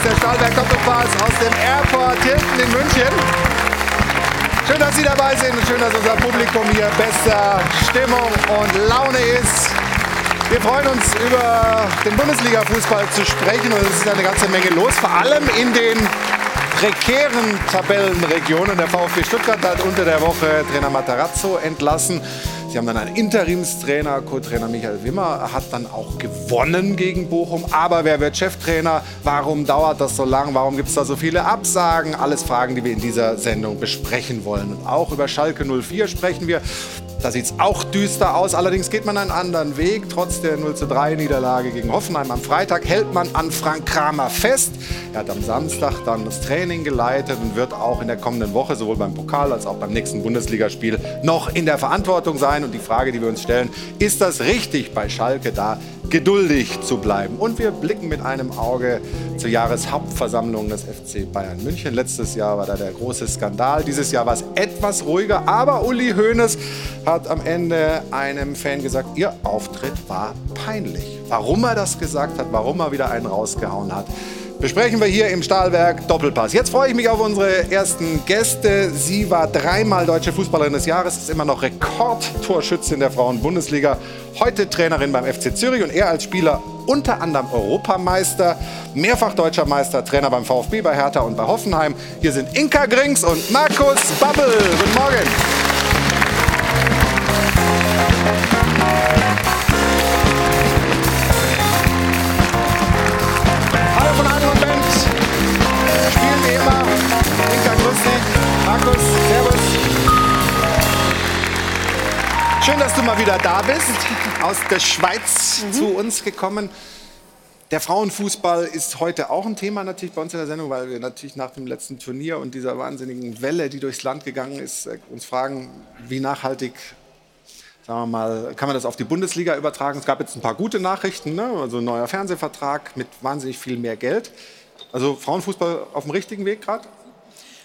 ist der Stahlberg Doppelpass aus dem Airport Hilton in München. Schön, dass Sie dabei sind und schön, dass unser Publikum hier bester Stimmung und Laune ist. Wir freuen uns, über den Bundesliga-Fußball zu sprechen und es ist eine ganze Menge los, vor allem in den prekären Tabellenregionen. Der VfB Stuttgart hat unter der Woche Trainer Matarazzo entlassen. Sie haben dann einen Interimstrainer, Co-Trainer Michael Wimmer, hat dann auch gewonnen gegen Bochum. Aber wer wird Cheftrainer? Warum dauert das so lang? Warum gibt es da so viele Absagen? Alles Fragen, die wir in dieser Sendung besprechen wollen. Und auch über Schalke 04 sprechen wir. Da sieht es auch düster aus. Allerdings geht man einen anderen Weg. Trotz der 0 3 Niederlage gegen Hoffenheim am Freitag hält man an Frank Kramer fest. Er hat am Samstag dann das Training geleitet und wird auch in der kommenden Woche sowohl beim Pokal als auch beim nächsten Bundesligaspiel noch in der Verantwortung sein. Und die Frage, die wir uns stellen, ist das richtig bei Schalke da geduldig zu bleiben. Und wir blicken mit einem Auge zur Jahreshauptversammlung des FC Bayern München. Letztes Jahr war da der große Skandal. Dieses Jahr war es etwas ruhiger. Aber Uli Hoeneß hat am Ende einem Fan gesagt, ihr Auftritt war peinlich. Warum er das gesagt hat, warum er wieder einen rausgehauen hat, besprechen wir hier im Stahlwerk Doppelpass. Jetzt freue ich mich auf unsere ersten Gäste. Sie war dreimal Deutsche Fußballerin des Jahres, ist immer noch Rekordtorschützin der Frauen-Bundesliga, heute Trainerin beim FC Zürich und er als Spieler unter anderem Europameister, mehrfach deutscher Meister, Trainer beim VfB, bei Hertha und bei Hoffenheim. Hier sind Inka Grings und Markus Babbel. Guten Morgen. Wieder da bist, aus der Schweiz mhm. zu uns gekommen. Der Frauenfußball ist heute auch ein Thema natürlich bei uns in der Sendung, weil wir natürlich nach dem letzten Turnier und dieser wahnsinnigen Welle, die durchs Land gegangen ist, äh, uns fragen, wie nachhaltig sagen wir mal, kann man das auf die Bundesliga übertragen? Es gab jetzt ein paar gute Nachrichten, ne? also ein neuer Fernsehvertrag mit wahnsinnig viel mehr Geld. Also Frauenfußball auf dem richtigen Weg gerade?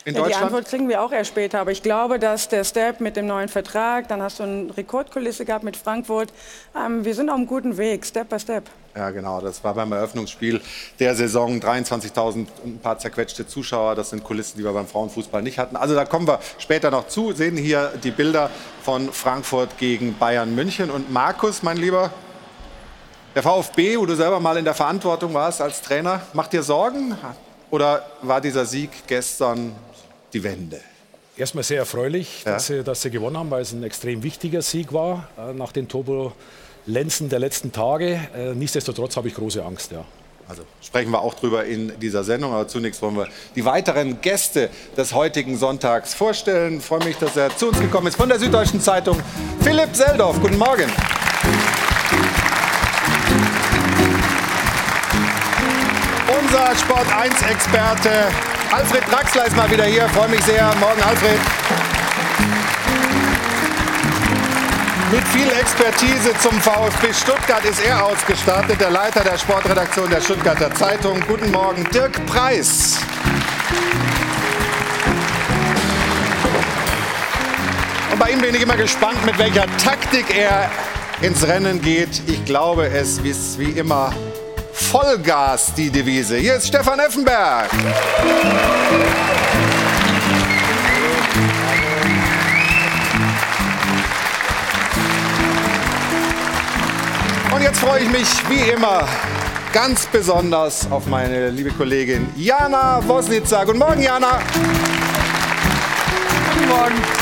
In ja, Deutschland? Die Antwort kriegen wir auch erst später. Aber ich glaube, dass der Step mit dem neuen Vertrag, dann hast du eine Rekordkulisse gehabt mit Frankfurt. Ähm, wir sind auf einem guten Weg, Step by Step. Ja, genau. Das war beim Eröffnungsspiel der Saison 23.000 und ein paar zerquetschte Zuschauer. Das sind Kulissen, die wir beim Frauenfußball nicht hatten. Also da kommen wir später noch zu. Sehen hier die Bilder von Frankfurt gegen Bayern München. Und Markus, mein Lieber, der VfB, wo du selber mal in der Verantwortung warst als Trainer, macht dir Sorgen? Oder war dieser Sieg gestern die Wende? Erstmal sehr erfreulich, ja. dass, sie, dass, sie, gewonnen haben, weil es ein extrem wichtiger Sieg war äh, nach den Turbulenzen der letzten Tage. Äh, nichtsdestotrotz habe ich große Angst. Ja. Also sprechen wir auch drüber in dieser Sendung. Aber zunächst wollen wir die weiteren Gäste des heutigen Sonntags vorstellen. Ich freue mich, dass er zu uns gekommen ist von der Süddeutschen Zeitung. Philipp Seldorf, guten Morgen. Unser Sport 1-Experte Alfred Draxler ist mal wieder hier. Freue mich sehr. Morgen, Alfred. Mit viel Expertise zum VfB Stuttgart ist er ausgestattet, der Leiter der Sportredaktion der Stuttgarter Zeitung. Guten Morgen, Dirk Preis. Und bei ihm bin ich immer gespannt, mit welcher Taktik er ins Rennen geht. Ich glaube, es ist wie immer Vollgas die Devise. Hier ist Stefan Effenberg. Und jetzt freue ich mich wie immer ganz besonders auf meine liebe Kollegin Jana Wosnitzer. Guten Morgen, Jana. Guten Morgen.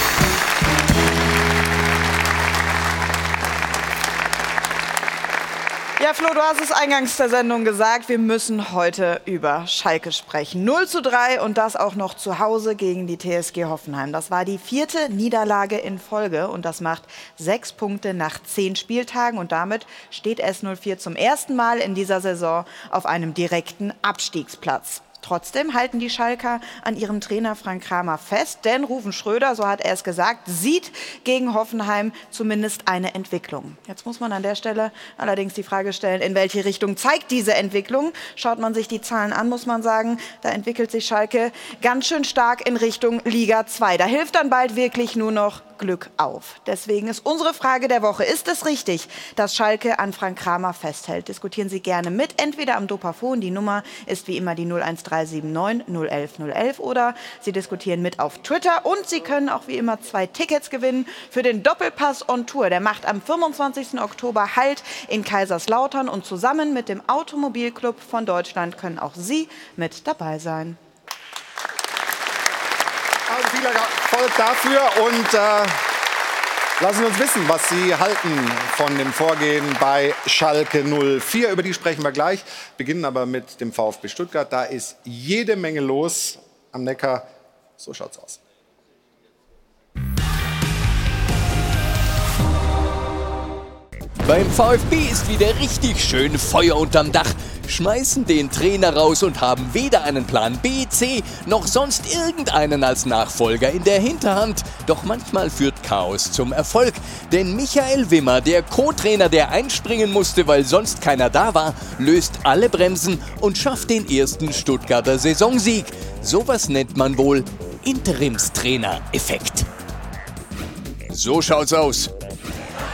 Ja, Flo, du hast es eingangs der Sendung gesagt, wir müssen heute über Schalke sprechen. 0 zu 3 und das auch noch zu Hause gegen die TSG Hoffenheim. Das war die vierte Niederlage in Folge und das macht sechs Punkte nach zehn Spieltagen und damit steht S04 zum ersten Mal in dieser Saison auf einem direkten Abstiegsplatz. Trotzdem halten die Schalker an ihrem Trainer Frank Kramer fest, denn Rufen Schröder, so hat er es gesagt, sieht gegen Hoffenheim zumindest eine Entwicklung. Jetzt muss man an der Stelle allerdings die Frage stellen, in welche Richtung zeigt diese Entwicklung? Schaut man sich die Zahlen an, muss man sagen, da entwickelt sich Schalke ganz schön stark in Richtung Liga 2. Da hilft dann bald wirklich nur noch Glück auf. Deswegen ist unsere Frage der Woche, ist es richtig, dass Schalke an Frank Kramer festhält? Diskutieren Sie gerne mit, entweder am Dopafon, die Nummer ist wie immer die 01379 011 011 oder Sie diskutieren mit auf Twitter und Sie können auch wie immer zwei Tickets gewinnen für den Doppelpass on Tour. Der macht am 25. Oktober Halt in Kaiserslautern und zusammen mit dem Automobilclub von Deutschland können auch Sie mit dabei sein. Viel Erfolg dafür und äh, lassen uns wissen, was Sie halten von dem Vorgehen bei Schalke 04. Über die sprechen wir gleich. Beginnen aber mit dem VfB Stuttgart. Da ist jede Menge los am Neckar. So schaut's aus. Beim VfB ist wieder richtig schön Feuer unterm Dach. Schmeißen den Trainer raus und haben weder einen Plan B, C noch sonst irgendeinen als Nachfolger in der Hinterhand. Doch manchmal führt Chaos zum Erfolg. Denn Michael Wimmer, der Co-Trainer, der einspringen musste, weil sonst keiner da war, löst alle Bremsen und schafft den ersten Stuttgarter Saisonsieg. Sowas nennt man wohl Interimstrainer-Effekt. So schaut's aus.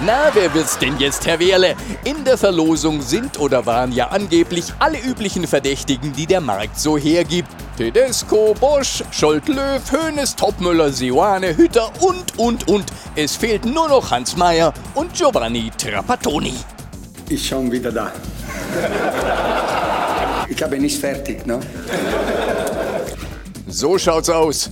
Na, wer wird's denn jetzt, Herr Wehrle? In der Verlosung sind oder waren ja angeblich alle üblichen Verdächtigen, die der Markt so hergibt. Tedesco, Bosch, Scholt-Löw, Hoeneß, Topmüller, Seoane, Hütter und, und, und. Es fehlt nur noch Hans Meyer und Giovanni Trapattoni. Ich schon wieder da. Ich habe nicht fertig, ne? So schaut's aus.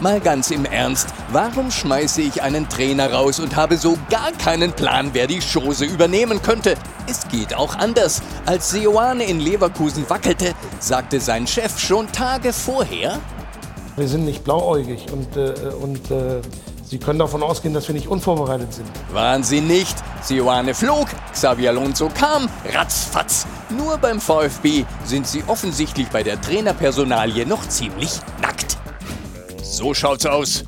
Mal ganz im Ernst, warum schmeiße ich einen Trainer raus und habe so gar keinen Plan, wer die Chose übernehmen könnte? Es geht auch anders. Als Seoane in Leverkusen wackelte, sagte sein Chef schon Tage vorher, wir sind nicht blauäugig und, äh, und äh, Sie können davon ausgehen, dass wir nicht unvorbereitet sind. Waren Sie nicht? Seoane flog, Xavi Alonso kam, ratzfatz. Nur beim VfB sind Sie offensichtlich bei der Trainerpersonalie noch ziemlich nackt. So schaut's aus.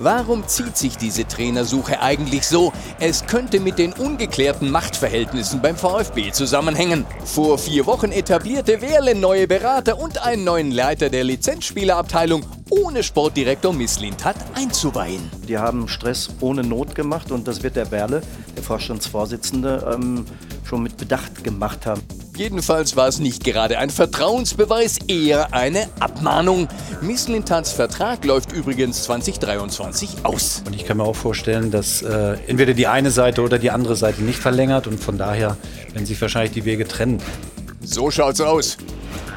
Warum zieht sich diese Trainersuche eigentlich so? Es könnte mit den ungeklärten Machtverhältnissen beim VfB zusammenhängen. Vor vier Wochen etablierte Wehrle neue Berater und einen neuen Leiter der Lizenzspielerabteilung, ohne Sportdirektor Misslintat einzuweihen. Die haben Stress ohne Not gemacht und das wird der Werle, der Vorstandsvorsitzende, ähm, schon mit Bedacht gemacht haben. Jedenfalls war es nicht gerade ein Vertrauensbeweis, eher eine Abmahnung. Misslintats Vertrag läuft übrigens 2023 aus. Und ich kann mir auch vorstellen, dass äh, entweder die eine Seite oder die andere Seite nicht verlängert und von daher werden sich wahrscheinlich die Wege trennen. So schaut's aus.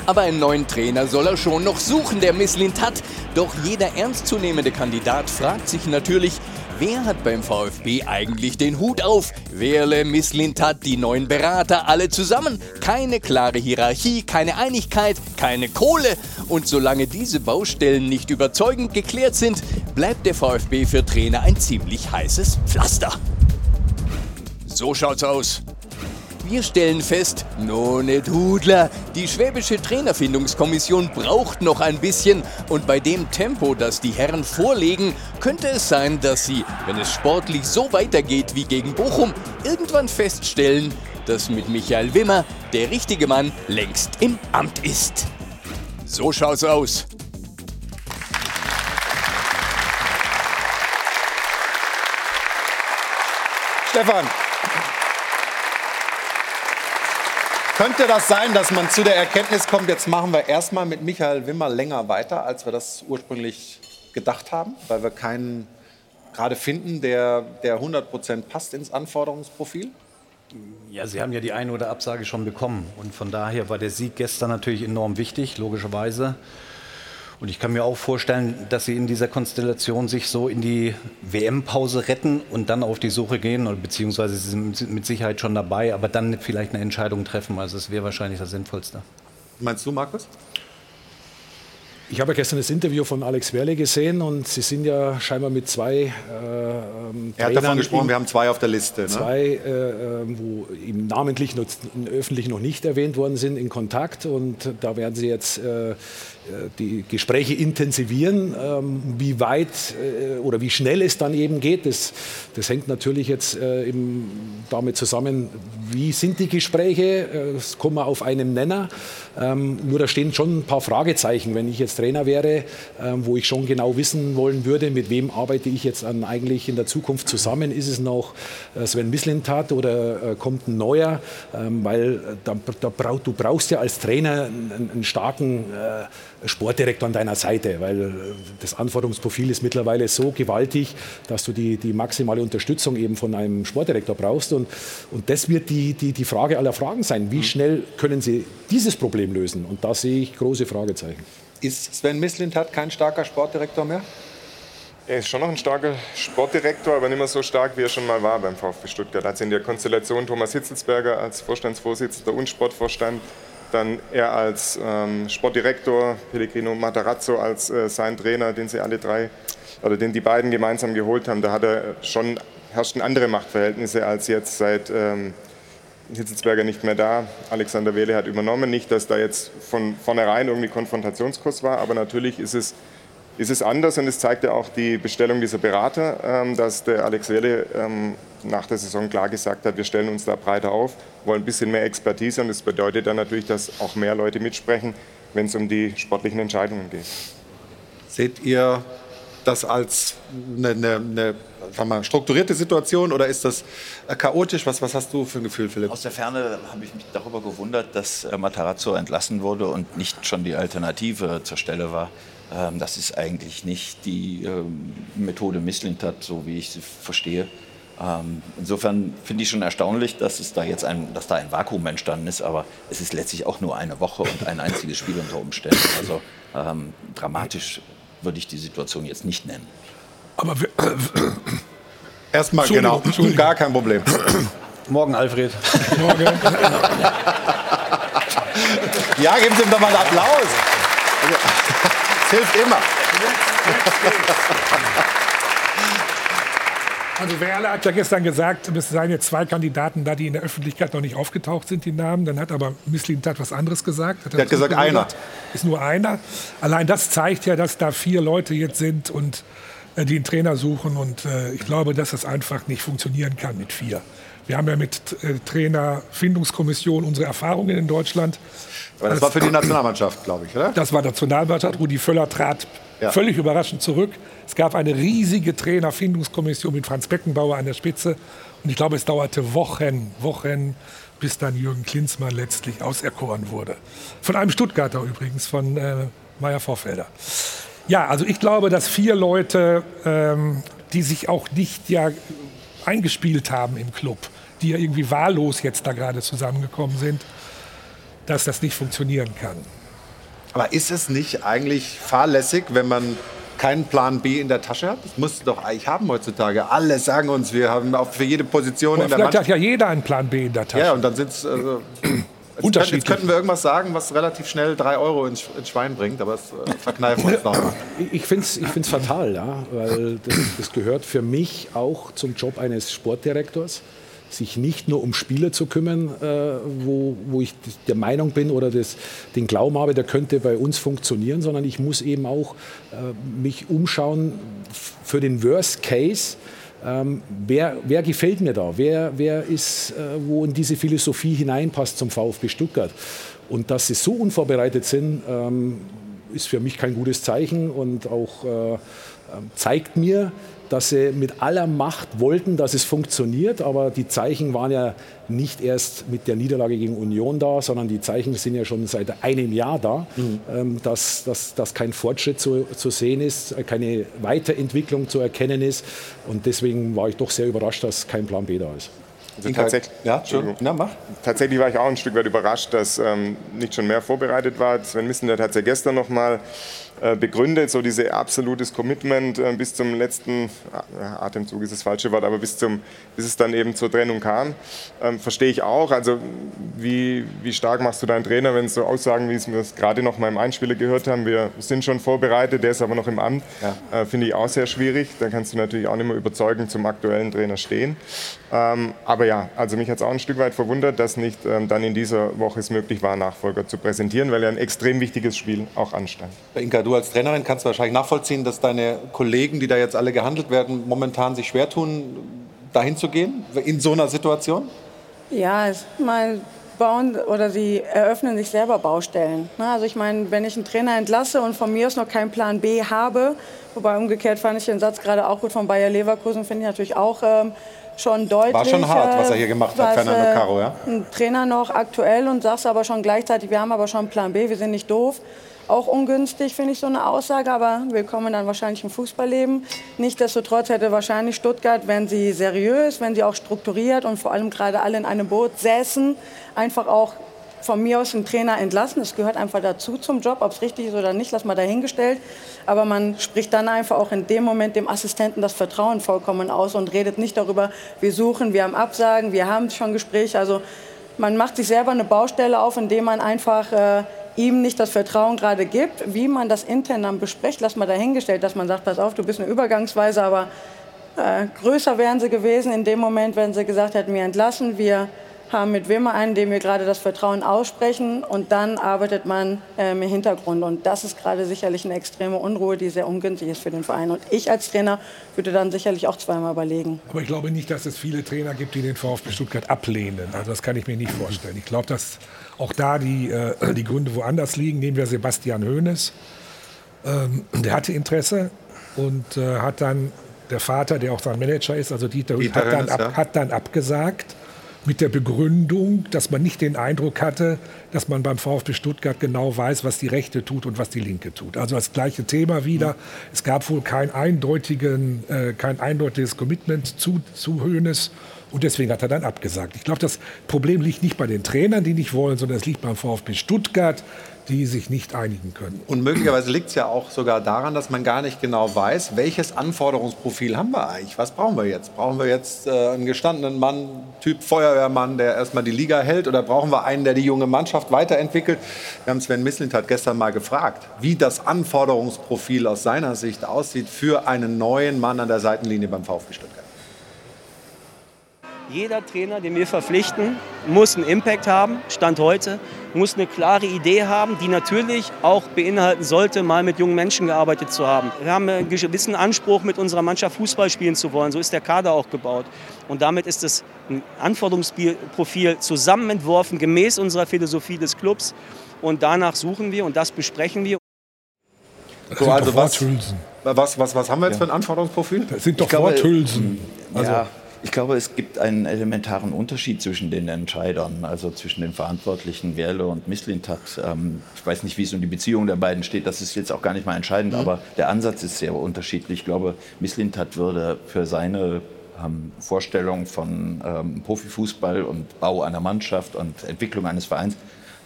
Aber einen neuen Trainer soll er schon noch suchen, der Misslintat. Doch jeder ernstzunehmende Kandidat fragt sich natürlich, Wer hat beim VfB eigentlich den Hut auf? Werle, Misslintat, die neuen Berater, alle zusammen. Keine klare Hierarchie, keine Einigkeit, keine Kohle. Und solange diese Baustellen nicht überzeugend geklärt sind, bleibt der VfB für Trainer ein ziemlich heißes Pflaster. So schaut's aus. Wir stellen fest, no net Hudler, die schwäbische Trainerfindungskommission braucht noch ein bisschen und bei dem Tempo, das die Herren vorlegen, könnte es sein, dass sie, wenn es sportlich so weitergeht wie gegen Bochum, irgendwann feststellen, dass mit Michael Wimmer der richtige Mann längst im Amt ist. So schaut's aus. Stefan, Könnte das sein, dass man zu der Erkenntnis kommt, jetzt machen wir erstmal mit Michael Wimmer länger weiter, als wir das ursprünglich gedacht haben, weil wir keinen gerade finden, der, der 100 Prozent passt ins Anforderungsprofil? Ja, Sie haben ja die eine oder Absage schon bekommen. Und von daher war der Sieg gestern natürlich enorm wichtig, logischerweise. Und ich kann mir auch vorstellen, dass sie in dieser Konstellation sich so in die WM-Pause retten und dann auf die Suche gehen, oder beziehungsweise sie sind mit Sicherheit schon dabei, aber dann vielleicht eine Entscheidung treffen. Also es wäre wahrscheinlich das Sinnvollste. Meinst du, Markus? Ich habe gestern das Interview von Alex Werle gesehen und Sie sind ja scheinbar mit zwei äh, ähm, Er hat davon gesprochen, wir haben zwei auf der Liste. Ne? Zwei, äh, ähm, wo ihm namentlich noch, öffentlich noch nicht erwähnt worden sind, in Kontakt und da werden Sie jetzt äh, die Gespräche intensivieren. Ähm, wie weit äh, oder wie schnell es dann eben geht, das, das hängt natürlich jetzt äh, eben damit zusammen, wie sind die Gespräche, äh, es kommen wir auf einen Nenner. Ähm, nur da stehen schon ein paar Fragezeichen, wenn ich jetzt Trainer wäre, ähm, wo ich schon genau wissen wollen würde, mit wem arbeite ich jetzt an eigentlich in der Zukunft zusammen. Ist es noch äh, Sven Mislintat oder äh, kommt ein neuer? Weil äh, da, da du brauchst ja als Trainer einen, einen starken äh, Sportdirektor an deiner Seite, weil das Anforderungsprofil ist mittlerweile so gewaltig, dass du die, die maximale Unterstützung eben von einem Sportdirektor brauchst. Und, und das wird die, die, die Frage aller Fragen sein. Wie mhm. schnell können sie dieses Problem lösen? Und da sehe ich große Fragezeichen. Ist Sven Mislintat kein starker Sportdirektor mehr? Er ist schon noch ein starker Sportdirektor, aber nicht mehr so stark, wie er schon mal war beim VfB Stuttgart. Er hat in der Konstellation Thomas Hitzelsberger als Vorstandsvorsitzender und Sportvorstand, dann er als ähm, Sportdirektor, Pellegrino Matarazzo als äh, sein Trainer, den sie alle drei oder den die beiden gemeinsam geholt haben. Da hat er schon herrschten andere Machtverhältnisse als jetzt seit ähm, Hitzelsberger nicht mehr da. Alexander Wehle hat übernommen. Nicht, dass da jetzt von vornherein irgendwie Konfrontationskurs war, aber natürlich ist es ist es anders und es zeigt ja auch die Bestellung dieser Berater, ähm, dass der Alex Welle ähm, nach der Saison klar gesagt hat, wir stellen uns da breiter auf, wollen ein bisschen mehr Expertise und das bedeutet dann natürlich, dass auch mehr Leute mitsprechen, wenn es um die sportlichen Entscheidungen geht. Seht ihr das als eine, eine, eine mal, strukturierte Situation oder ist das äh, chaotisch? Was, was hast du für ein Gefühl, Philipp? Aus der Ferne habe ich mich darüber gewundert, dass äh, Matarazzo entlassen wurde und nicht schon die Alternative zur Stelle war. Ähm, das ist eigentlich nicht die ähm, Methode Misslintat, so wie ich sie verstehe. Ähm, insofern finde ich schon erstaunlich, dass, es da jetzt ein, dass da ein Vakuum entstanden ist, aber es ist letztlich auch nur eine Woche und ein einziges Spiel unter Umständen. Also ähm, dramatisch würde ich die Situation jetzt nicht nennen. Aber wir, erstmal genau, gar kein Problem. Morgen, Alfred. Morgen. ja, geben Sie ihm doch mal einen Applaus. Es hilft immer. Also Werle hat ja gestern gesagt, es seien jetzt zwei Kandidaten da, die in der Öffentlichkeit noch nicht aufgetaucht sind, die Namen. Dann hat aber Misslin hat was anderes gesagt. Hat er hat gesagt, einer. Ist nur einer. Allein das zeigt ja, dass da vier Leute jetzt sind und äh, die einen Trainer suchen. Und äh, ich glaube, dass das einfach nicht funktionieren kann mit vier. Wir haben ja mit äh, Trainerfindungskommission unsere Erfahrungen in Deutschland. Aber das war für die Nationalmannschaft, glaube ich, oder? Das war Nationalmannschaft. Rudi Völler trat ja. völlig überraschend zurück. Es gab eine riesige Trainerfindungskommission mit Franz Beckenbauer an der Spitze. Und ich glaube, es dauerte Wochen, Wochen, bis dann Jürgen Klinsmann letztlich auserkoren wurde. Von einem Stuttgarter übrigens, von äh, Meier Vorfelder. Ja, also ich glaube, dass vier Leute, ähm, die sich auch nicht ja eingespielt haben im Club, die ja irgendwie wahllos jetzt da gerade zusammengekommen sind, dass das nicht funktionieren kann. Aber ist es nicht eigentlich fahrlässig, wenn man keinen Plan B in der Tasche hat? Das muss doch eigentlich haben heutzutage. Alle sagen uns, wir haben auch für jede Position in der Vielleicht Mannschaft. hat ja jeder einen Plan B in der Tasche. Ja, und dann sind es. Also, Jetzt, jetzt könnten wir irgendwas sagen, was relativ schnell drei Euro ins, ins Schwein bringt, aber das äh, verkneifen wir uns noch. Ich finde es ich find's fatal, ja, weil das, das gehört für mich auch zum Job eines Sportdirektors sich nicht nur um Spieler zu kümmern, äh, wo, wo ich der Meinung bin oder das, den Glauben habe, der könnte bei uns funktionieren, sondern ich muss eben auch äh, mich umschauen für den Worst Case. Ähm, wer, wer, gefällt mir da? Wer, wer ist, äh, wo in diese Philosophie hineinpasst zum VfB Stuttgart? Und dass sie so unvorbereitet sind, ähm, ist für mich kein gutes Zeichen und auch äh, ähm, zeigt mir, dass sie mit aller Macht wollten, dass es funktioniert, aber die Zeichen waren ja nicht erst mit der Niederlage gegen Union da, sondern die Zeichen sind ja schon seit einem Jahr da, mhm. Ähm, dass, dass, dass kein Fortschritt zu, zu sehen ist, keine Weiterentwicklung zu erkennen ist. Und deswegen war ich doch sehr überrascht, dass kein Plan B da ist. Also tatsächlich, ja, Na, mach. tatsächlich war ich auch ein Stück weit überrascht, dass ähm, nicht schon mehr vorbereitet war. Sven Missendet hat es ja gestern noch mal äh, begründet, so diese absolutes Commitment äh, bis zum letzten äh, Atemzug ist das falsche Wort, aber bis, zum, bis es dann eben zur Trennung kam. Ähm, verstehe ich auch. Also wie, wie stark machst du deinen Trainer, wenn es so Aussagen, wie es wir gerade noch mal im Einspieler gehört haben, wir sind schon vorbereitet, der ist aber noch im Amt, ja. äh, finde ich auch sehr schwierig. Da kannst du natürlich auch nicht mehr überzeugend zum aktuellen Trainer stehen. Ähm, aber ja, also mich hat es auch ein Stück weit verwundert, dass nicht ähm, dann in dieser Woche es möglich war, Nachfolger zu präsentieren, weil ja ein extrem wichtiges Spiel auch anstand. Inka, du als Trainerin kannst wahrscheinlich nachvollziehen, dass deine Kollegen, die da jetzt alle gehandelt werden, momentan sich schwer tun, dahin zu gehen, in so einer Situation? Ja, mal bauen oder sie eröffnen sich selber Baustellen. Also ich meine, wenn ich einen Trainer entlasse und von mir aus noch keinen Plan B habe, wobei umgekehrt fand ich den Satz gerade auch gut von Bayer Leverkusen, finde ich natürlich auch ähm, schon deutlich. War schon hart, was er hier gemacht hat, Fernando Caro, ja? Ein Trainer noch aktuell und sagst aber schon gleichzeitig, wir haben aber schon einen Plan B, wir sind nicht doof. Auch ungünstig finde ich so eine Aussage, aber willkommen dann wahrscheinlich im Fußballleben. Nichtsdestotrotz hätte wahrscheinlich Stuttgart, wenn sie seriös, wenn sie auch strukturiert und vor allem gerade alle in einem Boot säßen, einfach auch von mir aus einen Trainer entlassen. Das gehört einfach dazu zum Job. Ob es richtig ist oder nicht, lass mal dahingestellt. Aber man spricht dann einfach auch in dem Moment dem Assistenten das Vertrauen vollkommen aus und redet nicht darüber, wir suchen, wir haben Absagen, wir haben schon Gespräche. Also man macht sich selber eine Baustelle auf, indem man einfach äh, ihm nicht das Vertrauen gerade gibt. Wie man das intern dann bespricht, lass mal dahingestellt, dass man sagt, pass auf, du bist eine Übergangsweise, aber äh, größer wären sie gewesen in dem Moment, wenn sie gesagt hätten, wir entlassen, wir haben mit Wimmer einen, dem wir gerade das Vertrauen aussprechen und dann arbeitet man ähm, im Hintergrund. Und das ist gerade sicherlich eine extreme Unruhe, die sehr ungünstig ist für den Verein. Und ich als Trainer würde dann sicherlich auch zweimal überlegen. Aber ich glaube nicht, dass es viele Trainer gibt, die den VfB Stuttgart ablehnen. Also das kann ich mir nicht vorstellen. Ich glaube, dass auch da die, äh, die Gründe woanders liegen. Nehmen wir Sebastian Hoeneß. Ähm, der hatte Interesse und äh, hat dann der Vater, der auch sein Manager ist, also Dieter, Dieter hat, dann ab, ja. hat dann abgesagt mit der Begründung, dass man nicht den Eindruck hatte, dass man beim VfB Stuttgart genau weiß, was die Rechte tut und was die Linke tut. Also das gleiche Thema wieder. Es gab wohl kein, eindeutigen, äh, kein eindeutiges Commitment zu, zu Hoeneß. Und deswegen hat er dann abgesagt. Ich glaube, das Problem liegt nicht bei den Trainern, die nicht wollen, sondern es liegt beim VfB Stuttgart, die sich nicht einigen können. Und möglicherweise liegt es ja auch sogar daran, dass man gar nicht genau weiß, welches Anforderungsprofil haben wir eigentlich? Was brauchen wir jetzt? Brauchen wir jetzt äh, einen gestandenen Mann, Typ Feuerwehrmann, der erstmal die Liga hält? Oder brauchen wir einen, der die junge Mannschaft weiterentwickelt? Wir haben Sven Mislintat gestern mal gefragt, wie das Anforderungsprofil aus seiner Sicht aussieht für einen neuen Mann an der Seitenlinie beim VfB Stuttgart. Jeder Trainer, den wir verpflichten, muss einen Impact haben, Stand heute, muss eine klare Idee haben, die natürlich auch beinhalten sollte, mal mit jungen Menschen gearbeitet zu haben. Wir haben einen gewissen Anspruch, mit unserer Mannschaft Fußball spielen zu wollen. So ist der Kader auch gebaut. Und damit ist es ein Anforderungsprofil zusammen entworfen, gemäß unserer Philosophie des Clubs. Und danach suchen wir und das besprechen wir. So, also was, was, was, was haben wir jetzt für ein Anforderungsprofil? Das sind doch Worthülsen. Also, ja. Ich glaube, es gibt einen elementaren Unterschied zwischen den Entscheidern, also zwischen den Verantwortlichen Werle und Misslintat. Ähm, ich weiß nicht, wie es um die Beziehung der beiden steht, das ist jetzt auch gar nicht mal entscheidend, mhm. aber der Ansatz ist sehr unterschiedlich. Ich glaube, Misslintat würde für seine ähm, Vorstellung von ähm, Profifußball und Bau einer Mannschaft und Entwicklung eines Vereins,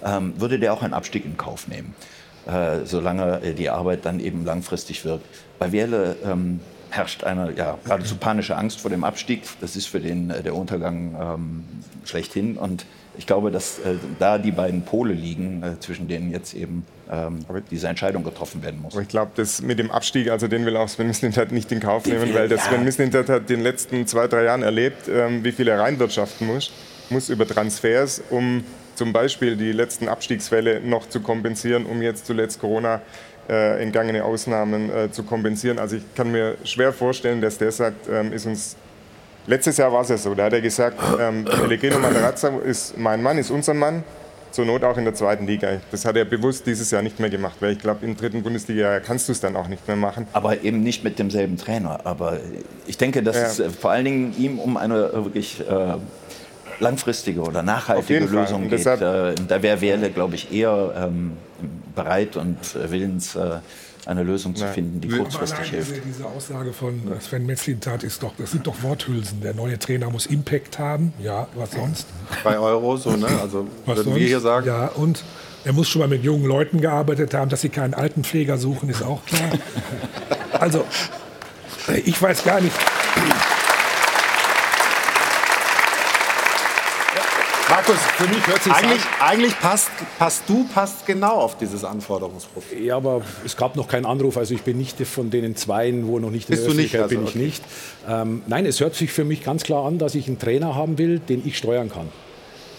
ähm, würde der auch einen Abstieg in Kauf nehmen, äh, solange die Arbeit dann eben langfristig wirkt. Bei Werle ähm, herrscht eine ja, geradezu panische Angst vor dem Abstieg. Das ist für den äh, der Untergang ähm, schlechthin. Und ich glaube, dass äh, da die beiden Pole liegen, äh, zwischen denen jetzt eben ähm, diese Entscheidung getroffen werden muss. Aber ich glaube, das mit dem Abstieg, also den will auch Sven Mislintat nicht in Kauf nehmen, weil das Sven Mislintat hat in den letzten zwei, drei Jahren erlebt, ähm, wie viel er reinwirtschaften muss, muss über Transfers, um zum Beispiel die letzten Abstiegsfälle noch zu kompensieren, um jetzt zuletzt Corona äh, entgangene Ausnahmen äh, zu kompensieren. Also ich kann mir schwer vorstellen, dass der sagt, ähm, ist uns Letztes Jahr war es ja so, da hat er gesagt, ähm, Pellegrino Materazza ist mein Mann, ist unser Mann, zur Not auch in der zweiten Liga. Das hat er bewusst dieses Jahr nicht mehr gemacht, weil ich glaube, im dritten Bundesliga kannst du es dann auch nicht mehr machen. Aber eben nicht mit demselben Trainer. Aber ich denke, dass ja. es äh, vor allen Dingen ihm um eine wirklich äh, langfristige oder nachhaltige Lösung geht. Deshalb, äh, da wäre Werle, glaube ich, eher ähm, bereit und äh, willens, äh, eine Lösung zu finden, die kurzfristig hilft. Diese, diese Aussage von Sven Metzlintat ist doch, das sind doch Worthülsen. Der neue Trainer muss Impact haben. Ja, was sonst? Bei Euro, so, ne? Also was würden sonst? wir hier sagen. Ja, und er muss schon mal mit jungen Leuten gearbeitet haben, dass sie keinen Altenpfleger suchen, ist auch klar. also, ich weiß gar nicht. Markus, für mich hört sich eigentlich, an. eigentlich passt, passt du passt genau auf dieses Anforderungsprofil. Ja, aber es gab noch keinen Anruf. Also ich bin nicht von den Zweien, wo noch nicht in Bist der Öffentlichkeit also, bin ich okay. nicht. Ähm, nein, es hört sich für mich ganz klar an, dass ich einen Trainer haben will, den ich steuern kann.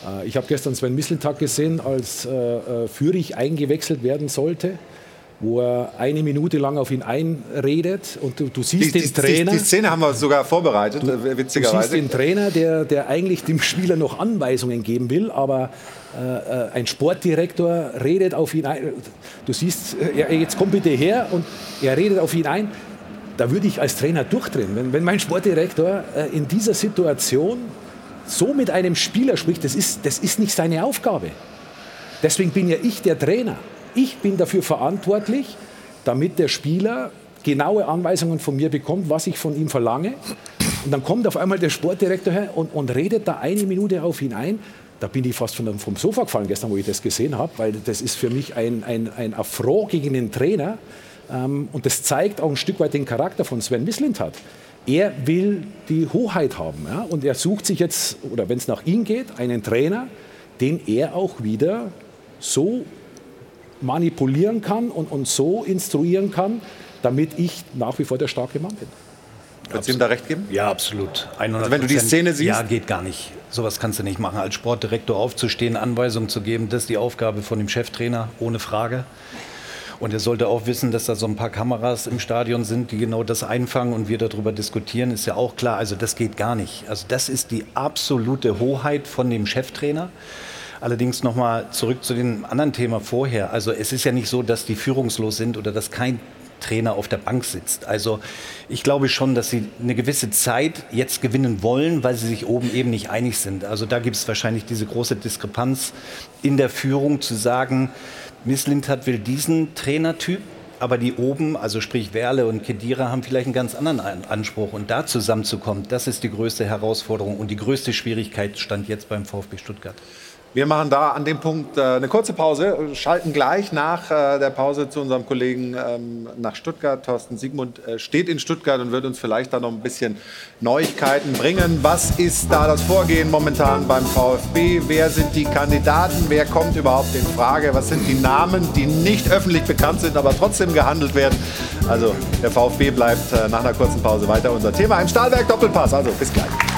Äh, ich habe gestern Sven Misseltag gesehen, als äh, äh, Fürich eingewechselt werden sollte wo er eine Minute lang auf ihn einredet und du, du siehst die, den Trainer. Die, die, Szene haben wir sogar vorbereitet, du, witzigerweise. Du siehst den Trainer, der, der eigentlich dem Spieler noch Anweisungen geben will, aber äh, ein Sportdirektor redet auf ihn ein. Du siehst, äh, jetzt komm bitte her und er redet auf ihn ein. Da würde ich als Trainer durchdrehen. Wenn, wenn mein Sportdirektor äh, in dieser Situation so mit einem Spieler spricht, das ist, das ist nicht seine Aufgabe. Deswegen bin ja ich der Trainer. Ich bin dafür verantwortlich, damit der Spieler genaue Anweisungen von mir bekommt, was ich von ihm verlange. Und dann kommt auf einmal der Sportdirektor her und, und redet da eine Minute auf ihn ein. Da bin ich fast vom, Sofa gefallen gestern, wo ich das gesehen habe, weil das ist für mich ein, ein, ein Affront gegen den Trainer. Ähm, und das zeigt auch ein Stück weit den Charakter von Sven Mislintat. Er will die Hoheit haben. Ja? Und er sucht sich jetzt, oder wenn es nach ihm geht, einen Trainer, den er auch wieder so manipulieren kann und, und so instruieren kann, damit ich nach wie vor der starke Mann bin. Würdest du ihm da recht geben? Ja, absolut. 100%. Also wenn du die Szene siehst? Ja, geht gar nicht. Sowas kannst du nicht machen. Als Sportdirektor aufzustehen, Anweisungen zu geben, das ist die Aufgabe von dem Cheftrainer, ohne Frage. Und er sollte auch wissen, dass da so ein paar Kameras im Stadion sind, die genau das einfangen und wir darüber diskutieren, ist ja auch klar. Also das geht gar nicht. Also das ist die absolute Hoheit von dem Cheftrainer. Allerdings nochmal zurück zu dem anderen Thema vorher. Also es ist ja nicht so, dass die führungslos sind oder dass kein Trainer auf der Bank sitzt. Also ich glaube schon, dass sie eine gewisse Zeit jetzt gewinnen wollen, weil sie sich oben eben nicht einig sind. Also da gibt es wahrscheinlich diese große Diskrepanz in der Führung zu sagen, Miss Lindhardt will diesen Trainertyp, aber die oben, also sprich Werle und Kedira, haben vielleicht einen ganz anderen Anspruch. Und da zusammenzukommen, das ist die größte Herausforderung und die größte Schwierigkeit stand jetzt beim VfB Stuttgart. Wir machen da an dem Punkt äh, eine kurze Pause, schalten gleich nach äh, der Pause zu unserem Kollegen ähm, nach Stuttgart. Thorsten Siegmund äh, steht in Stuttgart und wird uns vielleicht da noch ein bisschen Neuigkeiten bringen. Was ist da das Vorgehen momentan beim VfB? Wer sind die Kandidaten? Wer kommt überhaupt in Frage? Was sind die Namen, die nicht öffentlich bekannt sind, aber trotzdem gehandelt werden? Also der VfB bleibt nach einer kurzen Pause weiter unser Thema im Stahlwerk Doppelpass. Also bis gleich.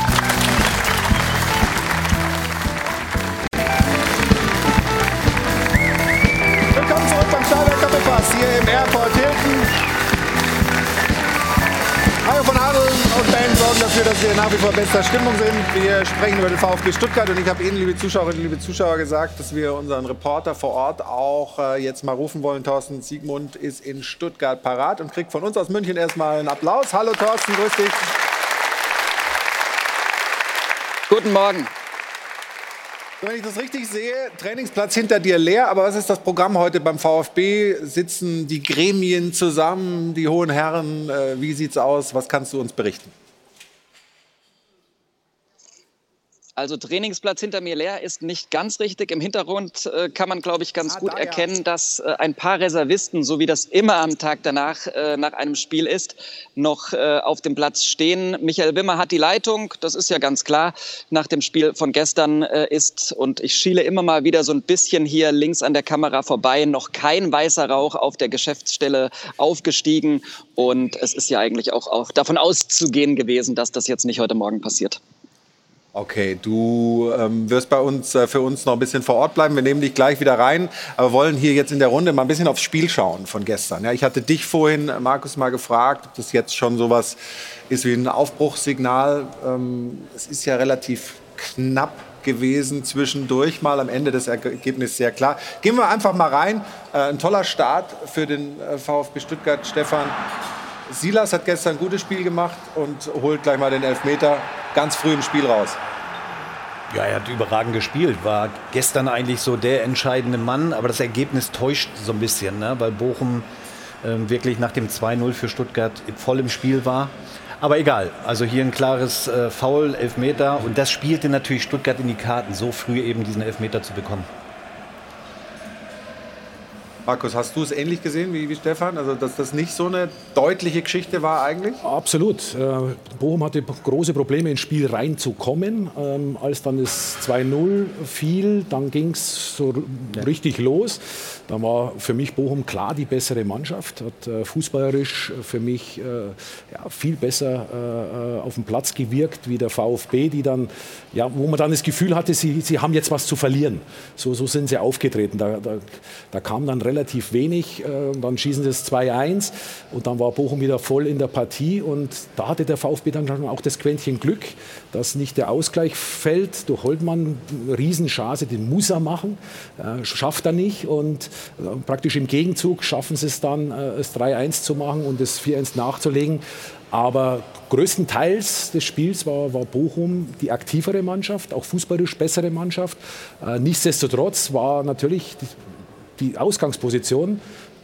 Dafür, dass wir nach wie vor bester Stimmung sind. Wir sprechen über den VfB Stuttgart und ich habe Ihnen, liebe Zuschauerinnen, liebe Zuschauer, gesagt, dass wir unseren Reporter vor Ort auch äh, jetzt mal rufen wollen. Thorsten Siegmund ist in Stuttgart parat und kriegt von uns aus München erstmal einen Applaus. Hallo Thorsten, grüß dich. Guten Morgen. Wenn ich das richtig sehe, Trainingsplatz hinter dir leer, aber was ist das Programm heute beim VfB? Sitzen die Gremien zusammen, die hohen Herren? Äh, wie sieht's aus? Was kannst du uns berichten? Also Trainingsplatz hinter mir leer ist nicht ganz richtig. Im Hintergrund äh, kann man, glaube ich, ganz ah, gut da, erkennen, ja. dass äh, ein paar Reservisten, so wie das immer am Tag danach äh, nach einem Spiel ist, noch äh, auf dem Platz stehen. Michael Wimmer hat die Leitung, das ist ja ganz klar, nach dem Spiel von gestern äh, ist, und ich schiele immer mal wieder so ein bisschen hier links an der Kamera vorbei, noch kein weißer Rauch auf der Geschäftsstelle aufgestiegen. Und es ist ja eigentlich auch, auch davon auszugehen gewesen, dass das jetzt nicht heute Morgen passiert. Okay, du ähm, wirst bei uns äh, für uns noch ein bisschen vor Ort bleiben. Wir nehmen dich gleich wieder rein, aber wollen hier jetzt in der Runde mal ein bisschen aufs Spiel schauen von gestern. Ja, ich hatte dich vorhin, Markus, mal gefragt, ob das jetzt schon sowas ist wie ein Aufbruchssignal. Ähm, es ist ja relativ knapp gewesen zwischendurch mal am Ende des Ergebnisses sehr klar. Gehen wir einfach mal rein. Äh, ein toller Start für den äh, VfB Stuttgart, Stefan. Silas hat gestern ein gutes Spiel gemacht und holt gleich mal den Elfmeter ganz früh im Spiel raus. Ja, er hat überragend gespielt, war gestern eigentlich so der entscheidende Mann, aber das Ergebnis täuscht so ein bisschen, ne? weil Bochum äh, wirklich nach dem 2-0 für Stuttgart voll im Spiel war. Aber egal, also hier ein klares äh, Foul, Elfmeter und das spielte natürlich Stuttgart in die Karten, so früh eben diesen Elfmeter zu bekommen. Markus, hast du es ähnlich gesehen wie, wie, Stefan? Also, dass das nicht so eine deutliche Geschichte war eigentlich? Absolut. Äh, Bochum hatte große Probleme, ins Spiel reinzukommen. Ähm, als dann das 2-0 fiel, dann ging es so richtig los. Dann war für mich Bochum klar die bessere Mannschaft, hat äh, fußballerisch für mich äh, ja, viel besser äh, auf dem Platz gewirkt wie der VfB, die dann, ja, wo man dann das Gefühl hatte, sie, sie haben jetzt was zu verlieren. So, so sind sie aufgetreten. Da, da, da kam dann relativ wenig, dann schießen sie es 2-1 und dann war Bochum wieder voll in der Partie. Und da hatte der VfB dann auch das Quäntchen Glück, dass nicht der Ausgleich fällt. Durch Holtmann, Riesenchance, den muss er machen, schafft er nicht. Und praktisch im Gegenzug schaffen sie es dann, äh, es 3-1 zu machen und das 4-1 nachzulegen. Aber größtenteils des Spiels war, war, Bochum die aktivere Mannschaft, auch fußballisch bessere Mannschaft. Äh, nichtsdestotrotz war natürlich die, Ausgangsposition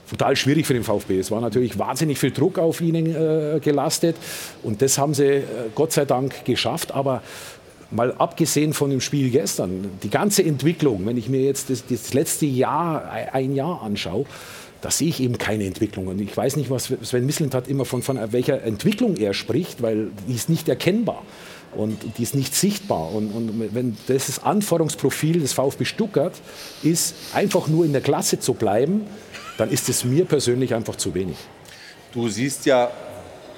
total schwierig für den VfB. Es war natürlich wahnsinnig viel Druck auf ihnen äh, gelastet und das haben sie Gott sei Dank geschafft. Aber mal abgesehen von dem Spiel gestern, die ganze Entwicklung, wenn ich mir jetzt das, das letzte Jahr, ein Jahr anschaue, da sehe ich eben keine Entwicklung. Und ich weiß nicht, was Sven Mislintat immer von, von welcher Entwicklung er spricht, weil die ist nicht erkennbar und die ist nicht sichtbar. Und, und wenn das Anforderungsprofil des VfB Stuttgart ist, einfach nur in der Klasse zu bleiben, dann ist es mir persönlich einfach zu wenig. Du siehst ja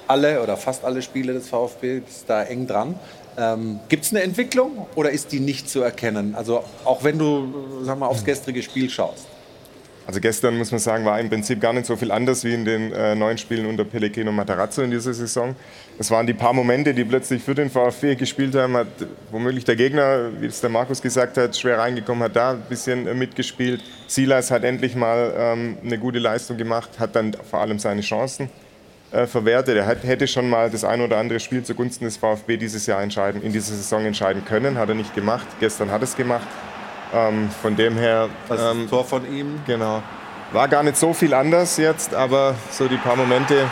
alle oder fast alle Spiele des VfB, bist da eng dran. Ähm, Gibt es eine Entwicklung oder ist die nicht zu erkennen? Also auch wenn du sag mal, aufs gestrige Spiel schaust. Also gestern muss man sagen, war im Prinzip gar nicht so viel anders wie in den äh, neun Spielen unter Pellegrino Matarazzo in dieser Saison. Es waren die paar Momente, die plötzlich für den VfB gespielt haben, hat womöglich der Gegner, wie es der Markus gesagt hat, schwer reingekommen, hat da ein bisschen äh, mitgespielt. Silas hat endlich mal ähm, eine gute Leistung gemacht, hat dann vor allem seine Chancen äh, verwertet. Er hat, hätte schon mal das ein oder andere Spiel zugunsten des VfB dieses Jahr entscheiden, in dieser Saison entscheiden können, hat er nicht gemacht. Gestern hat er es gemacht. Ähm, von dem her. Das ähm, Tor von ihm. Genau. War gar nicht so viel anders jetzt, aber so die paar Momente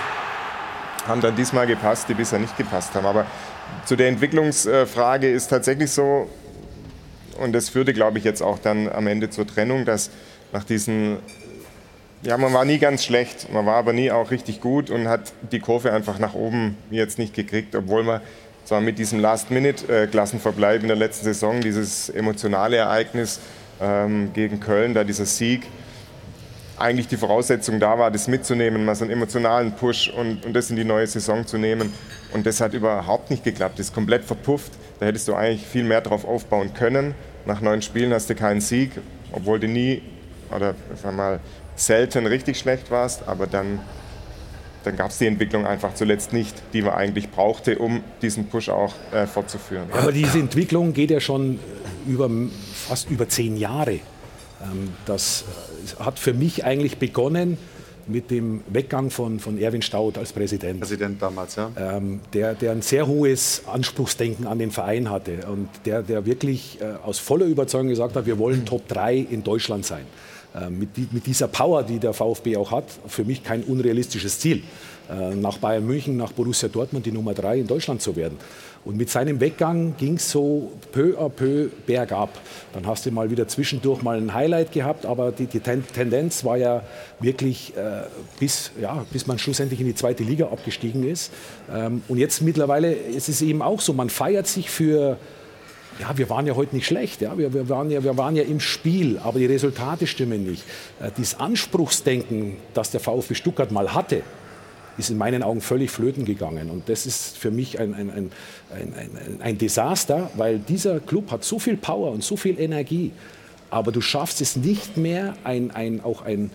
haben dann diesmal gepasst, die bisher nicht gepasst haben. Aber zu der Entwicklungsfrage ist tatsächlich so, und das führte, glaube ich, jetzt auch dann am Ende zur Trennung, dass nach diesen, ja, man war nie ganz schlecht, man war aber nie auch richtig gut und hat die Kurve einfach nach oben jetzt nicht gekriegt, obwohl man zwar mit diesem Last-Minute-Klassenverbleib in der letzten Saison, dieses emotionale Ereignis ähm, gegen Köln, da dieser Sieg, eigentlich die Voraussetzung da war, das mitzunehmen, mal so einen emotionalen Push und, und das in die neue Saison zu nehmen. Und das hat überhaupt nicht geklappt, das ist komplett verpufft. Da hättest du eigentlich viel mehr drauf aufbauen können. Nach neun Spielen hast du keinen Sieg, obwohl du nie oder sagen mal selten richtig schlecht warst, aber dann dann gab es die Entwicklung einfach zuletzt nicht, die man eigentlich brauchte, um diesen Push auch äh, fortzuführen. Aber diese Entwicklung geht ja schon über, fast über zehn Jahre. Ähm, das äh, hat für mich eigentlich begonnen mit dem Weggang von, von Erwin Staud als Präsident. Präsident damals, ja. Ähm, der, der ein sehr hohes Anspruchsdenken an den Verein hatte und der, der wirklich äh, aus voller Überzeugung gesagt hat, wir wollen Top 3 in Deutschland sein. Ähm, mit, die, mit, dieser Power, die der VfB auch hat, für mich kein unrealistisches Ziel. Äh, nach Bayern München, nach Borussia Dortmund die Nummer drei in Deutschland zu werden. Und mit seinem Weggang ging es so peu à peu bergab. Dann hast du mal wieder zwischendurch mal ein Highlight gehabt, aber die, die Tendenz war ja wirklich, äh, bis, ja, bis man schlussendlich in die zweite Liga abgestiegen ist. Ähm, und jetzt mittlerweile ist es eben auch so, man feiert sich für ja, wir waren ja heute nicht schlecht, ja, wir, wir, waren ja, wir waren ja im Spiel, aber die Resultate stimmen nicht. Äh, dieses Anspruchsdenken, das der VfB Stuttgart mal hatte, ist in meinen Augen völlig flöten gegangen. Und das ist für mich ein, ein, ein, ein, ein Desaster, weil dieser Club hat so viel Power und so viel Energie, aber du schaffst es nicht mehr, ein, ein, auch ein,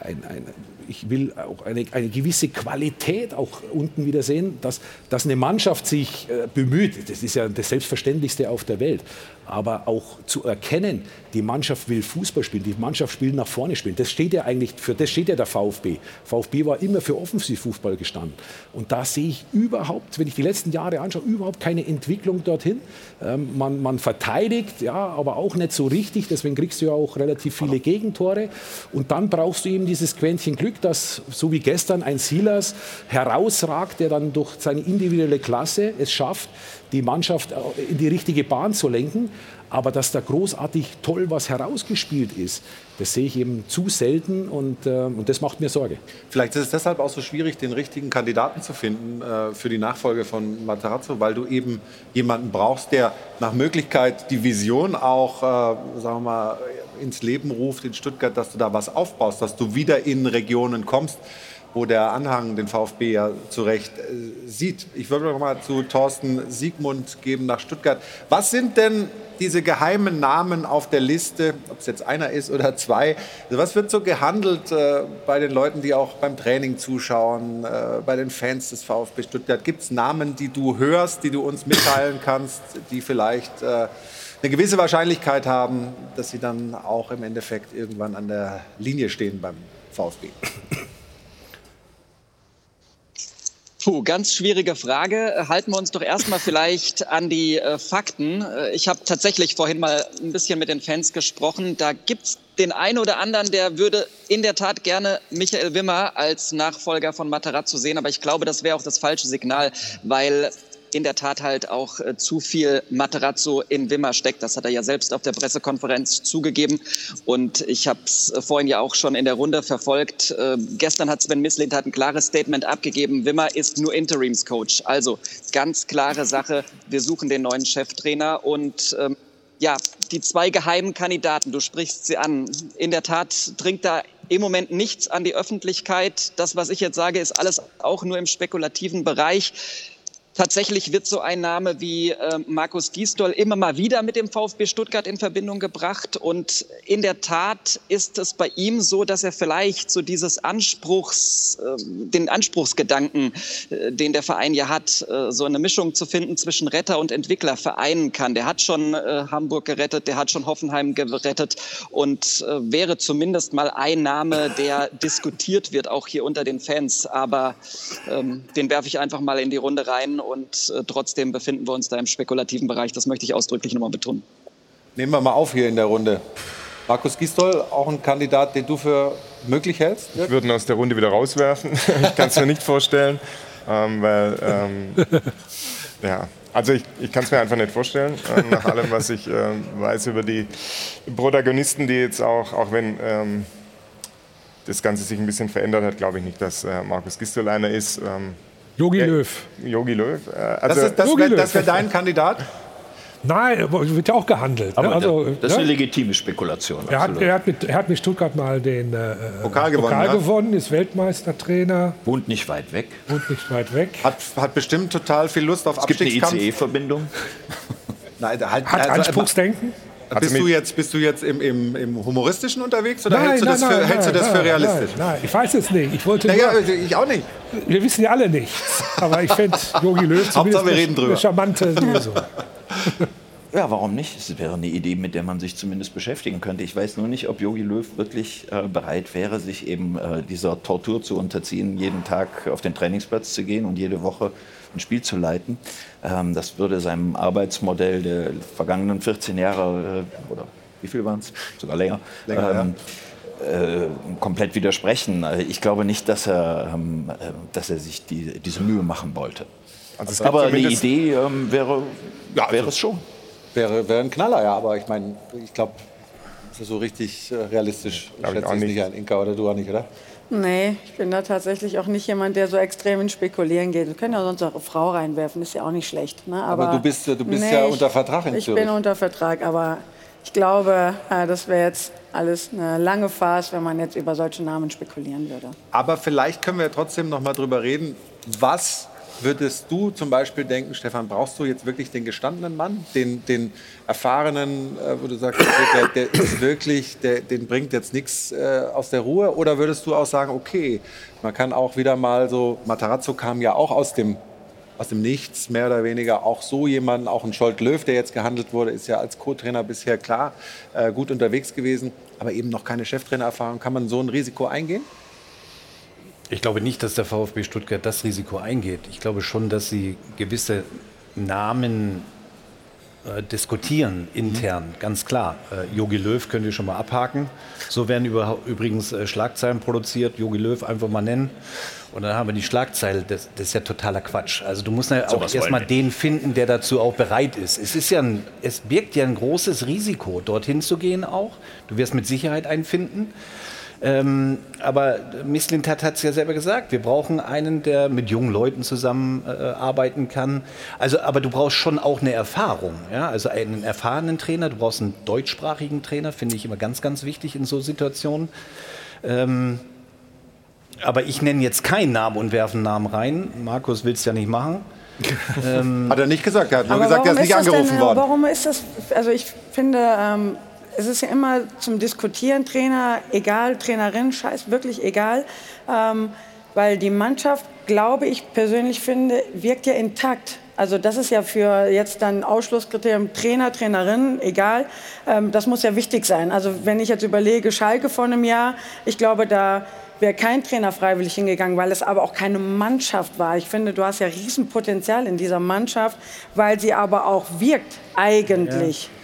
ein, ein ich will auch eine, eine, gewisse Qualität auch unten wieder sehen, dass, dass eine Mannschaft sich äh, bemüht. Das ist ja das Selbstverständlichste auf der Welt aber auch zu erkennen, die Mannschaft will Fußball spielen, die Mannschaft will nach vorne spielen. Das steht ja eigentlich, für das steht ja der VfB. VfB war immer für Offensivfußball gestanden. Und da sehe ich überhaupt, wenn ich die letzten Jahre anschaue, überhaupt keine Entwicklung dorthin. Ähm, man, man verteidigt, ja, aber auch nicht so richtig. Deswegen kriegst du ja auch relativ viele Gegentore. Und dann brauchst du eben dieses Quäntchen Glück, dass so wie gestern ein Silas herausragt, der dann durch seine individuelle Klasse es schafft, die Mannschaft in die richtige Bahn zu lenken. Aber dass da großartig toll was herausgespielt ist, das sehe ich eben zu selten und, äh, und das macht mir Sorge. Vielleicht ist es deshalb auch so schwierig, den richtigen Kandidaten zu finden äh, für die Nachfolge von Matarazzo, weil du eben jemanden brauchst, der nach Möglichkeit die Vision auch, äh, sagen wir mal, ins Leben ruft in Stuttgart, dass du da was aufbaust, dass du wieder in Regionen kommst, wo der Anhang den VfB ja zu Recht äh, sieht. Ich würde noch mal zu Thorsten Siegmund geben nach Stuttgart. Was sind denn diese geheimen Namen auf der Liste, ob es jetzt einer ist oder zwei? Also was wird so gehandelt äh, bei den Leuten, die auch beim Training zuschauen, äh, bei den Fans des VfB Stuttgart? Gibt es Namen, die du hörst, die du uns mitteilen kannst, die vielleicht äh, eine gewisse Wahrscheinlichkeit haben, dass sie dann auch im Endeffekt irgendwann an der Linie stehen beim VfB? Puh, ganz schwierige Frage. Halten wir uns doch erstmal vielleicht an die äh, Fakten. Äh, ich habe tatsächlich vorhin mal ein bisschen mit den Fans gesprochen. Da gibt's den einen oder anderen, der würde in der Tat gerne Michael Wimmer als Nachfolger von Matarazzo sehen. Aber ich glaube, das wäre auch das falsche Signal, weil in der Tat halt auch äh, zu viel Materazzo in Wimmer steckt. Das hat er ja selbst auf der Pressekonferenz zugegeben. Und ich habe es äh, vorhin ja auch schon in der Runde verfolgt. Äh, gestern hat Sven Mislint ein klares Statement abgegeben. Wimmer ist nur Interimscoach. Also ganz klare Sache. Wir suchen den neuen Cheftrainer und ähm, ja, die zwei geheimen Kandidaten, du sprichst sie an. In der Tat dringt da im Moment nichts an die Öffentlichkeit. Das, was ich jetzt sage, ist alles auch nur im spekulativen Bereich. Tatsächlich wird so ein Name wie äh, Markus Gisdol immer mal wieder mit dem VfB Stuttgart in Verbindung gebracht. Und in der Tat ist es bei ihm so, dass er vielleicht so dieses Anspruchs, äh, den Anspruchsgedanken, äh, den der Verein ja hat, äh, so eine Mischung zu finden zwischen Retter und Entwickler vereinen kann. Der hat schon äh, Hamburg gerettet, der hat schon Hoffenheim gerettet und äh, wäre zumindest mal ein Name, der diskutiert wird, auch hier unter den Fans. Aber ähm, den werfe ich einfach mal in die Runde rein und äh, trotzdem befinden wir uns da im spekulativen Bereich. Das möchte ich ausdrücklich nochmal betonen. Nehmen wir mal auf hier in der Runde. Markus Gistol, auch ein Kandidat, den du für möglich hältst? Ich würde ihn aus der Runde wieder rauswerfen. ich kann es mir nicht vorstellen, ähm, weil ähm, ja, also ich, ich kann es mir einfach nicht vorstellen, äh, nach allem, was ich äh, weiß über die Protagonisten, die jetzt auch, auch wenn ähm, das Ganze sich ein bisschen verändert hat, glaube ich nicht, dass äh, Markus Gistol einer ist. Ähm, Jogi Löw. Jogi Löw. Äh, also das, das wäre wär dein Kandidat? Nein, wird ja auch gehandelt. Ne? Aber ne? also, das ist eine legitime Spekulation. Er hat, er, hat mit, er hat mit Stuttgart mal den äh, Pokal, gewonnen, Pokal ja. gewonnen, ist Weltmeistertrainer. Wohnt nicht weit weg. Wohnt nicht weit weg. Hat, hat bestimmt total viel Lust auf Es gibt eine Abstiegskampf. ICE-Verbindung. Nein, halt, Hat also, Anspruchsdenken. Bist du jetzt, bist du jetzt im, im, im Humoristischen unterwegs oder hältst du das, für, hältst du das für nein, realistisch? Nein, nein, ich weiß es nicht. Ich wollte Naja, nur, ich auch nicht. wir wissen ja alle nichts. Aber ich fände Jogi Löw Hauptsache, wir zumindest reden drüber. eine charmante Lösung. Ja, warum nicht? Es wäre eine Idee, mit der man sich zumindest beschäftigen könnte. Ich weiß nur nicht, ob Jogi Löw wirklich äh, bereit wäre, sich eben äh, dieser Tortur zu unterziehen, jeden Tag auf den Trainingsplatz zu gehen und jede Woche ein Spiel zu leiten. Ähm, das würde seinem Arbeitsmodell der vergangenen 14 Jahre äh, oder wie viel waren es? Sogar länger. Länger, ähm, äh, komplett widersprechen. Also Ich glaube nicht, dass er, ähm, äh, dass er sich die, diese Mühe machen wollte. Also es Aber eine zumindest- Idee ähm, wäre, wäre es schon. Wäre, wäre ein Knaller, ja, aber ich meine, ich glaube, so richtig äh, realistisch. Ich schätze ich nicht. nicht ein. Inka oder du auch nicht, oder? Nee, ich bin da tatsächlich auch nicht jemand, der so extrem ins Spekulieren geht. Wir können ja sonst auch eine Frau reinwerfen, ist ja auch nicht schlecht. Ne? Aber du bist- du bist ja unter Vertrag in Ich Zürich. bin unter Vertrag, aber ich glaube, äh, das wäre jetzt alles eine lange Farce, wenn man jetzt über solche Namen spekulieren würde. Aber vielleicht können wir trotzdem noch mal drüber reden. Was würdest du zum Beispiel denken, Stefan, brauchst du jetzt wirklich den gestandenen Mann, den, den erfahrenen, äh, wo du sagst, der, der ist wirklich, der, den bringt jetzt nichts äh, aus der Ruhe? Oder würdest du auch sagen, okay, man kann auch wieder mal so, Matarazzo kam ja auch aus dem aus dem Nichts, mehr oder weniger auch so jemanden, auch ein Scholt Löw, der jetzt gehandelt wurde, ist ja als Co-Trainer bisher klar äh, gut unterwegs gewesen, aber eben noch keine Cheftrainererfahrung. Kann man so ein Risiko eingehen? Ich glaube nicht, dass der VfB Stuttgart das Risiko eingeht. Ich glaube schon, dass sie gewisse Namen äh, diskutieren intern, ganz klar. Äh, Jogi Löw könnt ihr schon mal abhaken. So werden über, übrigens äh, Schlagzeilen produziert. Jogi Löw einfach mal nennen. Und dann haben wir die Schlagzeile, das, das ist ja totaler Quatsch. Also du musst ja auch erstmal den finden, der dazu auch bereit ist. Es ist ja ein, es birgt ja ein großes Risiko, dorthin zu gehen auch. Du wirst mit Sicherheit einen finden. Ähm, aber Misslintat hat es ja selber gesagt, wir brauchen einen, der mit jungen Leuten zusammenarbeiten äh, kann. Also, aber du brauchst schon auch eine Erfahrung. Ja? Also einen erfahrenen Trainer, du brauchst einen deutschsprachigen Trainer, finde ich immer ganz, ganz wichtig in so Situationen. Ähm, aber ich nenne jetzt keinen Namen und werfe einen Namen rein. Markus will es ja nicht machen. ähm, hat er nicht gesagt, er hat nur gesagt, er ist nicht angerufen denn, worden. Warum ist das, also ich finde, ähm, es ist ja immer zum Diskutieren, Trainer, egal, Trainerin, scheiß, wirklich egal. Ähm, weil die Mannschaft, glaube ich persönlich finde, wirkt ja intakt. Also das ist ja für jetzt dann Ausschlusskriterium Trainer, Trainerin, egal. Ähm, das muss ja wichtig sein. Also wenn ich jetzt überlege, Schalke vor einem Jahr, ich glaube, da wäre kein Trainer freiwillig hingegangen, weil es aber auch keine Mannschaft war. Ich finde, du hast ja Riesenpotenzial in dieser Mannschaft, weil sie aber auch wirkt eigentlich. Ja.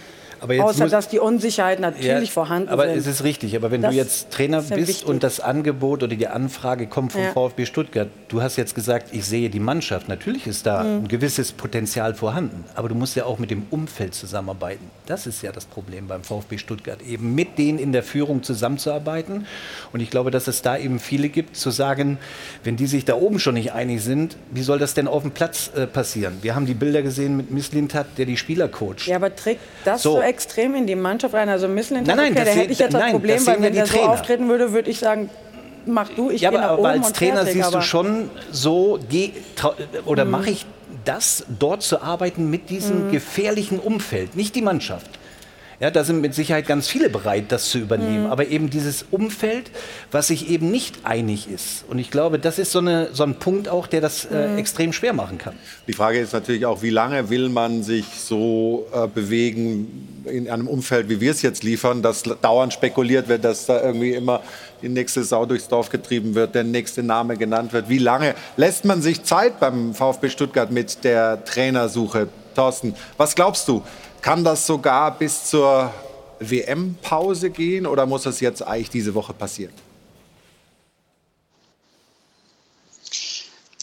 Außer dass die Unsicherheit natürlich ja, vorhanden aber sind. Aber es ist richtig. Aber wenn das du jetzt Trainer bist wichtig. und das Angebot oder die Anfrage kommt vom ja. VfB Stuttgart, du hast jetzt gesagt, ich sehe die Mannschaft. Natürlich ist da mhm. ein gewisses Potenzial vorhanden. Aber du musst ja auch mit dem Umfeld zusammenarbeiten. Das ist ja das Problem beim VfB Stuttgart, eben mit denen in der Führung zusammenzuarbeiten. Und ich glaube, dass es da eben viele gibt, zu sagen, wenn die sich da oben schon nicht einig sind, wie soll das denn auf dem Platz äh, passieren? Wir haben die Bilder gesehen mit Miss Lintat, der die Spieler coacht. Ja, aber trägt das so, so extrem in die Mannschaft rein. Also Misslintat, nein, nein, okay, da hätte ich jetzt das nein, Problem, das weil wenn der so auftreten würde, würde ich sagen, mach du, ich ja, gehe nach aber oben als Trainer fertig, siehst du schon so, oder mhm. mache ich das, dort zu arbeiten mit diesem mhm. gefährlichen Umfeld, nicht die Mannschaft. Ja, da sind mit Sicherheit ganz viele bereit, das zu übernehmen. Mhm. Aber eben dieses Umfeld, was sich eben nicht einig ist. Und ich glaube, das ist so, eine, so ein Punkt auch, der das äh, mhm. extrem schwer machen kann. Die Frage ist natürlich auch, wie lange will man sich so äh, bewegen in einem Umfeld, wie wir es jetzt liefern, dass dauernd spekuliert wird, dass da irgendwie immer die nächste Sau durchs Dorf getrieben wird, der nächste Name genannt wird. Wie lange lässt man sich Zeit beim VfB Stuttgart mit der Trainersuche? Thorsten, was glaubst du? Kann das sogar bis zur WM-Pause gehen oder muss das jetzt eigentlich diese Woche passieren?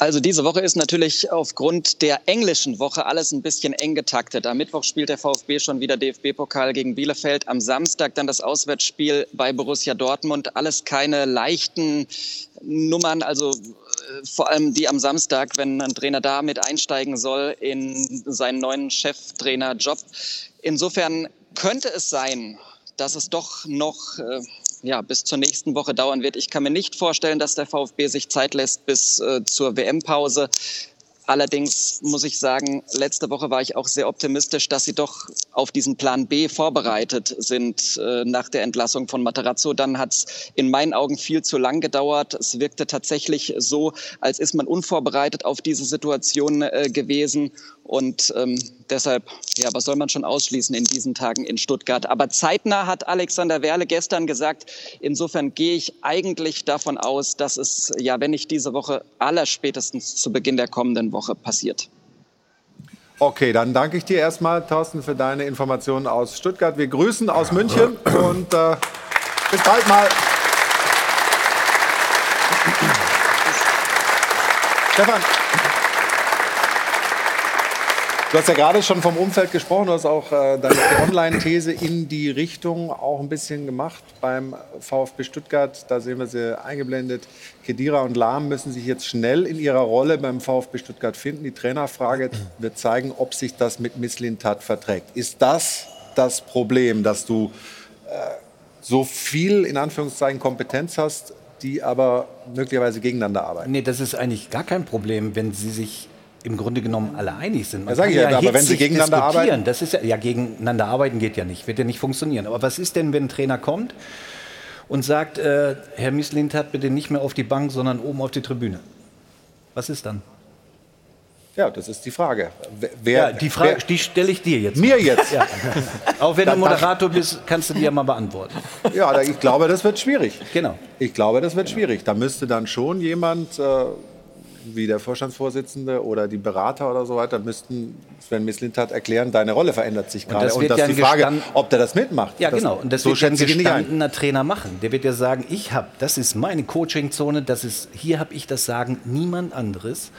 Also diese Woche ist natürlich aufgrund der englischen Woche alles ein bisschen eng getaktet. Am Mittwoch spielt der VfB schon wieder DFB-Pokal gegen Bielefeld. Am Samstag dann das Auswärtsspiel bei Borussia Dortmund. Alles keine leichten Nummern. Also äh, vor allem die am Samstag, wenn ein Trainer da mit einsteigen soll in seinen neuen Cheftrainerjob. Insofern könnte es sein, dass es doch noch äh, ja, bis zur nächsten Woche dauern wird. Ich kann mir nicht vorstellen, dass der VfB sich Zeit lässt bis äh, zur WM-Pause. Allerdings muss ich sagen, letzte Woche war ich auch sehr optimistisch, dass sie doch auf diesen Plan B vorbereitet sind äh, nach der Entlassung von Materazzo. Dann hat es in meinen Augen viel zu lang gedauert. Es wirkte tatsächlich so, als ist man unvorbereitet auf diese Situation äh, gewesen. Und ähm, deshalb, ja, was soll man schon ausschließen in diesen Tagen in Stuttgart? Aber zeitnah hat Alexander Werle gestern gesagt, insofern gehe ich eigentlich davon aus, dass es, ja, wenn nicht diese Woche, allerspätestens zu Beginn der kommenden Woche passiert. Okay, dann danke ich dir erstmal, Thorsten, für deine Informationen aus Stuttgart. Wir grüßen aus München und äh, bis bald mal. Stefan, Du hast ja gerade schon vom Umfeld gesprochen, du hast auch äh, deine Online-These in die Richtung auch ein bisschen gemacht beim VfB Stuttgart. Da sehen wir sie eingeblendet. Kedira und Lahm müssen sich jetzt schnell in ihrer Rolle beim VfB Stuttgart finden. Die Trainerfrage wird zeigen, ob sich das mit Misslintat verträgt. Ist das das Problem, dass du äh, so viel in Anführungszeichen Kompetenz hast, die aber möglicherweise gegeneinander arbeiten? Nee, das ist eigentlich gar kein Problem, wenn sie sich im Grunde genommen alle einig sind. Man ja, sage ich ja, aber wenn sie gegeneinander arbeiten? Das ist ja, ja, gegeneinander arbeiten geht ja nicht, wird ja nicht funktionieren. Aber was ist denn, wenn ein Trainer kommt und sagt, äh, Herr Mislintat, bitte nicht mehr auf die Bank, sondern oben auf die Tribüne? Was ist dann? Ja, das ist die Frage. Wer, ja, die Frage, wer, die stelle ich dir jetzt. Mir jetzt? Ja. Auch wenn du Moderator bist, kannst du die ja mal beantworten. Ja, ich glaube, das wird schwierig. Genau. Ich glaube, das wird schwierig. Da müsste dann schon jemand äh, wie der Vorstandsvorsitzende oder die Berater oder so weiter, müssten Sven Mislintat erklären, deine Rolle verändert sich gerade. Und das, wird und das ja die Frage, ob der das mitmacht. Ja, das, genau. Und das so wird ja ein gestandener Trainer machen. Der wird ja sagen, ich habe, das ist meine Coachingzone, das ist, hier habe ich das Sagen, niemand anderes.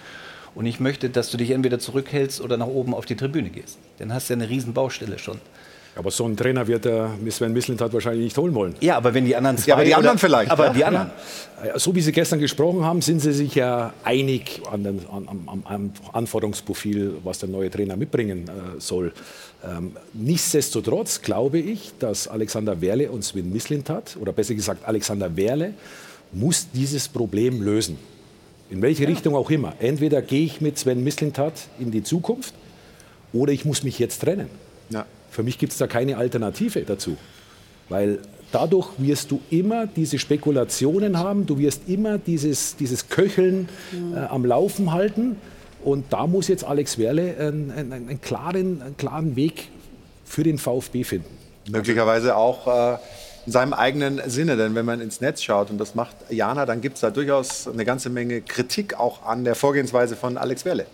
Und ich möchte, dass du dich entweder zurückhältst oder nach oben auf die Tribüne gehst. Dann hast du ja eine riesen Baustelle schon. Aber so einen Trainer wird der Sven Mislintat wahrscheinlich nicht holen wollen. Ja, aber wenn die anderen zwei Ja, aber die anderen vielleicht. Aber ja. die anderen. So wie Sie gestern gesprochen haben, sind Sie sich ja einig an den, an, am, am Anforderungsprofil, was der neue Trainer mitbringen äh, soll. Ähm, nichtsdestotrotz glaube ich, dass Alexander Werle und Sven Mislintat, oder besser gesagt Alexander Werle, muss dieses Problem lösen. In welche ja. Richtung auch immer. Entweder gehe ich mit Sven Mislintat in die Zukunft oder ich muss mich jetzt trennen. Ja. Für mich gibt es da keine Alternative dazu. Weil dadurch wirst du immer diese Spekulationen haben, du wirst immer dieses, dieses Köcheln äh, am Laufen halten. Und da muss jetzt Alex Werle einen, einen, einen, klaren, einen klaren Weg für den VfB finden. Möglicherweise auch äh, in seinem eigenen Sinne, denn wenn man ins Netz schaut, und das macht Jana, dann gibt es da durchaus eine ganze Menge Kritik auch an der Vorgehensweise von Alex Werle.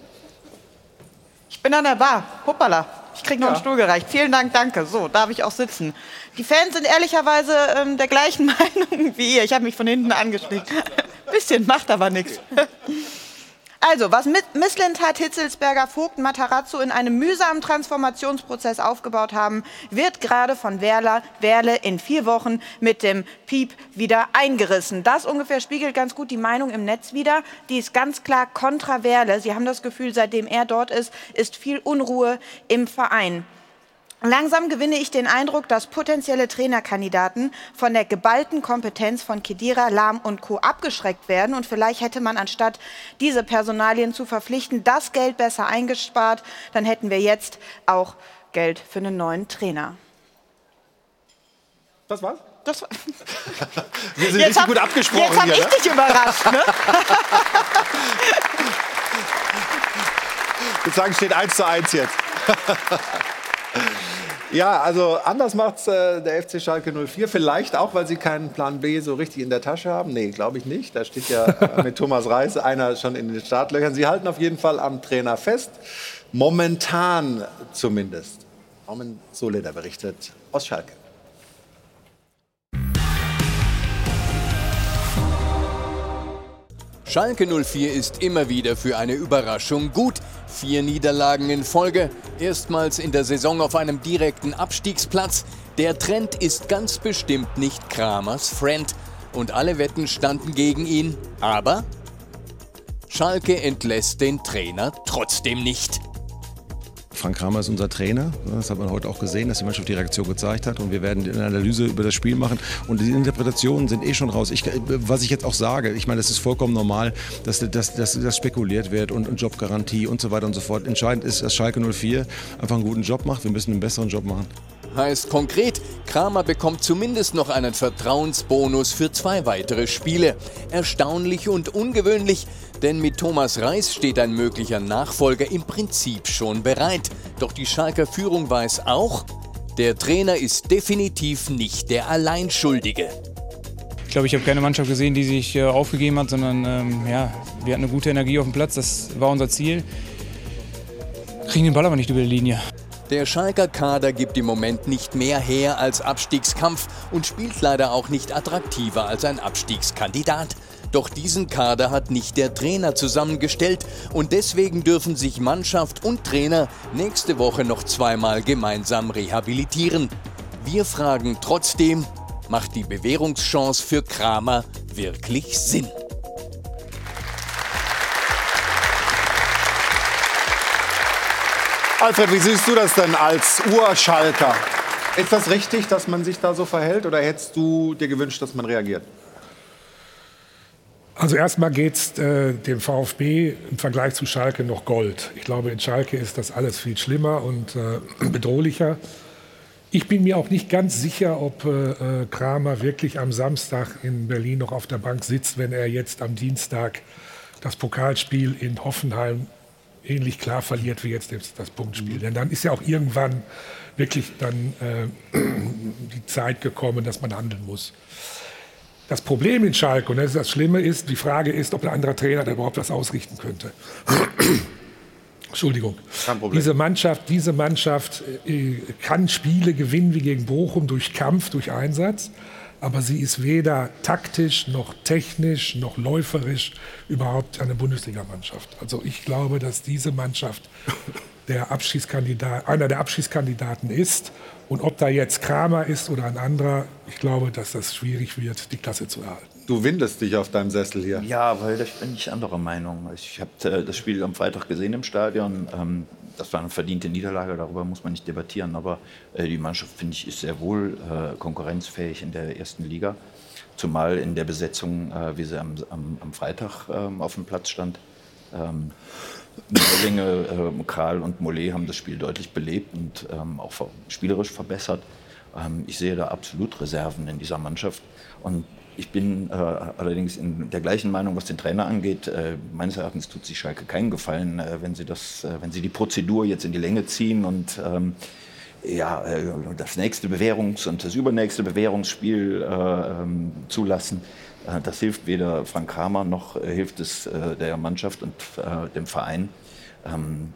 Ich bin an der Bar. Hoppala. Ich kriege noch ja. einen Stuhl gereicht. Vielen Dank, danke. So, darf ich auch sitzen. Die Fans sind ehrlicherweise ähm, der gleichen Meinung wie ihr. Ich habe mich von hinten angeschickt. Bisschen, macht aber nichts. Also, was Misslintat, Hitzelsberger, Vogt, Matarazzo in einem mühsamen Transformationsprozess aufgebaut haben, wird gerade von Werler, Werle in vier Wochen mit dem Piep wieder eingerissen. Das ungefähr spiegelt ganz gut die Meinung im Netz wider. Die ist ganz klar kontra Werle. Sie haben das Gefühl, seitdem er dort ist, ist viel Unruhe im Verein. Langsam gewinne ich den Eindruck, dass potenzielle Trainerkandidaten von der geballten Kompetenz von Kedira, Lahm und Co. abgeschreckt werden. Und vielleicht hätte man anstatt diese Personalien zu verpflichten, das Geld besser eingespart. Dann hätten wir jetzt auch Geld für einen neuen Trainer. Das war's? Das war wir sind jetzt richtig hab, gut abgesprochen. Jetzt habe ich ne? dich überrascht. Ne? ich würde sagen, steht 1 zu 1 jetzt. Ja, also anders macht äh, der FC Schalke 04. Vielleicht auch, weil sie keinen Plan B so richtig in der Tasche haben. Nee, glaube ich nicht. Da steht ja äh, mit Thomas Reis einer schon in den Startlöchern. Sie halten auf jeden Fall am Trainer fest. Momentan zumindest. Norman Soleder berichtet aus Schalke. Schalke 04 ist immer wieder für eine Überraschung gut. Vier Niederlagen in Folge, erstmals in der Saison auf einem direkten Abstiegsplatz. Der Trend ist ganz bestimmt nicht Kramers Friend. Und alle Wetten standen gegen ihn. Aber Schalke entlässt den Trainer trotzdem nicht. Frank Kramer ist unser Trainer. Das hat man heute auch gesehen, dass die Mannschaft die Reaktion gezeigt hat. Und wir werden eine Analyse über das Spiel machen. Und die Interpretationen sind eh schon raus. Ich, was ich jetzt auch sage, ich meine, es ist vollkommen normal, dass, dass spekuliert wird und, und Jobgarantie und so weiter und so fort. Entscheidend ist, dass Schalke 04 einfach einen guten Job macht. Wir müssen einen besseren Job machen. Heißt konkret, Kramer bekommt zumindest noch einen Vertrauensbonus für zwei weitere Spiele. Erstaunlich und ungewöhnlich, denn mit Thomas Reis steht ein möglicher Nachfolger im Prinzip schon bereit. Doch die Schalker Führung weiß auch, der Trainer ist definitiv nicht der Alleinschuldige. Ich glaube, ich habe keine Mannschaft gesehen, die sich äh, aufgegeben hat, sondern ähm, ja, wir hatten eine gute Energie auf dem Platz. Das war unser Ziel. Kriegen den Ball aber nicht über die Linie. Der Schalker Kader gibt im Moment nicht mehr her als Abstiegskampf und spielt leider auch nicht attraktiver als ein Abstiegskandidat. Doch diesen Kader hat nicht der Trainer zusammengestellt und deswegen dürfen sich Mannschaft und Trainer nächste Woche noch zweimal gemeinsam rehabilitieren. Wir fragen trotzdem, macht die Bewährungschance für Kramer wirklich Sinn? Alfred, wie siehst du das denn als Urschalker? Ist das richtig, dass man sich da so verhält oder hättest du dir gewünscht, dass man reagiert? Also erstmal geht es äh, dem VfB im Vergleich zu Schalke noch Gold. Ich glaube, in Schalke ist das alles viel schlimmer und äh, bedrohlicher. Ich bin mir auch nicht ganz sicher, ob äh, äh, Kramer wirklich am Samstag in Berlin noch auf der Bank sitzt, wenn er jetzt am Dienstag das Pokalspiel in Hoffenheim ähnlich klar verliert wie jetzt das Punktspiel. Mhm. Denn dann ist ja auch irgendwann wirklich dann äh, die Zeit gekommen, dass man handeln muss. Das Problem in Schalke, und das ist das Schlimme, ist, die Frage ist, ob ein anderer Trainer da überhaupt was ausrichten könnte. Entschuldigung. Diese Mannschaft, diese Mannschaft äh, kann Spiele gewinnen wie gegen Bochum durch Kampf, durch Einsatz, aber sie ist weder taktisch noch technisch noch läuferisch überhaupt eine Bundesligamannschaft. Also ich glaube, dass diese Mannschaft der Abschießkandidat, einer der Abschießkandidaten ist. Und ob da jetzt Kramer ist oder ein anderer, ich glaube, dass das schwierig wird, die Klasse zu erhalten. Du windest dich auf deinem Sessel hier. Ja, weil da bin ich anderer Meinung. Ich habe äh, das Spiel am Freitag gesehen im Stadion. Ähm, das war eine verdiente Niederlage, darüber muss man nicht debattieren. Aber äh, die Mannschaft, finde ich, ist sehr wohl äh, konkurrenzfähig in der ersten Liga. Zumal in der Besetzung, wie sie am, am, am Freitag ähm, auf dem Platz stand. Ähm, Neulinge, Kral und Mollet haben das Spiel deutlich belebt und auch spielerisch verbessert. ich sehe da absolut Reserven in dieser Mannschaft. Und ich bin äh, allerdings in der gleichen Meinung, was den Trainer angeht. Äh, meines Erachtens tut sich Schalke keinen Gefallen, äh, wenn, sie das, äh, wenn sie die Prozedur jetzt in die Länge ziehen und ähm, ja, äh, das nächste Bewährungs- und das übernächste Bewährungsspiel äh, ähm, zulassen. das hilft weder Frank Kramer noch hilft es der Mannschaft und dem Verein. Ähm,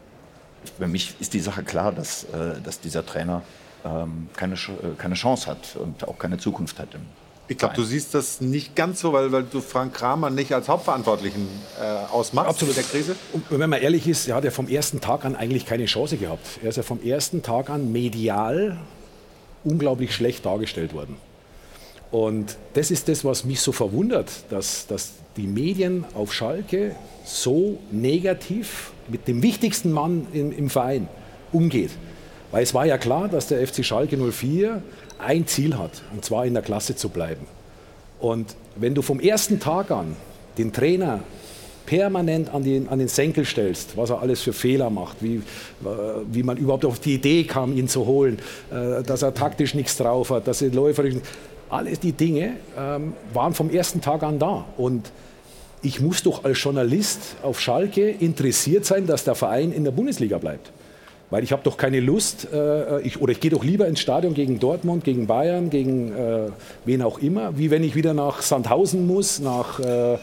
für mich ist die Sache klar, dass, dass dieser Trainer ähm, keine, keine Chance hat und auch keine Zukunft hat im ich glaube, du siehst das nicht ganz so, weil, weil du Frank Kramer nicht als Hauptverantwortlichen äh, ausmachst Absolut. der Krise. Und wenn man ehrlich ist, er hat ja vom ersten Tag an eigentlich keine Chance gehabt. Er ist ja vom ersten Tag an medial unglaublich schlecht dargestellt worden. Und das ist das, was mich so verwundert, dass, dass die Medien auf Schalke so negativ mit dem wichtigsten Mann im, im Verein umgeht. Weil es war ja klar, dass der FC Schalke 04 ein Ziel hat, und zwar in der Klasse zu bleiben. Und wenn du vom ersten Tag an den Trainer permanent an den, an den Senkel stellst, was er alles für Fehler macht, wie, äh, wie man überhaupt auf die Idee kam, ihn zu holen, äh, dass er taktisch nichts drauf hat, dass er läuferisch. Alle die Dinge ähm, waren vom ersten Tag an da. Und ich muss doch als Journalist auf Schalke interessiert sein, dass der Verein in der Bundesliga bleibt. Weil ich habe doch keine Lust, äh, ich, oder ich gehe doch lieber ins Stadion gegen Dortmund, gegen Bayern, gegen äh, wen auch immer, wie wenn ich wieder nach Sandhausen muss, nach... Äh,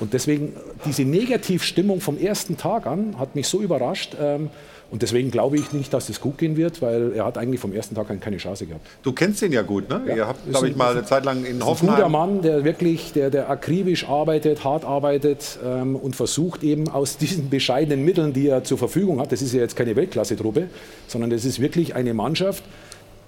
und deswegen, diese Negativstimmung vom ersten Tag an hat mich so überrascht. Ähm, und deswegen glaube ich nicht, dass es gut gehen wird, weil er hat eigentlich vom ersten Tag an keine Chance gehabt. Du kennst ihn ja gut, ne? Ja, Ihr habt, glaube ich, mal eine Zeit lang in Hoffenheim... Ein guter Mann, der wirklich, der, der akribisch arbeitet, hart arbeitet ähm, und versucht eben aus diesen bescheidenen Mitteln, die er zur Verfügung hat, das ist ja jetzt keine Weltklasse-Truppe, sondern das ist wirklich eine Mannschaft,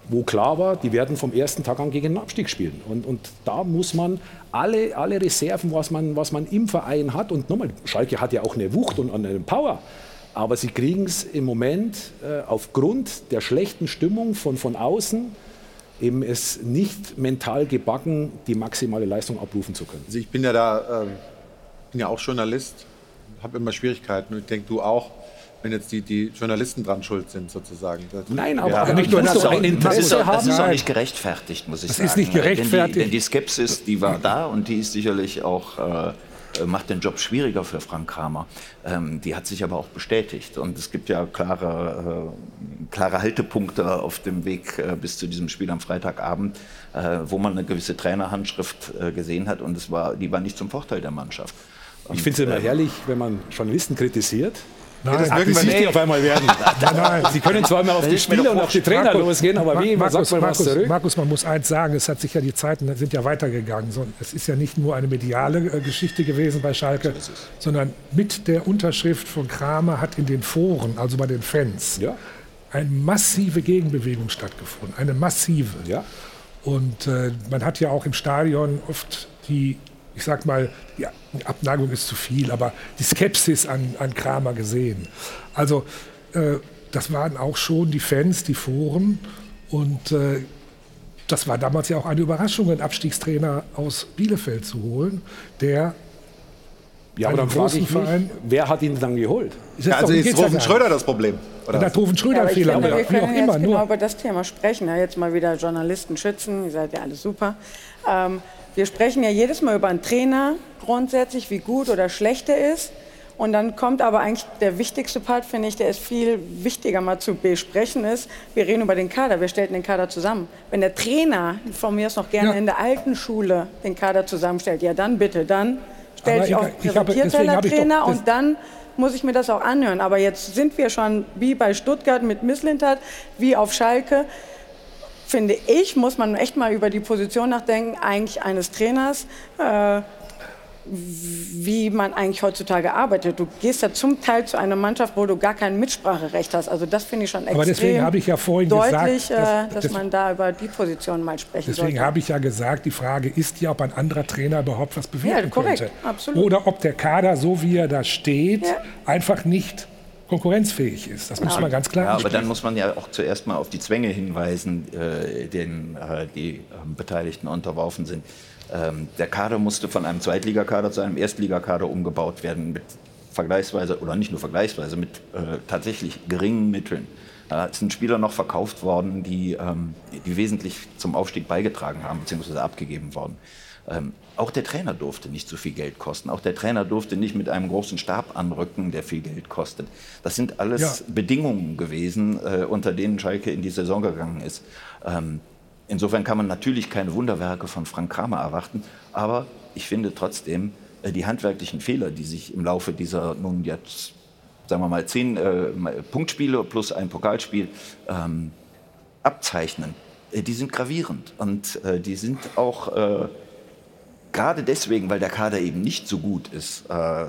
wo klar war, die werden vom ersten Tag an gegen den Abstieg spielen. Und, und da muss man alle, alle Reserven, was man, was man im Verein hat, und nochmal, Schalke hat ja auch eine Wucht und eine Power, aber sie kriegen es im Moment äh, aufgrund der schlechten Stimmung von, von außen eben es nicht mental gebacken, die maximale Leistung abrufen zu können. Also ich bin ja da, äh, bin ja auch Journalist, habe immer Schwierigkeiten und ich denke, du auch wenn jetzt die, die Journalisten dran schuld sind, sozusagen. Das Nein, aber, ja. aber nicht nur das, ein Interesse das ist, auch, das ist auch nicht gerechtfertigt, muss ich das sagen. Das ist nicht gerechtfertigt. Denn die, denn die, Skepsis, die war da und die ist sicherlich auch äh, äh, macht den Job schwieriger für Frank Kramer. Ähm, die hat sich aber auch bestätigt. Und es gibt ja klare, äh, klare Haltepunkte auf dem Weg äh, bis zu diesem Spiel am Freitagabend, äh, wo man eine gewisse Trainerhandschrift äh, gesehen hat. Und es war, die war nicht zum Vorteil der Mannschaft. Und, ich finde es immer herrlich, wenn man Journalisten kritisiert Nein, das aggressiv die auf einmal werden. nein, nein. Sie können zwar immer auf die Spieler und auf die Trainer Markus, losgehen, aber wie, Markus, sagt man Markus, was zurück? Markus, man muss eins sagen, es hat sich ja die Zeiten sind ja weitergegangen. Es ist ja nicht nur eine mediale äh, Geschichte gewesen bei Schalke, sondern mit der Unterschrift von Kramer hat in den Foren, also bei den Fans, ja. eine massive Gegenbewegung stattgefunden. Eine massive. Ja. Und äh, man hat ja auch im Stadion oft die ich sag mal, die Abneigung ist zu viel, aber die Skepsis an, an Kramer gesehen. Also äh, das waren auch schon die Fans, die Foren und äh, das war damals ja auch eine Überraschung, einen Abstiegstrainer aus Bielefeld zu holen, der ja, aber dann frage ich mich, wer hat ihn dann geholt? Ja, also ist Rufen Schröder das Problem? Oder? Da hat Rufen Schröder ja, Fehler gemacht. Wir können jetzt immer, genau über das Thema sprechen. Ja, jetzt mal wieder Journalisten schützen, ihr seid ja alle super. Ähm, wir sprechen ja jedes Mal über einen Trainer grundsätzlich, wie gut oder schlecht er ist. Und dann kommt aber eigentlich der wichtigste Part, finde ich, der ist viel wichtiger mal zu besprechen ist, wir reden über den Kader, wir stellen den Kader zusammen. Wenn der Trainer von mir aus noch gerne ja. in der alten Schule den Kader zusammenstellt, ja dann bitte, dann stelle ich auch Trainer und dann muss ich mir das auch anhören. Aber jetzt sind wir schon wie bei Stuttgart mit Misslintat, wie auf Schalke finde ich, muss man echt mal über die Position nachdenken, eigentlich eines Trainers. Äh, wie man eigentlich heutzutage arbeitet. Du gehst ja zum Teil zu einer Mannschaft, wo du gar kein Mitspracherecht hast. Also das finde ich schon extrem Aber deswegen habe ich ja vorhin deutlich, gesagt, dass, äh, dass man da über die Position mal sprechen Deswegen habe ich ja gesagt, die Frage ist ja, ob ein anderer Trainer überhaupt was bewirken ja, korrekt, könnte. Absolut. Oder ob der Kader, so wie er da steht, ja. einfach nicht konkurrenzfähig ist. Das muss man ganz klar Ja, aber dann muss man ja auch zuerst mal auf die Zwänge hinweisen, äh, denen äh, die äh, Beteiligten unterworfen sind. Ähm, der Kader musste von einem Zweitligakader zu einem Erstligakader umgebaut werden mit vergleichsweise, oder nicht nur vergleichsweise, mit äh, tatsächlich geringen Mitteln. Da sind Spieler noch verkauft worden, die, ähm, die wesentlich zum Aufstieg beigetragen haben, beziehungsweise abgegeben worden. Ähm, auch der Trainer durfte nicht so viel Geld kosten. Auch der Trainer durfte nicht mit einem großen Stab anrücken, der viel Geld kostet. Das sind alles ja. Bedingungen gewesen, äh, unter denen Schalke in die Saison gegangen ist. Ähm, insofern kann man natürlich keine Wunderwerke von Frank Kramer erwarten, aber ich finde trotzdem, äh, die handwerklichen Fehler, die sich im Laufe dieser nun jetzt, sagen wir mal, zehn äh, Punktspiele plus ein Pokalspiel ähm, abzeichnen, äh, die sind gravierend und äh, die sind auch äh, gerade deswegen, weil der Kader eben nicht so gut ist, äh,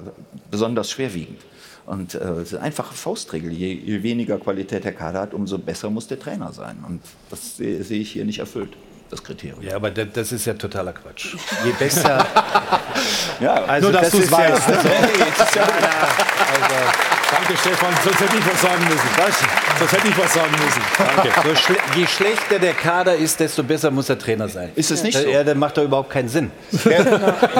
besonders schwerwiegend. Und äh, es ist eine einfache Faustregel. Je, je, weniger Qualität der Kader hat, umso besser muss der Trainer sein. Und das sehe seh ich hier nicht erfüllt, das Kriterium. Ja, aber das ist ja totaler Quatsch. Je besser. ja, also Nur, dass du es weißt. Ja, also. Danke, Stefan. Sonst hätte ich was sagen müssen. Was? Sonst hätte ich was sagen müssen. Danke. So schle je schlechter der Kader ist, desto besser muss der Trainer sein. Ist es nicht so? Ja, dann macht doch überhaupt keinen Sinn. Wer,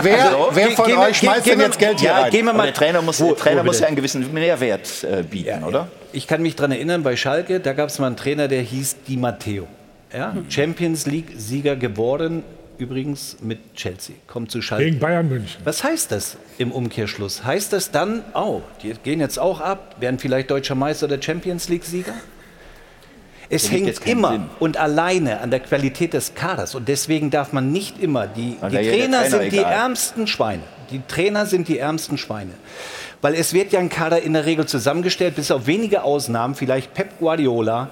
wer, also, wer von euch schmeißt denn jetzt Geld hier ja, rein? Gehen wir mal, der Trainer muss, wo, Trainer muss ja einen gewissen Mehrwert äh, bieten, ja, oder? Ich kann mich daran erinnern, bei Schalke, da gab es mal einen Trainer, der hieß Di Matteo. Ja? Mhm. Champions League-Sieger geworden, übrigens mit Chelsea, kommt zu Schalke. Gegen Bayern München. Was heißt das im Umkehrschluss? Heißt das dann, oh, die gehen jetzt auch ab, werden vielleicht deutscher Meister oder Champions League-Sieger? Es hängt immer Sinn. und alleine an der Qualität des Kaders und deswegen darf man nicht immer, die, die Trainer, Trainer, sind egal. die ärmsten Schweine. Die Trainer sind die ärmsten Schweine. Weil es wird ja ein Kader in der Regel zusammengestellt, bis auf wenige Ausnahmen, vielleicht Pep Guardiola,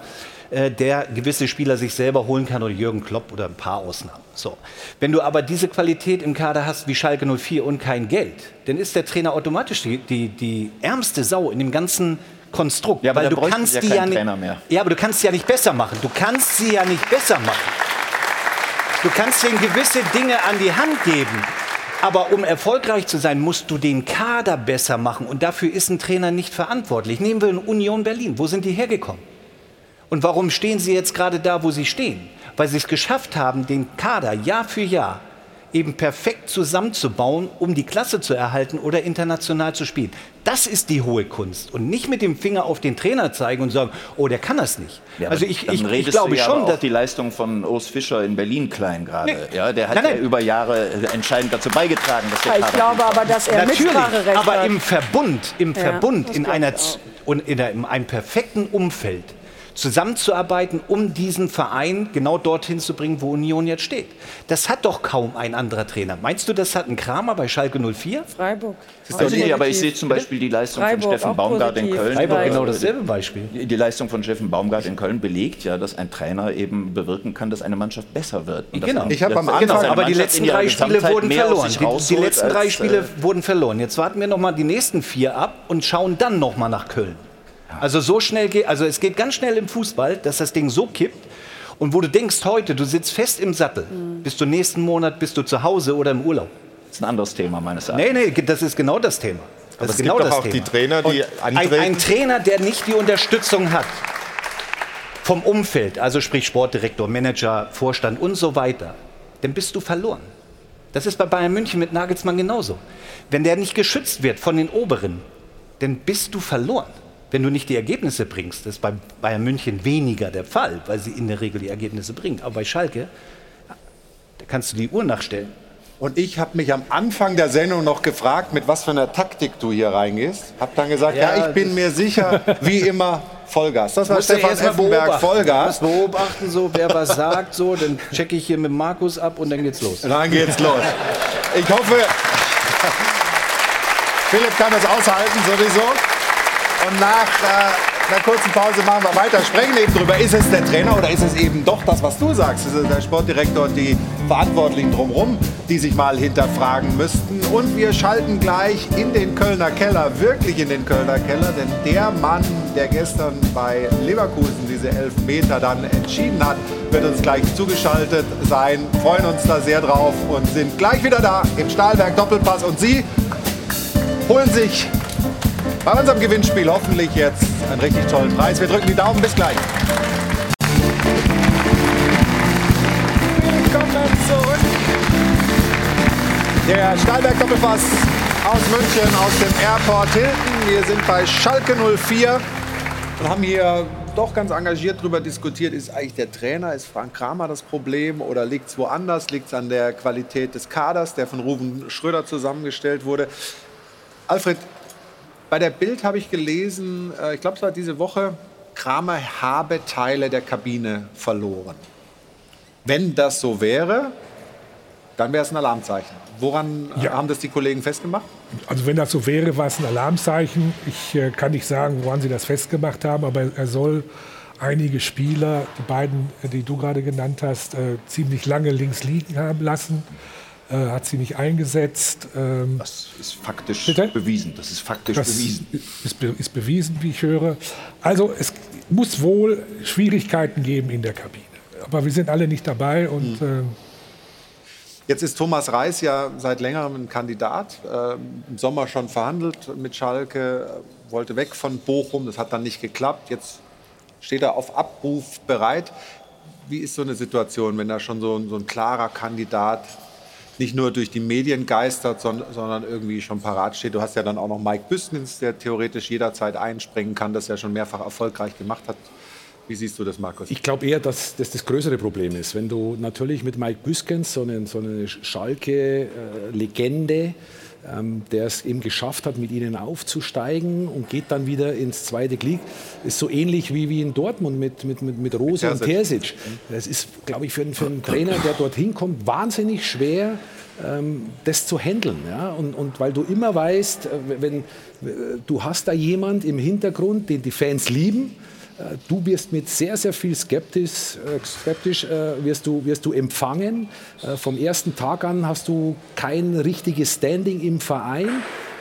äh, der gewisse Spieler sich selber holen kann oder Jürgen Klopp oder ein paar Ausnahmen. So. Wenn du aber diese Qualität im Kader hast wie Schalke 04 und kein Geld, dann ist der Trainer automatisch die, die, die ärmste Sau in dem ganzen Konstrukt. Ja, weil du kannst ja die ja nicht, ja, aber du kannst sie ja nicht besser machen. Du kannst sie ja nicht besser machen. Du kannst ihnen gewisse Dinge an die Hand geben. Aber um erfolgreich zu sein, musst du den Kader besser machen. Und dafür ist ein Trainer nicht verantwortlich. Nehmen wir Union Berlin. Wo sind die hergekommen? Und warum stehen sie jetzt gerade da, wo sie stehen? Weil sie es geschafft haben, den Kader Jahr für Jahr eben perfekt zusammenzubauen, um die Klasse zu erhalten oder international zu spielen. Das ist die hohe Kunst und nicht mit dem Finger auf den Trainer zeigen und sagen, oh, der kann das nicht. Ja, also ich, ich, ich glaube schon, aber dass die Leistung von Urs Fischer in Berlin klein gerade. Nee. Ja, der hat nein, nein. ja über Jahre entscheidend dazu beigetragen, dass der Kader Ich glaube aber, dass er Natürlich, aber im Verbund, im ja, Verbund, in einer und in einem perfekten Umfeld zusammenzuarbeiten, um diesen Verein genau dorthin zu bringen, wo Union jetzt steht. Das hat doch kaum ein anderer Trainer. Meinst du, das hat ein Kramer bei Schalke 04? Freiburg. Also nee, aber ich sehe zum Beispiel die Leistung Freiburg, von Steffen Baumgart in Köln. Freiburg genau dasselbe Beispiel. Die Leistung von Steffen Baumgart in Köln belegt ja, dass ein Trainer eben bewirken kann, dass eine Mannschaft besser wird. genau. Ich habe am Anfang, genau, aber die letzten drei Spiele wurden verloren. Die, die, letzten drei Spiele äh, wurden verloren. Jetzt warten wir noch mal die nächsten vier ab und schauen dann noch mal nach Köln. Also so schnell geht, also es geht ganz schnell im Fußball, dass das Ding so kippt. Und wo du denkst heute, du sitzt fest im Sattel, mhm. bist du nächsten Monat, bist du zu Hause oder im Urlaub. Das ist ein anderes Thema meines Erachtens. Nee, nee, das ist genau das Thema. Das Aber ist es genau gibt doch auch Thema. die Trainer, die ein, ein Trainer, der nicht die Unterstützung hat vom Umfeld, also sprich Sportdirektor, Manager, Vorstand und so weiter, dann bist du verloren. Das ist bei Bayern München mit Nagelsmann genauso. Wenn der nicht geschützt wird von den Oberen, dann bist du verloren wenn du nicht die Ergebnisse bringst. Das ist bei Bayern München weniger der Fall, weil sie in der Regel die Ergebnisse bringen. Aber bei Schalke, da kannst du die Uhr nachstellen. Und ich habe mich am Anfang der Sendung noch gefragt, mit was für einer Taktik du hier reingehst. Hab dann gesagt, ja, ja ich bin mir sicher, wie immer, Vollgas. Das war Stefan Effenberg, Vollgas. Du beobachten, so, wer was sagt, so, dann checke ich hier mit Markus ab und dann geht's los. Dann geht's los. Ich hoffe, Philipp kann das aushalten sowieso. Und nach äh, einer kurzen Pause machen wir weiter. Sprechen eben drüber, ist es der Trainer oder ist es eben doch das, was du sagst? Ist es der Sportdirektor und die Verantwortlichen drumherum, die sich mal hinterfragen müssten? Und wir schalten gleich in den Kölner Keller, wirklich in den Kölner Keller, denn der Mann, der gestern bei Leverkusen diese elf Meter dann entschieden hat, wird uns gleich zugeschaltet sein. Freuen uns da sehr drauf und sind gleich wieder da im Stahlwerk Doppelpass. Und Sie holen sich bei unserem Gewinnspiel hoffentlich jetzt einen richtig tollen Preis. Wir drücken die Daumen. Bis gleich. Willkommen zurück. Der Stahlberg Doppelpass aus München, aus dem Airport Hilton. Wir sind bei Schalke 04 und haben hier doch ganz engagiert darüber diskutiert, ist eigentlich der Trainer, ist Frank Kramer das Problem oder liegt es woanders? Liegt es an der Qualität des Kaders, der von Ruven Schröder zusammengestellt wurde? Alfred, bei der Bild habe ich gelesen, äh, ich glaube, es war diese Woche, Kramer habe Teile der Kabine verloren. Wenn das so wäre, dann wäre es ein Alarmzeichen. Woran äh, ja. haben das die Kollegen festgemacht? Also wenn das so wäre, war es ein Alarmzeichen. Ich äh, kann nicht sagen, woran sie das festgemacht haben, aber er soll einige Spieler, die beiden, die du gerade genannt hast, äh, ziemlich lange links liegen haben lassen äh, hat sie nicht eingesetzt. Ähm, das ist faktisch bitte? bewiesen. Das ist faktisch das bewiesen. Ist, ist, bewiesen, wie ich höre. Also es muss wohl Schwierigkeiten geben in der Kabine. Aber wir sind alle nicht dabei und hm. äh, Jetzt ist Thomas Reis ja seit längerem ein Kandidat. Äh, Im Sommer schon verhandelt mit Schalke, wollte weg von Bochum. Das hat dann nicht geklappt. Jetzt steht er auf Abruf bereit. Wie ist so eine Situation, wenn da schon so, so ein klarer Kandidat nicht nur durch die Medien geistert, sondern irgendwie schon parat steht. Du hast ja dann auch noch Mike Büskens, der theoretisch jederzeit einspringen kann, das ja schon mehrfach erfolgreich gemacht hat. Wie siehst du das, Markus? Ich glaube eher, dass das das größere Problem ist. Wenn du natürlich mit Mike Büskens, so eine, so eine Schalke-Legende, ähm, der es eben geschafft hat, mit ihnen aufzusteigen und geht dann wieder ins zweite Glied. Ist so ähnlich wie, wie in Dortmund mit, mit, mit, mit Rose und Terzic. Das ist, glaube ich, für, für einen Trainer, der dorthin kommt, wahnsinnig schwer, ähm, das zu handeln. Ja? Und, und weil du immer weißt, äh, wenn, du hast da jemand im Hintergrund, den die Fans lieben, äh, du wirst mit sehr, sehr viel skeptisch, äh, skeptisch äh, wirst, du, wirst du empfangen. Vom ersten Tag an hast du kein richtiges Standing im Verein.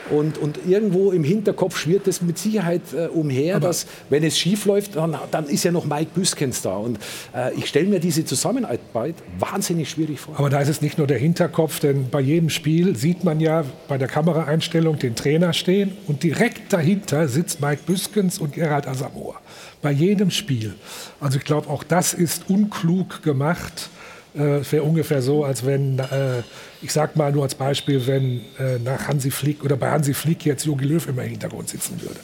Und, und irgendwo im Hinterkopf schwirrt es mit Sicherheit äh, umher, Aber dass, wenn es schief läuft, dann, dann ist ja noch Mike Büskens da. Und äh, ich stelle mir diese Zusammenarbeit wahnsinnig schwierig vor. Aber da ist es nicht nur der Hinterkopf, denn bei jedem Spiel sieht man ja bei der Kameraeinstellung den Trainer stehen und direkt dahinter sitzt Mike Büskens und Gerald Asamoah bei jedem Spiel. Also ich glaube, auch das ist unklug gemacht. Äh, es wäre ungefähr so, als wenn, äh, ich sag mal nur als Beispiel, wenn äh, nach Hansi Flick oder bei Hansi Flick jetzt Jogi Löw immer im Hintergrund sitzen würde.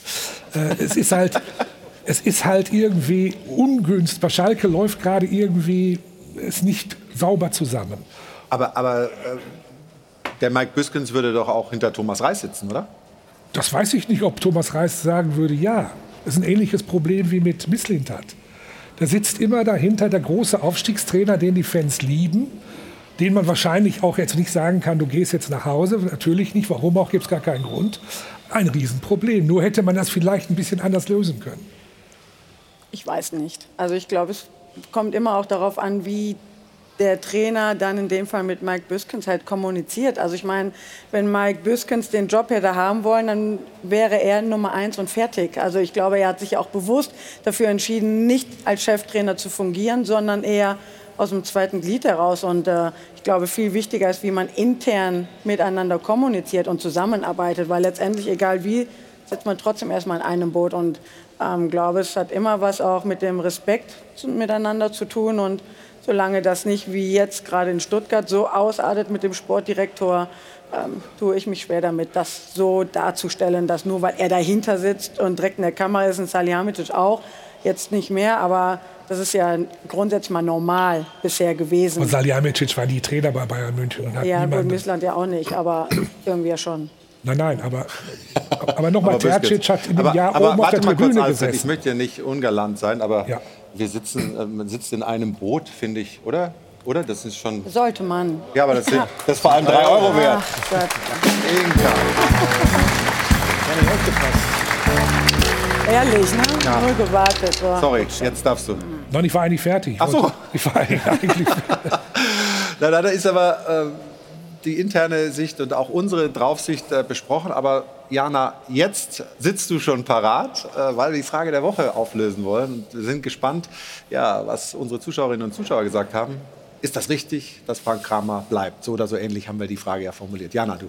Äh, es ist halt, es ist halt irgendwie ungünstig. Bei Schalke läuft gerade irgendwie es nicht sauber zusammen. Aber, aber äh, der Mike Büskens würde doch auch hinter Thomas Reis sitzen, oder? Das weiß ich nicht, ob Thomas Reis sagen würde, ja. Das ist ein ähnliches Problem wie mit Misslintat. Da sitzt immer dahinter der große Aufstiegstrainer, den die Fans lieben, den man wahrscheinlich auch jetzt nicht sagen kann, du gehst jetzt nach Hause. Natürlich nicht, warum auch, gibt es gar keinen Grund. Ein Riesenproblem. Nur hätte man das vielleicht ein bisschen anders lösen können. Ich weiß nicht. Also ich glaube, es kommt immer auch darauf an, wie der Trainer dann in dem Fall mit Mike Büskens halt kommuniziert. Also ich meine, wenn Mike Büskens den Job hätte haben wollen, dann wäre er Nummer eins und fertig. Also ich glaube, er hat sich auch bewusst dafür entschieden, nicht als Cheftrainer zu fungieren, sondern eher aus dem zweiten Glied heraus. Und äh, ich glaube, viel wichtiger ist, wie man intern miteinander kommuniziert und zusammenarbeitet, weil letztendlich, egal wie, sitzt man trotzdem erstmal in einem Boot. Und ich ähm, glaube, es hat immer was auch mit dem Respekt miteinander zu tun und solange das nicht wie jetzt gerade in Stuttgart so ausartet mit dem Sportdirektor, ähm, tue ich mich schwer damit, das so darzustellen, dass nur weil er dahinter sitzt und direkt in der Kamera ist, und Salihamidzic auch, jetzt nicht mehr, aber Das ist ja grundsätzlich mal normal bisher gewesen. Und Salihamidzic war nie Trainer bei Bayern München. Und hat ja, gut, Missland ja auch nicht, aber irgendwie ja schon. Nein, nein, aber, aber nochmal. Tercic hat in dem aber, Jahr aber oben auf warte der mal kurz, Tribüne Alfred, Ich gesessen. möchte ja nicht ungalant sein, aber wir sitzen, äh, man sitzt in einem Boot, finde ich, oder? Oder? Das ist schon. Sollte man. Ja, aber das, sind, das ist vor allem drei Euro wert. Ach Gott. Ehrlich, ne? Ja. Nur gewartet. So. Sorry, jetzt darfst du. Nein, ich war eigentlich fertig. Ach so. Ich war eigentlich Na, na, da ist aber äh, die interne Sicht und auch unsere Draufsicht äh, besprochen. Aber Jana, jetzt sitzt du schon parat, äh, weil wir die Frage der Woche auflösen wollen. Und wir sind gespannt, ja, was unsere Zuschauerinnen und Zuschauer gesagt haben. Ist das richtig, dass Frank Kramer bleibt? So oder so ähnlich haben wir die Frage ja formuliert. Jana, du.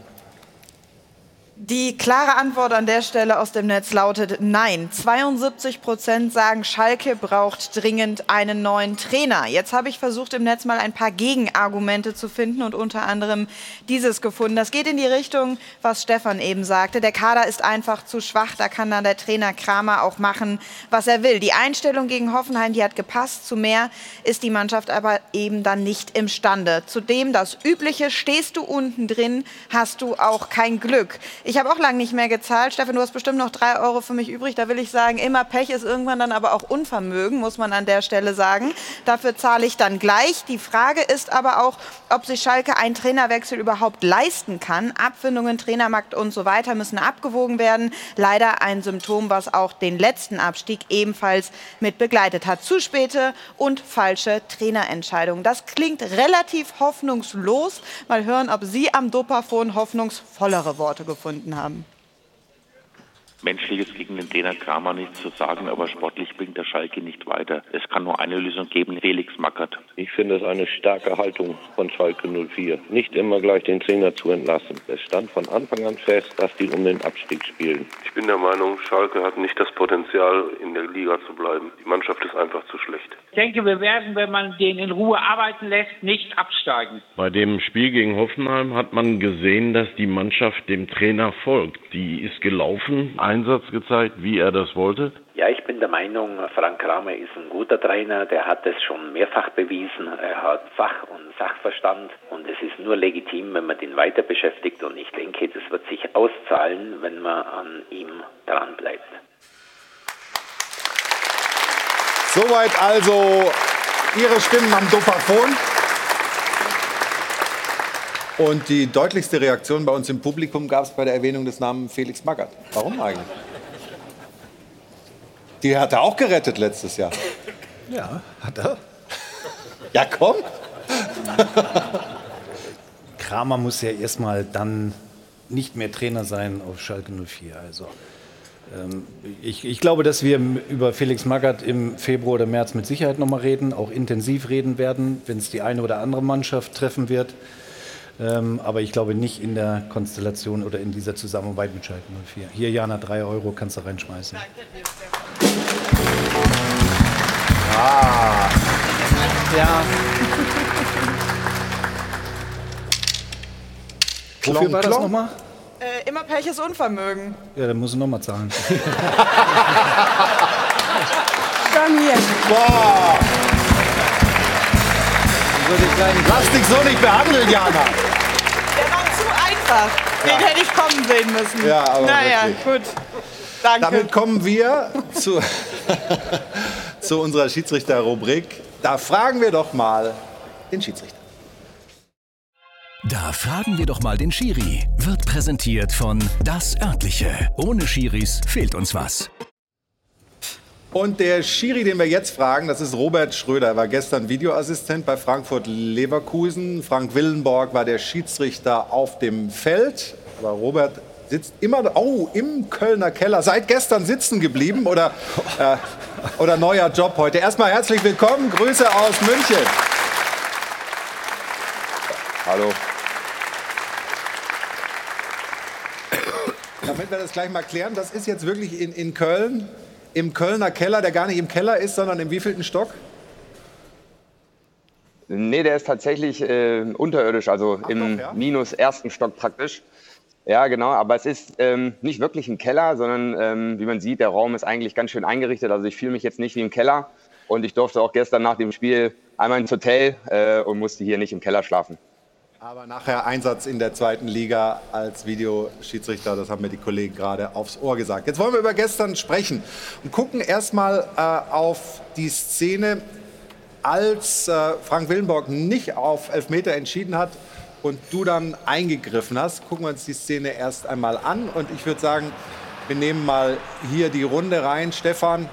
Die klare Antwort an der Stelle aus dem Netz lautet Nein. 72 Prozent sagen, Schalke braucht dringend einen neuen Trainer. Jetzt habe ich versucht, im Netz mal ein paar Gegenargumente zu finden und unter anderem dieses gefunden. Das geht in die Richtung, was Stefan eben sagte. Der Kader ist einfach zu schwach. Da kann dann der Trainer Kramer auch machen, was er will. Die Einstellung gegen Hoffenheim, die hat gepasst. Zu mehr ist die Mannschaft aber eben dann nicht imstande. Zudem das Übliche, stehst du unten drin, hast du auch kein Glück. Ich habe auch lange nicht mehr gezahlt. Stefan, du hast bestimmt noch drei Euro für mich übrig. Da will ich sagen, immer Pech ist irgendwann dann aber auch Unvermögen, muss man an der Stelle sagen. Dafür zahle ich dann gleich. Die Frage ist aber auch, ob sich Schalke einen Trainerwechsel überhaupt leisten kann. Abfindungen, Trainermarkt und so weiter müssen abgewogen werden. Leider ein Symptom, was auch den letzten Abstieg ebenfalls mit begleitet hat. Zu späte und falsche Trainerentscheidungen. Das klingt relativ hoffnungslos. Mal hören, ob Sie am Dopafon hoffnungsvollere Worte gefunden haben. Menschliches gegen den Trainer Kramer nichts zu sagen, aber sportlich bringt der Schalke nicht weiter. Es kann nur eine Lösung geben, Felix Mackert. Ich finde es eine starke Haltung von Schalke 04, nicht immer gleich den Trainer zu entlassen. Es stand von Anfang an fest, dass die um den Abstieg spielen. Ich bin der Meinung, Schalke hat nicht das Potenzial, in der Liga zu bleiben. Die Mannschaft ist einfach zu schlecht. Ich denke, wir werden, wenn man den in Ruhe arbeiten lässt, nicht absteigen. Bei dem Spiel gegen Hoffenheim hat man gesehen, dass die Mannschaft dem Trainer folgt. Die ist gelaufen, Einsatz gezeigt, wie er das wollte. Ja, ich bin der Meinung, Frank Kramer ist ein guter Trainer, der hat es schon mehrfach bewiesen. Er hat Fach- und Sachverstand und es ist nur legitim, wenn man den weiter beschäftigt und ich denke, das wird sich auszahlen, wenn man an ihm dran Soweit also Ihre Stimmen am Dopafon. Und die deutlichste Reaktion bei uns im Publikum gab es bei der Erwähnung des Namens Felix Magath. Warum eigentlich? Die hat er auch gerettet letztes Jahr. Ja, hat er. Ja, komm. Kramer muss ja erstmal dann nicht mehr Trainer sein auf Schalke 04. Also ich, ich glaube, dass wir über Felix Magath im Februar oder März mit Sicherheit noch mal reden, auch intensiv reden werden, wenn es die eine oder andere Mannschaft treffen wird. Ähm, aber ich glaube nicht in der Konstellation oder in dieser Zusammenarbeit mit Schalke 04. Hier, Jana, drei Euro kannst du reinschmeißen. Ah. Ja. Wofür war das nochmal? Äh, immer Pech ist Unvermögen. Ja, dann muss ich nochmal zahlen. Hier. Boah. Lass dich so nicht behandeln, Jana. Der war zu einfach. Den hätte ich kommen sehen müssen. Ja, aber Naja, wirklich. gut. Danke. Damit kommen wir zu, zu unserer Schiedsrichterrubrik. Da fragen wir doch mal den Schiedsrichter. Da fragen wir doch mal den Schiri. Wird präsentiert von Das Örtliche. Ohne Schiris fehlt uns was. Und der Schiri, den wir jetzt fragen, das ist Robert Schröder. Er war gestern Videoassistent bei Frankfurt Leverkusen. Frank Willenborg war der Schiedsrichter auf dem Feld. Aber Robert sitzt immer oh, im Kölner Keller. Seit gestern sitzen geblieben oder, äh, oder neuer Job heute. Erstmal herzlich willkommen. Grüße aus München. Hallo. Damit wir das gleich mal klären, das ist jetzt wirklich in, in Köln, im Kölner Keller, der gar nicht im Keller ist, sondern im wievielten Stock? Nee, der ist tatsächlich äh, unterirdisch, also im minus ersten Stock praktisch. Ja, genau, aber es ist ähm, nicht wirklich ein Keller, sondern ähm, wie man sieht, der Raum ist eigentlich ganz schön eingerichtet. Also ich fühle mich jetzt nicht wie im Keller, Und ich durfte auch gestern nach dem Spiel einmal ins Hotel äh, und musste hier nicht im Keller schlafen. Aber nachher Einsatz in der zweiten Liga als Videoschiedsrichter, das haben mir die Kollegen gerade aufs Ohr gesagt. Jetzt wollen wir über gestern sprechen und gucken erstmal äh, auf die Szene, als äh, Frank Willenborg nicht auf Elfmeter entschieden hat und du dann eingegriffen hast. Gucken wir uns die Szene erst einmal an und ich würde sagen, wir nehmen mal hier die Runde rein. Stefan,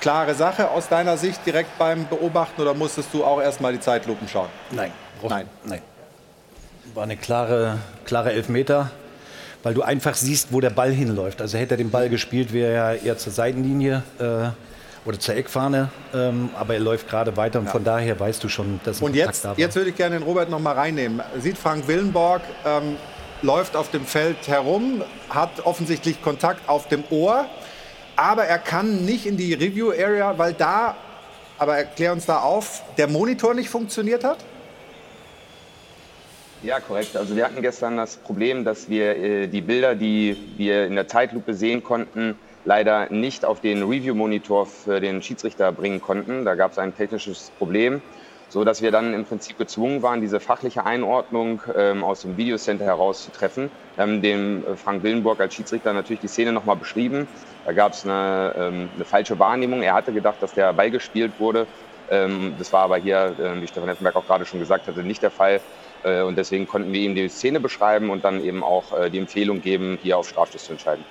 klare Sache aus deiner Sicht direkt beim Beobachten oder musstest du auch erst mal die Zeitlupen schauen? Nein. Nein. Nein. War eine klare, klare Elfmeter, weil du einfach siehst, wo der Ball hinläuft. Also hätte er den Ball gespielt, wäre er eher zur Seitenlinie äh, oder zur Eckfahne. Ähm, aber er läuft gerade weiter und Ja. von daher weißt du schon, dass ein Und Kontakt jetzt, da war. jetzt würde ich gerne den Robert noch mal reinnehmen. Sieht Frank Willenborg, ähm, läuft auf dem Feld herum, hat offensichtlich Kontakt auf dem Ohr, aber er kann nicht in die Review Area, weil da, aber erklär uns da auf, der Monitor nicht funktioniert hat? Ja, korrekt. Also wir hatten gestern das Problem, dass wir äh, die Bilder, die wir in der Zeitlupe sehen konnten, leider nicht auf den Review-Monitor für den Schiedsrichter bringen konnten. Da gab es ein technisches Problem, so dass wir dann im Prinzip gezwungen waren, diese fachliche Einordnung ähm, aus dem Videocenter heraus zu treffen. Wir haben dem äh, Frank Willenburg als Schiedsrichter natürlich die Szene nochmal beschrieben. Da gab es eine, ähm, eine falsche Wahrnehmung. Er hatte gedacht, dass der Ball gespielt wurde. Ähm, das war aber hier, äh, wie Stefan Effenberg auch gerade schon gesagt hatte, nicht der Fall. Äh, Und deswegen konnten wir ihm die Szene beschreiben und dann eben auch äh, die Empfehlung geben, hier auf Strafstoß zu entscheiden.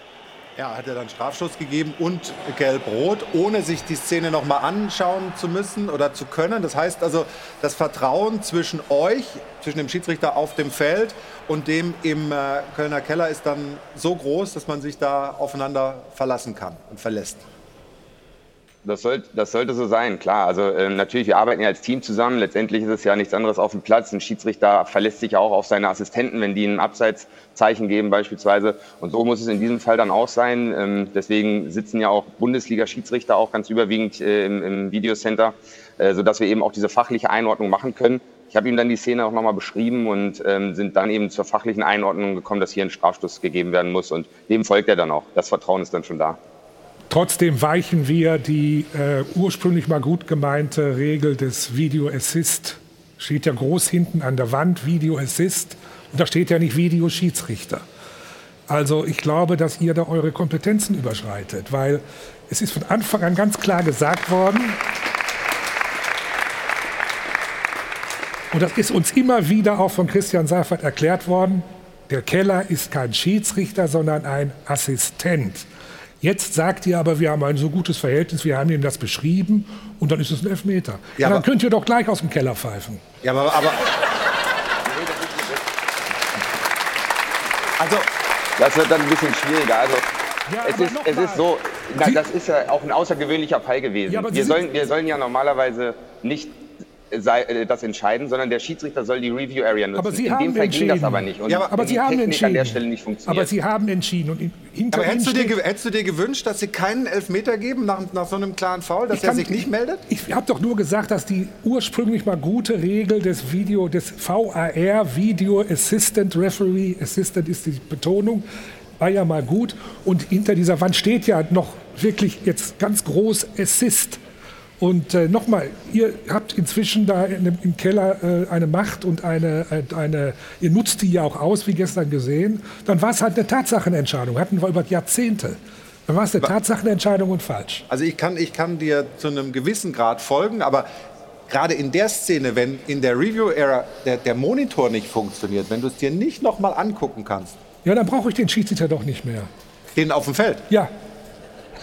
Ja, hat er dann Strafstoß gegeben und gelb-rot, ohne sich die Szene noch mal anschauen zu müssen oder zu können. Das heißt also, das Vertrauen zwischen euch, zwischen dem Schiedsrichter auf dem Feld und dem im äh, Kölner Keller ist dann so groß, dass man sich da aufeinander verlassen kann und verlässt. Das, soll, das sollte so sein, klar. Also ähm, natürlich, wir arbeiten ja als Team zusammen. Letztendlich ist es ja nichts anderes auf dem Platz. Ein Schiedsrichter verlässt sich ja auch auf seine Assistenten, wenn die ein Abseitszeichen geben beispielsweise. Und so muss es in diesem Fall dann auch sein. Ähm, deswegen sitzen ja auch Bundesliga-Schiedsrichter auch ganz überwiegend äh, im, im Videocenter, äh, sodass wir eben auch diese fachliche Einordnung machen können. Ich habe ihm dann die Szene auch nochmal beschrieben und ähm, sind dann eben zur fachlichen Einordnung gekommen, dass hier ein Strafstoß gegeben werden muss. Und dem folgt er dann auch. Das Vertrauen ist dann schon da. Trotzdem weichen wir die äh, ursprünglich mal gut gemeinte Regel des Video Assist. Steht ja groß hinten an der Wand, Video Assist. Und da steht ja nicht Video Schiedsrichter. Also ich glaube, dass ihr da eure Kompetenzen überschreitet, weil es ist von Anfang an ganz klar gesagt worden, und das ist uns immer wieder auch von Christian Seifert erklärt worden, der Keller ist kein Schiedsrichter, sondern ein Assistent. Jetzt sagt ihr aber, wir haben ein so gutes Verhältnis, wir haben ihm das beschrieben und dann ist es ein Elfmeter. Ja, Ja, dann könnt ihr doch gleich aus dem Keller pfeifen. Ja, aber, aber Also, das wird dann ein bisschen schwieriger. Also, es, ist, es ist so, na, das ist ja auch ein außergewöhnlicher Fall gewesen. Ja, wir, sollen, wir sollen ja normalerweise nicht sei, äh, das entscheiden, sondern der Schiedsrichter soll die Review Area nutzen. Aber Sie In haben dem Fall ging entschieden. das aber nicht. Und Ja, aber, aber Sie haben Technik entschieden. an der Stelle nicht funktioniert. Aber Sie haben entschieden. Und hinter Aber hättest du, dir, hättest du dir gewünscht, dass sie keinen Elfmeter geben nach, nach so einem klaren Foul, dass Ich er kann- sich nicht meldet? Ich habe doch nur gesagt, dass die ursprünglich mal gute Regel des Video, des VAR, Video Assistant Referee, Assistant ist die Betonung, war ja mal gut. Und hinter dieser Wand steht ja noch wirklich jetzt ganz groß Assist. Und äh, nochmal, ihr habt inzwischen da in im Keller äh, eine Macht und eine, äh, eine, ihr nutzt die ja auch aus, wie gestern gesehen. Dann war es halt eine Tatsachenentscheidung, hatten wir über Jahrzehnte. Dann war es eine Tatsachenentscheidung und falsch. Also ich kann, ich kann dir zu einem gewissen Grad folgen, aber gerade in der Szene, wenn in der Review-Era der, der Monitor nicht funktioniert, wenn du es dir nicht noch mal angucken kannst, Ja, dann brauche ich den Schiedsrichter doch nicht mehr. den auf dem Feld. Ja.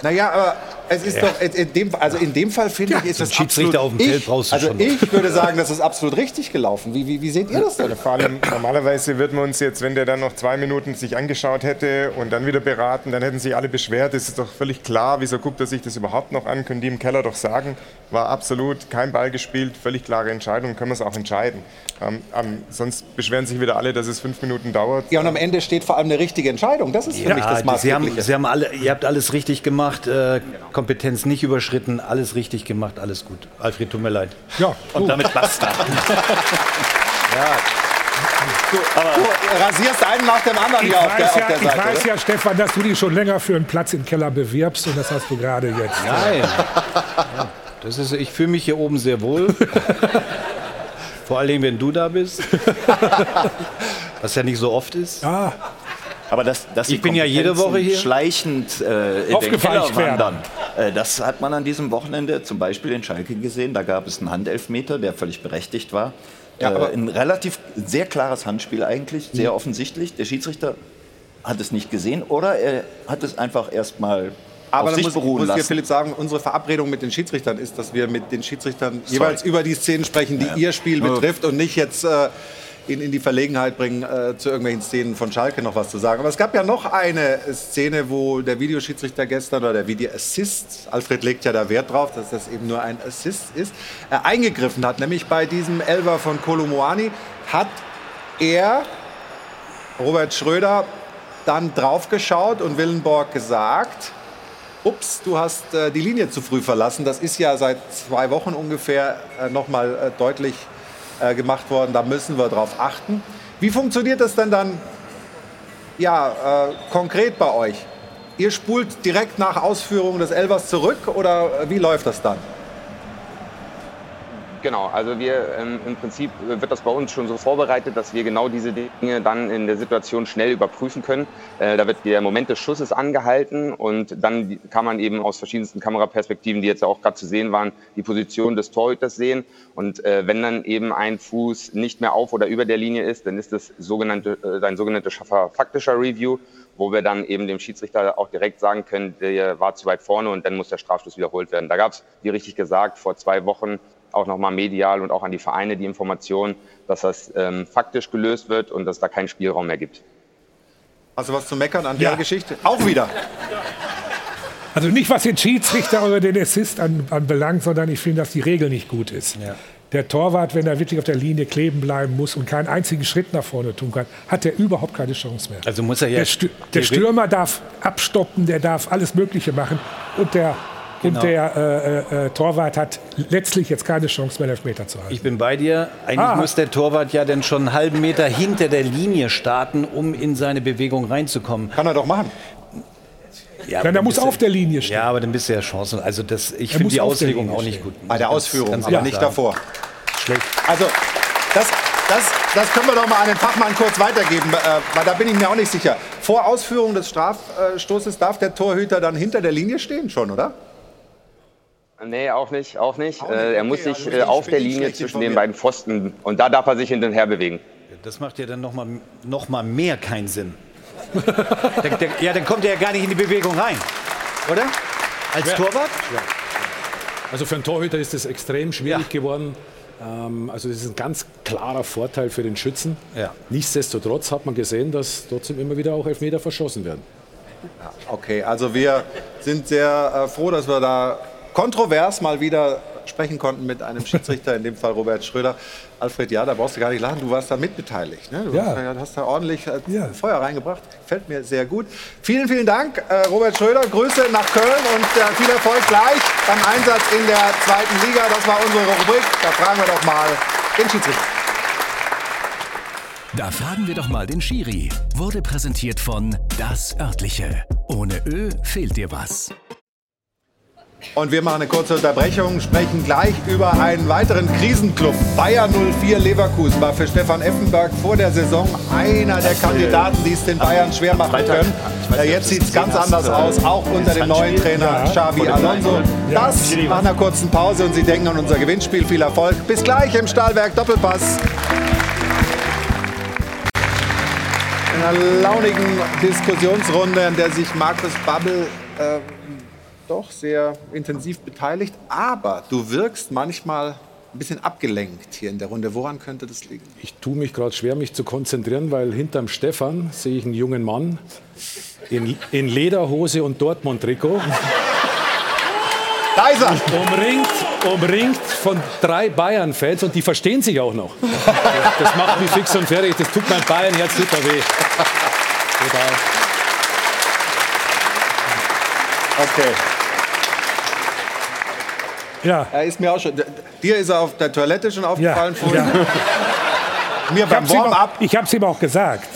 Naja, aber es ist Ja. doch, in dem, also in dem Fall finde ich, ist einen Schiedsrichter absolut, auf dem Feld ich, brauchst du Also schon ich würde sagen, das ist absolut richtig gelaufen. Wie, wie, wie seht ihr das denn? Vor allem normalerweise würden wir uns jetzt, wenn der dann noch zwei Minuten sich angeschaut hätte und dann wieder beraten, dann hätten sich alle beschwert. Es ist doch völlig klar, wieso guckt er sich das überhaupt noch an? Können die im Keller doch sagen, war absolut kein Ball gespielt, völlig klare Entscheidung, können wir es auch entscheiden. Ähm, ähm, sonst beschweren sich wieder alle, dass es fünf Minuten dauert. Ja, und am Ende steht vor allem eine richtige Entscheidung. Das ist für mich das Sie haben, Maßgebliche. Sie haben alle, ihr habt alles richtig gemacht, äh, Kompetenz nicht überschritten, alles richtig gemacht, alles gut. Alfred, tut mir leid. Ja, Und damit basta. Du, du rasierst einen nach dem anderen Ich hier auf der, weiß, auf ja, der ich Seite. weiß oder? ja, Stefan, dass du dich schon länger für einen Platz im Keller bewirbst und das hast du gerade jetzt. Nein. Das ist, ich fühle mich hier oben sehr wohl. Vor allem, wenn du da bist. Was ja nicht so oft ist. Ah. Aber dass, dass Ich bin ja jede Woche hier. schleichend äh, in den Keller wandern. Äh, das hat man an diesem Wochenende zum Beispiel in Schalke gesehen. Da gab es einen Handelfmeter, der völlig berechtigt war. Ja, aber- äh, ein relativ sehr klares Handspiel eigentlich, sehr offensichtlich. Der Schiedsrichter hat es nicht gesehen oder er hat es einfach erstmal Aber auf dann sich muss, beruhen muss hier lassen. Philipp sagen, unsere Verabredung mit den Schiedsrichtern ist, dass wir mit den Schiedsrichtern Sorry. jeweils über die Szenen sprechen, die Ja. ihr Spiel betrifft und nicht jetzt äh, ihn in die Verlegenheit bringen, äh, zu irgendwelchen Szenen von Schalke noch was zu sagen. Aber es gab ja noch eine Szene, wo der Videoschiedsrichter gestern oder der Videoassist, Alfred legt ja da Wert drauf, dass das eben nur ein Assist ist, äh, eingegriffen hat. Nämlich bei diesem Elver von Kolomoani hat er, Robert Schröder, dann draufgeschaut und Willenborg gesagt, ups, du hast äh, die Linie zu früh verlassen. Das ist ja seit zwei Wochen ungefähr äh, nochmal äh, deutlich äh, gemacht worden. Da müssen wir drauf achten. Wie funktioniert das denn dann ja, äh, konkret bei euch? Ihr spult direkt nach Ausführung des Elvers zurück oder äh, wie läuft das dann? Genau, also wir ähm, im Prinzip wird das bei uns schon so vorbereitet, dass wir genau diese Dinge dann in der Situation schnell überprüfen können. Äh, da wird der Moment des Schusses angehalten und dann kann man eben aus verschiedensten Kameraperspektiven, die jetzt auch gerade zu sehen waren, die Position des Torhüters sehen. Und äh, wenn dann eben ein Fuß nicht mehr auf oder über der Linie ist, dann ist das sogenannte, äh, ein sogenanntes faktischer Review, wo wir dann eben dem Schiedsrichter auch direkt sagen können, der war zu weit vorne und dann muss der Strafstoß wiederholt werden. Da gab es, wie richtig gesagt, vor zwei Wochen auch nochmal medial und auch an die Vereine die Information, dass das ähm, faktisch gelöst wird und dass da keinen Spielraum mehr gibt. Hast du was zu meckern an der Geschichte? Auch wieder. Also nicht was den Schiedsrichter oder den Assist an, anbelangt, sondern ich finde, dass die Regel nicht gut ist. Der Torwart, wenn er wirklich auf der Linie kleben bleiben muss und keinen einzigen Schritt nach vorne tun kann, hat er überhaupt keine Chance mehr. Also muss er ja. Der, Stü der Stürmer darf abstoppen, der darf alles Mögliche machen und der, Genau. und der äh, äh, Torwart hat letztlich jetzt keine Chance mehr, Elfmeter zu halten. Ich bin bei dir. Eigentlich Ah. muss der Torwart ja dann schon einen halben Meter hinter der Linie starten, um in seine Bewegung reinzukommen. Kann er doch machen. Ja, Nein, er dann muss auf der Linie stehen. Ja, aber dann bist du ja chancen. Also das, ich finde die Auslegung auch nicht gut. Bei der Ganz- Ausführung, ganz aber klar nicht sagen. davor. Schlecht. Also, das, das, das können wir doch mal an den Fachmann kurz weitergeben, äh, weil da bin ich mir auch nicht sicher. Vor Ausführung des Strafstoßes darf der Torhüter dann hinter der Linie stehen schon, oder? Nee, auch nicht, auch nicht. Auch nicht, Äh, er muss okay, sich also äh, auf der Linie zwischen den beiden Pfosten und da darf er sich hin und her bewegen. Das macht ja dann noch mal, noch mal mehr keinen Sinn. der, der, ja, dann kommt er ja gar nicht in die Bewegung rein, oder? Als Ja. Torwart? Also für einen Torhüter ist das extrem schwierig geworden. Ähm, also das ist ein ganz klarer Vorteil für den Schützen. Ja. Nichtsdestotrotz hat man gesehen, dass trotzdem immer wieder auch Elfmeter verschossen werden. Okay, also wir sind sehr äh, froh, dass wir da kontrovers mal wieder sprechen konnten mit einem Schiedsrichter, in dem Fall Robert Schröder. Alfred, ja, da brauchst du gar nicht lachen, du warst da mitbeteiligt. Ne? Du Ja. hast, da- hast da ordentlich äh, Feuer reingebracht. Gefällt mir sehr gut. Vielen, vielen Dank, äh, Robert Schröder. Grüße nach Köln und äh, viel Erfolg gleich beim Einsatz in der zweiten Liga. Das war unsere Rubrik. Da fragen wir doch mal den Schiedsrichter. Da fragen wir doch mal den Schiri. Wurde präsentiert von Das Örtliche. Ohne Ö fehlt dir was. Und wir machen eine kurze Unterbrechung, sprechen gleich über einen weiteren Krisenclub. Bayer 04 Leverkusen war für Stefan Effenberg vor der Saison einer der Kandidaten, die es den Bayern schwer machen können. Äh, Jetzt sieht es ganz anders hast, aus, äh, auch unter dem neuen. Trainer. Xavi Alonso. Das nach einer kurzen Pause und Sie denken an unser Gewinnspiel. Viel Erfolg. Bis gleich im Stahlwerk Doppelpass. In einer launigen Diskussionsrunde, in der sich Markus Babbel äh, doch sehr intensiv beteiligt. Aber du wirkst manchmal ein bisschen abgelenkt hier in der Runde. Woran könnte das liegen? Ich tue mich gerade schwer, mich zu konzentrieren, weil hinterm Stefan sehe ich einen jungen Mann in, in Lederhose und Dortmund-Trikot. Da ist er! Umringt, umringt von drei Bayern-Fans und die verstehen sich auch noch. Das macht mich fix und fertig. Das tut mein Bayern-Herz super weh. Total. Okay. Ja. Er ist mir auch schon. Dir ist er auf der Toilette schon aufgefallen vorhin. Mir Ich beim hab's Warm-up. Ich habe es ihm auch gesagt.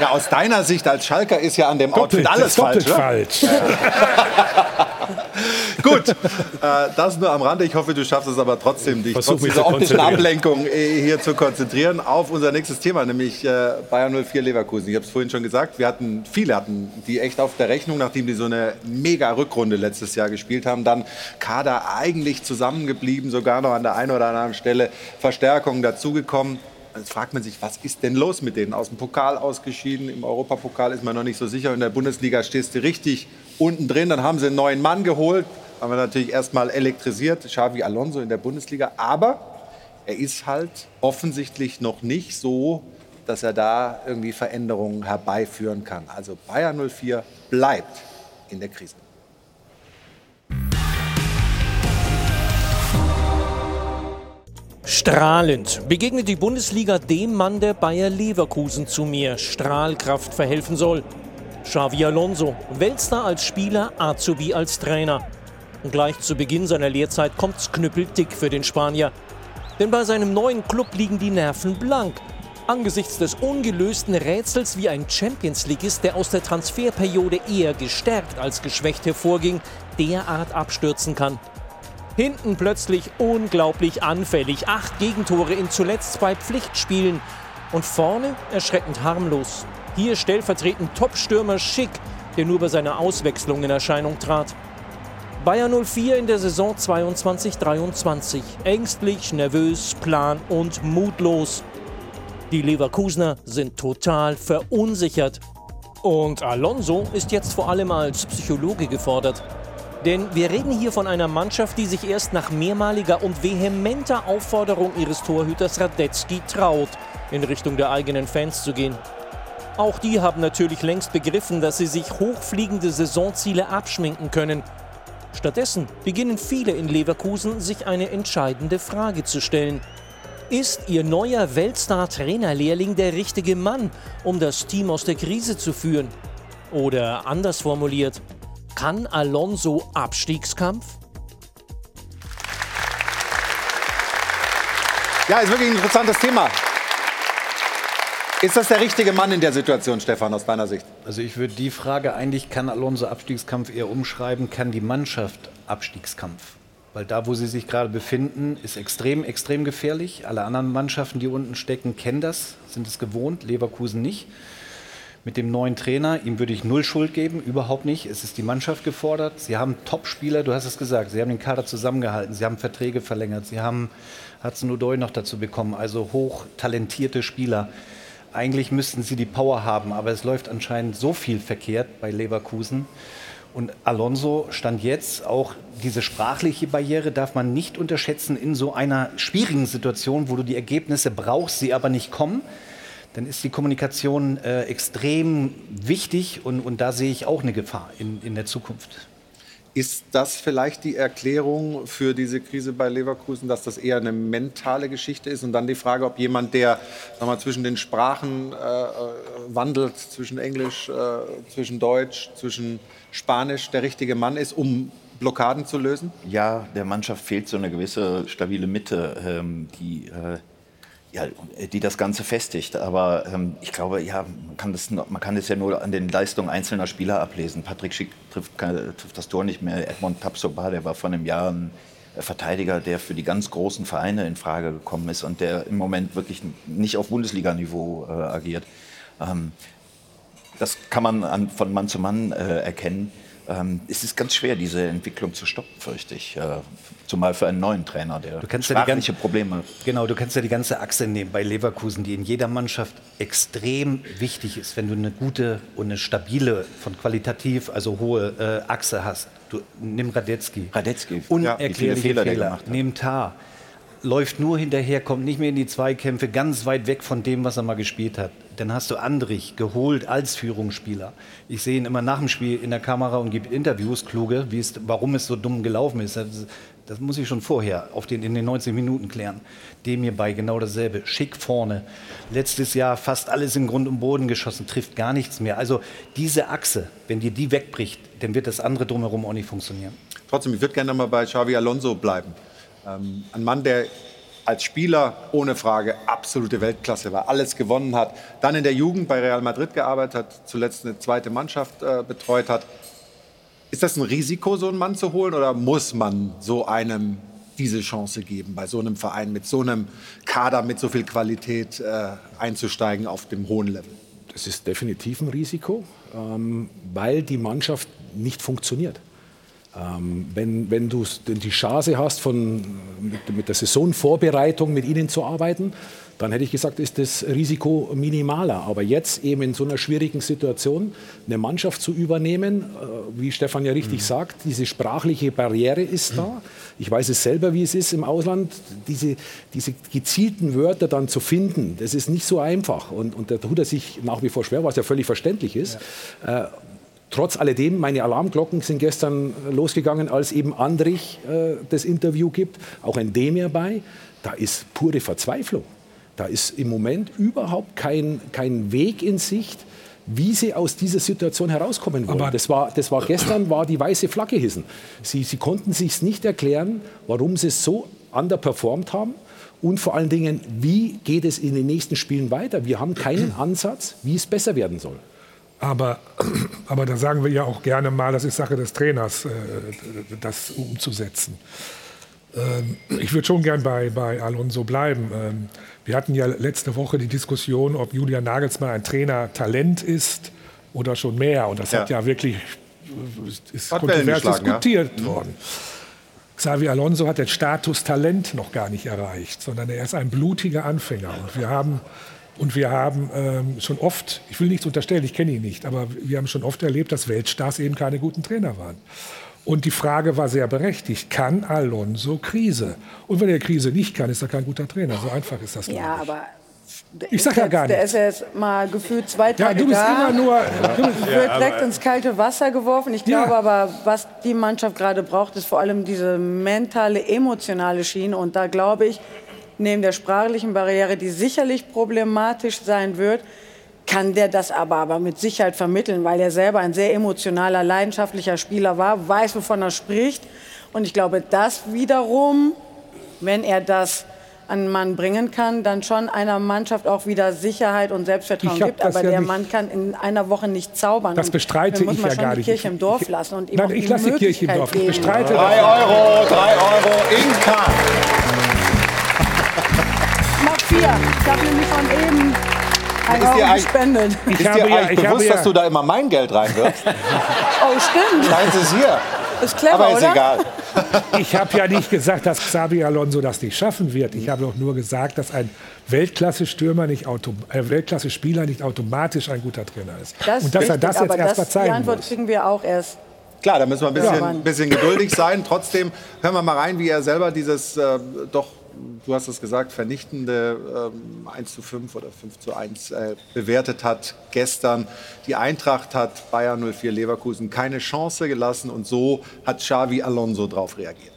Ja, aus deiner Sicht als Schalker ist ja an dem Doppelt- Outfit alles doppelt falsch. falsch. Gut, äh, das nur am Rande. Ich hoffe, du schaffst es aber trotzdem, dich Versuch trotz dieser optischen. Ablenkung äh, hier zu konzentrieren auf unser nächstes Thema, nämlich äh, Bayern 04 Leverkusen. Ich habe es vorhin schon gesagt, wir hatten viele hatten die echt auf der Rechnung, nachdem die so eine mega Rückrunde letztes Jahr gespielt haben, dann Kader eigentlich zusammengeblieben, sogar noch an der einen oder anderen Stelle Verstärkungen dazugekommen. Jetzt fragt man sich, was ist denn los mit denen? Aus dem Pokal ausgeschieden, im Europapokal ist man noch nicht so sicher. In der Bundesliga stehst du richtig unten drin. Dann haben sie einen neuen Mann geholt. Haben wir natürlich erstmal elektrisiert, Xavi Alonso in der Bundesliga. Aber er ist halt offensichtlich noch nicht so, dass er da irgendwie Veränderungen herbeiführen kann. Also Bayern 04 bleibt in der Krise. Strahlend begegnet die Bundesliga dem Mann, der Bayer Leverkusen zu mehr Strahlkraft verhelfen soll. Xavi Alonso, Weltstar als Spieler, Azubi als Trainer. Gleich zu Beginn seiner Lehrzeit kommt's knüppeldick für den Spanier. Denn bei seinem neuen Club liegen die Nerven blank. Angesichts des ungelösten Rätsels, wie ein Champions Leagueist, der aus der Transferperiode eher gestärkt als geschwächt hervorging, derart abstürzen kann. Hinten plötzlich unglaublich anfällig. Acht Gegentore in zuletzt zwei Pflichtspielen. Und vorne erschreckend harmlos. Hier stellvertretend Top-Stürmer Schick, der nur bei seiner Auswechslung in Erscheinung trat. Bayer 04 in der Saison 22-23. Ängstlich, nervös, plan und mutlos. Die Leverkusener sind total verunsichert. Und Alonso ist jetzt vor allem als Psychologe gefordert. Denn wir reden hier von einer Mannschaft, die sich erst nach mehrmaliger und vehementer Aufforderung ihres Torhüters Radetzky traut, in Richtung der eigenen Fans zu gehen. Auch die haben natürlich längst begriffen, dass sie sich hochfliegende Saisonziele abschminken können. Stattdessen beginnen viele in Leverkusen sich eine entscheidende Frage zu stellen. Ist ihr neuer Weltstar-Trainerlehrling der richtige Mann, um das Team aus der Krise zu führen? Oder anders formuliert, kann Alonso Abstiegskampf? Ja, ist wirklich ein interessantes Thema. Ist das der richtige Mann in der Situation, Stefan, aus deiner Sicht? Also ich würde die Frage eigentlich, kann Alonso Abstiegskampf eher umschreiben, kann die Mannschaft Abstiegskampf? Weil da, wo sie sich gerade befinden, ist extrem, extrem gefährlich. Alle anderen Mannschaften, die unten stecken, kennen das, sind es gewohnt, Leverkusen nicht. Mit dem neuen Trainer, ihm würde ich null Schuld geben, überhaupt nicht. Es ist die Mannschaft gefordert. Sie haben Top-Spieler, du hast es gesagt, sie haben den Kader zusammengehalten, sie haben Verträge verlängert, sie haben Hudson Odoi noch dazu bekommen, also hochtalentierte Spieler. Eigentlich müssten sie die Power haben, aber es läuft anscheinend so viel verkehrt bei Leverkusen. Und Alonso stand jetzt auch diese sprachliche Barriere darf man nicht unterschätzen in so einer schwierigen Situation, wo du die Ergebnisse brauchst, sie aber nicht kommen. Dann ist die Kommunikation äh, extrem wichtig und, und da sehe ich auch eine Gefahr in, in der Zukunft. Ist das vielleicht die Erklärung für diese Krise bei Leverkusen, dass das eher eine mentale Geschichte ist? Und dann die Frage, ob jemand, der sag mal, zwischen den Sprachen äh, wandelt, zwischen Englisch, äh, zwischen Deutsch, zwischen Spanisch, der richtige Mann ist, um Blockaden zu lösen? Ja, der Mannschaft fehlt so eine gewisse stabile Mitte, ähm, die, äh, ja, die das Ganze festigt. Aber ähm, ich glaube, ja, man kann, das, man kann das ja nur an den Leistungen einzelner Spieler ablesen. Patrick Schick trifft, trifft das Tor nicht mehr. Edmond Tapsoba, der war vor einem Jahr ein Verteidiger, der für die ganz großen Vereine in Frage gekommen ist und der im Moment wirklich nicht auf Bundesliga-Niveau äh, agiert. Ähm, das kann man an, von Mann zu Mann äh, erkennen. Ähm, es ist ganz schwer, diese Entwicklung zu stoppen, fürchte ich. Äh, zumal für einen neuen Trainer, der Du kannst ja die ganze, Probleme Genau, du kannst ja die ganze Achse nehmen bei Leverkusen, die in jeder Mannschaft extrem wichtig ist, wenn du eine gute und eine stabile, von qualitativ, also hohe äh, Achse hast. Du, nimm Radetzky. Radetzky, Unerklärliche viele Fehler Fehler. gemacht hat. Nimm Tar. Läuft nur hinterher, kommt nicht mehr in die Zweikämpfe, ganz weit weg von dem, was er mal gespielt hat. Dann hast du Andrich geholt als Führungsspieler. Ich sehe ihn immer nach dem Spiel in der Kamera und gebe Interviews, kluge, wie es, warum es so dumm gelaufen ist. Das, das muss ich schon vorher auf den, in den 90 Minuten klären. Dem hierbei genau dasselbe. Schick vorne. Letztes Jahr fast alles in Grund und Boden geschossen, trifft gar nichts mehr. Also diese Achse, wenn dir die wegbricht, dann wird das andere drumherum auch nicht funktionieren. Trotzdem, ich würde gerne mal bei Xavi Alonso bleiben. Ähm, ein Mann, der als Spieler ohne Frage absolute Weltklasse war, alles gewonnen hat, dann in der Jugend bei Real Madrid gearbeitet hat, zuletzt eine zweite Mannschaft äh, betreut hat. Ist das ein Risiko, so einen Mann zu holen, oder muss man so einem diese Chance geben, bei so einem Verein mit so einem Kader, mit so viel Qualität äh, einzusteigen auf dem hohen Level? Das ist definitiv ein Risiko, ähm, weil die Mannschaft nicht funktioniert. Ähm, wenn, wenn du die Chance hast, von, mit, mit der Saisonvorbereitung mit ihnen zu arbeiten, dann hätte ich gesagt, ist das Risiko minimaler. Aber jetzt eben in so einer schwierigen Situation eine Mannschaft zu übernehmen, äh, wie Stefan ja richtig mhm. sagt, diese sprachliche Barriere ist da. Ich weiß es selber, wie es ist im Ausland, diese, diese gezielten Wörter dann zu finden, das ist nicht so einfach. Und, und da tut er sich nach wie vor schwer, was ja völlig verständlich ist. Ja. Trotz alledem, meine Alarmglocken sind gestern losgegangen, als eben Andrich äh, das Interview gibt, auch ein Demir bei. Da ist pure Verzweiflung. Da ist im Moment überhaupt kein, kein Weg in Sicht, wie sie aus dieser Situation herauskommen wollen. das war, das war gestern, war die weiße Flagge hissen. Sie, sie konnten sich nicht erklären, warum sie es so underperformt haben. Und vor allen Dingen, wie geht es in den nächsten Spielen weiter? Wir haben keinen Ansatz, wie es besser werden soll. Aber, aber da sagen wir ja auch gerne mal, das ist Sache des Trainers, äh, das umzusetzen. Ähm, ich würde schon gern bei, bei Alonso bleiben. Ähm, wir hatten ja letzte Woche die Diskussion, ob Julian Nagelsmann ein Trainer-Talent ist oder schon mehr. Und das ja. hat ja wirklich ist kontrovers diskutiert ja. Mhm. worden. Xavi Alonso hat den Status Talent noch gar nicht erreicht, sondern er ist ein blutiger Anfänger. Und wir haben, und wir haben ähm, schon oft, ich will nichts unterstellen, ich kenne ihn nicht, aber wir haben schon oft erlebt, dass Weltstars eben keine guten Trainer waren. Und die Frage war sehr berechtigt, kann Alonso Krise? Und wenn er Krise nicht kann, ist er kein guter Trainer. So einfach ist das. Ja, aber ich sag ja gar nicht. Der ist ja jetzt mal gefühlt zwei Tage ja, du bist da. immer nur. Du wird direkt ins kalte Wasser geworfen. Ich glaube ja. aber, was die Mannschaft gerade braucht, ist vor allem diese mentale, emotionale Schiene. Und da glaube ich, neben der sprachlichen Barriere, die sicherlich problematisch sein wird, kann der das aber, aber mit Sicherheit vermitteln, weil er selber ein sehr emotionaler, leidenschaftlicher Spieler war, weiß, wovon er spricht. Und ich glaube, das wiederum, wenn er das an einen Mann bringen kann, dann schon einer Mannschaft auch wieder Sicherheit und Selbstvertrauen gibt. Aber ja der Mann kann in einer Woche nicht zaubern. Das bestreite ich ja gar nicht. die Kirche im Dorf lassen und ihm Nein, ich lasse die Kirche im Dorf. Ich bestreite drei Euro, drei Euro in K. Mach vier. Ich habe nämlich von eben ein ist dir gespendet. Ich ist dir eigentlich ja, bewusst, dass du da immer mein Geld reinwirfst? oh, stimmt. Nein, es ist hier. Ist clever, Aber ist oder? egal. Ich habe ja nicht gesagt, dass Xabi Alonso das nicht schaffen wird. Ich habe auch nur gesagt, dass ein Weltklasse-Stürmer nicht äh, Weltklasse-Spieler nicht automatisch ein guter Trainer ist. Das Und dass richtig, er das jetzt erst mal zeigen Die Antwort muss. kriegen wir auch erst Klar, da müssen wir ein bisschen, ja. bisschen geduldig sein. Trotzdem hören wir mal rein, wie er selber dieses äh, doch du hast es gesagt, vernichtende ähm, 1 zu 5 oder 5 zu 1 äh, bewertet hat gestern. Die Eintracht hat Bayern 04 Leverkusen keine Chance gelassen und so hat Xavi Alonso darauf reagiert.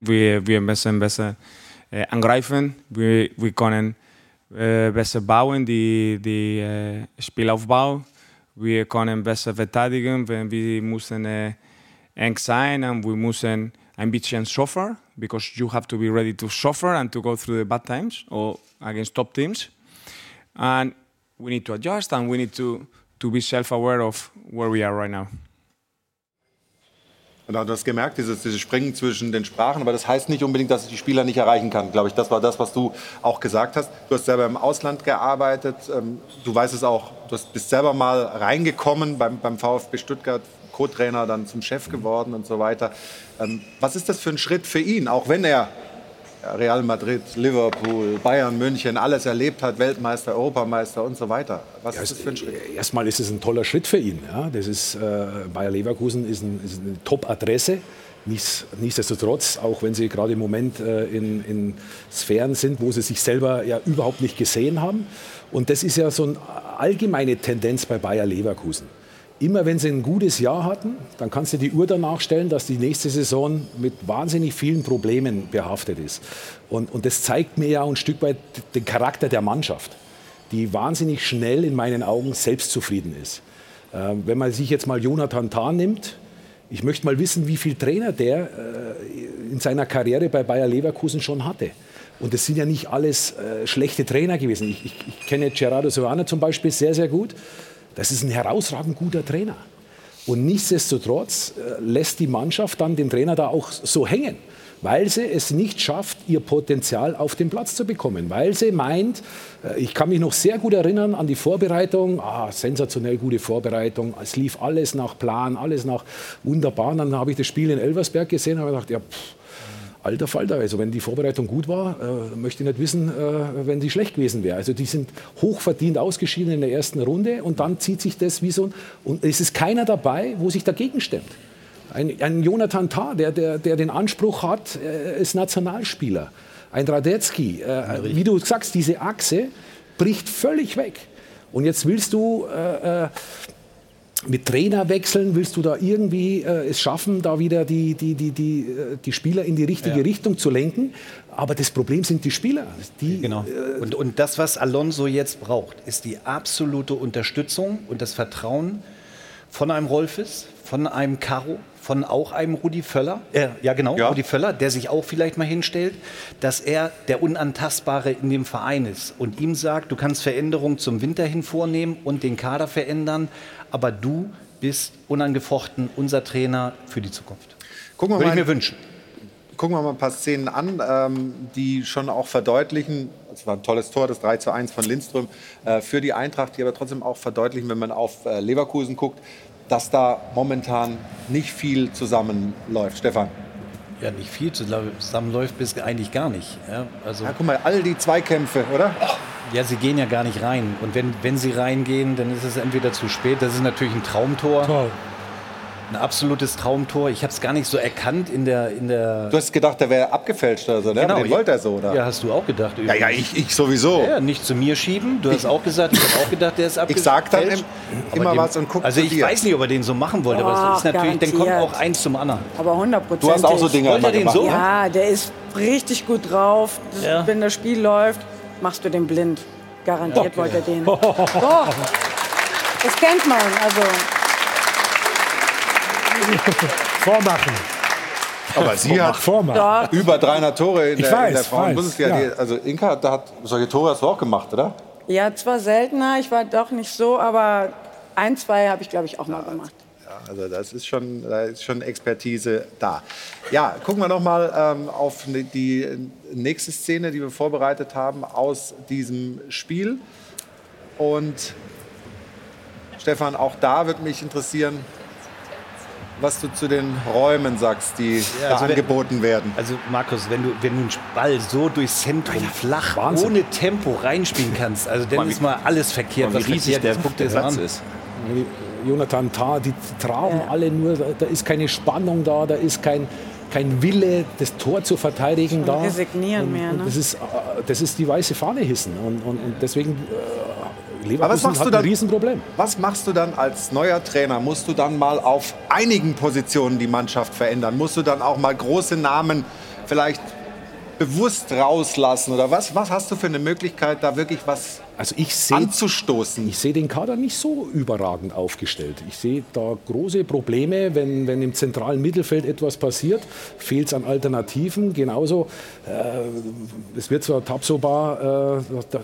Wir, wir müssen besser äh, angreifen, wir, wir können äh, besser bauen, die, die äh, Spielaufbau. Wir können besser verteidigen, wenn wir müssen äh, eng sein und wir müssen ein bisschen suffer because you have to be ready to suffer and to go through the bad times or against top teams. And we need to adjust and we need to, to be self-aware of where we are right now. Und du hast gemerkt, dieses, dieses Springen zwischen den Sprachen, aber das heißt nicht unbedingt, dass ich die Spieler nicht erreichen kann. Glaube ich, das war das, was du auch gesagt hast. Du hast selber im Ausland gearbeitet. Ähm, du weißt es auch, du bist selber mal reingekommen beim, beim VfB Stuttgart Co-Trainer, dann zum Chef geworden und so weiter. Ähm, was ist das für ein Schritt für ihn, auch wenn er Real Madrid, Liverpool, Bayern, München, alles erlebt hat, Weltmeister, Europameister und so weiter. Was ja, ist das für ein Schritt? Erstmal ist es ein toller Schritt für ihn. Ja. Das ist, äh, Bayer Leverkusen ist, ein, ist eine Top-Adresse. Nichts, nichtsdestotrotz, auch wenn sie gerade im Moment äh, in, in, Sphären sind, wo sie sich selber ja überhaupt nicht gesehen haben. Und das ist ja so eine allgemeine Tendenz bei Bayer Leverkusen immer wenn sie ein gutes Jahr hatten, dann kannst du die Uhr danach stellen, dass die nächste Saison mit wahnsinnig vielen Problemen behaftet ist. Und, und das zeigt mir ja ein Stück weit den Charakter der Mannschaft, die wahnsinnig schnell in meinen Augen selbstzufrieden ist. Äh, wenn man sich jetzt mal Jonathan Tah nimmt, ich möchte mal wissen, wie viele Trainer der äh, in seiner Karriere bei Bayer Leverkusen schon hatte. Und das sind ja nicht alles äh, schlechte Trainer gewesen. Ich, ich, ich kenne Gerardo Solana zum Beispiel sehr, sehr gut. Das ist ein herausragend guter Trainer. Und nichtsdestotrotz äh, lässt die Mannschaft dann den Trainer da auch so hängen weil sie es nicht schafft, ihr Potenzial auf den Platz zu bekommen, weil sie meint, äh, ich kann mich noch sehr gut erinnern an die Vorbereitung, ah, sensationell gute Vorbereitung, es lief alles nach Plan, alles nach wunderbar. Und dann habe ich das Spiel in Elversberg gesehen und habe gedacht, ja, pff, alter Falter, also wenn die Vorbereitung gut war, äh, möchte ich nicht wissen, äh, wenn die schlecht gewesen wäre. Also die sind hochverdient ausgeschieden in der ersten Runde und dann zieht sich das wie so ein, und es ist keiner dabei, wo sich dagegen stemmt. Ein, ein Jonathan Tah, der, der, der den Anspruch hat, äh, ist Nationalspieler. Ein Radetzky, äh, wie du sagst, diese Achse bricht völlig weg. Und jetzt willst du äh, äh mit Trainer wechseln, willst du da irgendwie äh, es schaffen, da wieder die, die, die, die, äh, die Spieler in die richtige ja. Richtung zu lenken. Aber das Problem sind die Spieler. Die, genau. Und, und das, was Alonso jetzt braucht, ist die absolute Unterstützung und das Vertrauen von einem Rolfes, von einem Caro, von auch einem Rudi Völler, äh, ja genau, ja. Rudi Völler, der sich auch vielleicht mal hinstellt, dass er der Unantastbare in dem Verein ist und ihm sagt, du kannst Veränderungen zum Winter hin vornehmen und den Kader verändern, aber du bist unangefochten unser Trainer für die Zukunft. Gucken wir Würde mal, ich mir wünschen. Gucken wir mal ein paar Szenen an, ähm, die schon auch verdeutlichen, es war ein tolles Tor, das 3 zu 1 von Lindström äh, für die Eintracht, die aber trotzdem auch verdeutlichen, wenn man auf äh, Leverkusen guckt, dass da momentan nicht viel zusammenläuft. Stefan? Ja, nicht viel zusammenläuft, bis eigentlich gar nicht. Ja, also ja, guck mal, all die Zweikämpfe, oder? Ja, sie gehen ja gar nicht rein. Und wenn, wenn sie reingehen, dann ist es entweder zu spät. Das ist natürlich ein Traumtor. Toll ein absolutes Traumtor. Ich habe es gar nicht so erkannt in der, in der. Du hast gedacht, der wäre abgefälscht oder so, ne? Genau, den wollte er so, oder? Ja, hast du auch gedacht. Übrigens. Ja, ja, ich, ich sowieso. Ja, nicht zu mir schieben. Du hast auch gesagt, ich habe auch gedacht, der ist abgefälscht. Ich sag dann im, immer dem, was und guck Also ich dir. weiß nicht, ob er den so machen wollte, oh, aber es ist natürlich, dann kommt auch eins zum anderen. Aber 100% Du hast auch so Dinge Wollte den so? Ja, der ist richtig gut drauf. Ja. Wenn das Spiel läuft, machst du den blind. Garantiert okay. wollte er den. Doch. Das kennt man. Also Vormachen. Aber sie hat Vormachen. über 300 Tore in ich der, weiß, in der Frauen-Bundesliga. Ja. Also Inka da hat solche Tore hast du auch gemacht, oder? Ja, zwar seltener, ich war doch nicht so, aber ein, zwei habe ich, glaube ich, auch mal gemacht. Ja, also das ist schon, da ist schon Expertise da. Ja, gucken wir noch mal ähm, auf ne, die nächste Szene, die wir vorbereitet haben aus diesem Spiel. Und Stefan, auch da würde mich interessieren, was du zu den Räumen sagst, die ja, also angeboten wenn, werden. Also Markus, wenn du, wenn du einen Ball so durchs Zentrum ja, flach, Wahnsinn. ohne Tempo reinspielen kannst, also dann ist mal alles verkehrt, was riesig der, der Platz ist. Jonathan Tah, die traben ja. alle nur, da ist keine Spannung da, da ist kein, kein Wille, das Tor zu verteidigen Schon da. Resignieren und, mehr, ne? das, ist, äh, das ist die weiße Fahne hissen. Und, und, und deswegen Leverkusen was machst du dann, ein Riesenproblem. Was machst du dann als neuer Trainer? Musst du dann mal auf einigen Positionen die Mannschaft verändern? Musst du dann auch mal große Namen vielleicht bewusst rauslassen? Oder was, was hast du für eine Möglichkeit, da wirklich was also ich seh, anzustoßen? Ich sehe den Kader nicht so überragend aufgestellt. Ich sehe da große Probleme, wenn, wenn im zentralen Mittelfeld etwas passiert, fehlt es an Alternativen. Genauso, äh, es wird zwar Tapsoba, äh,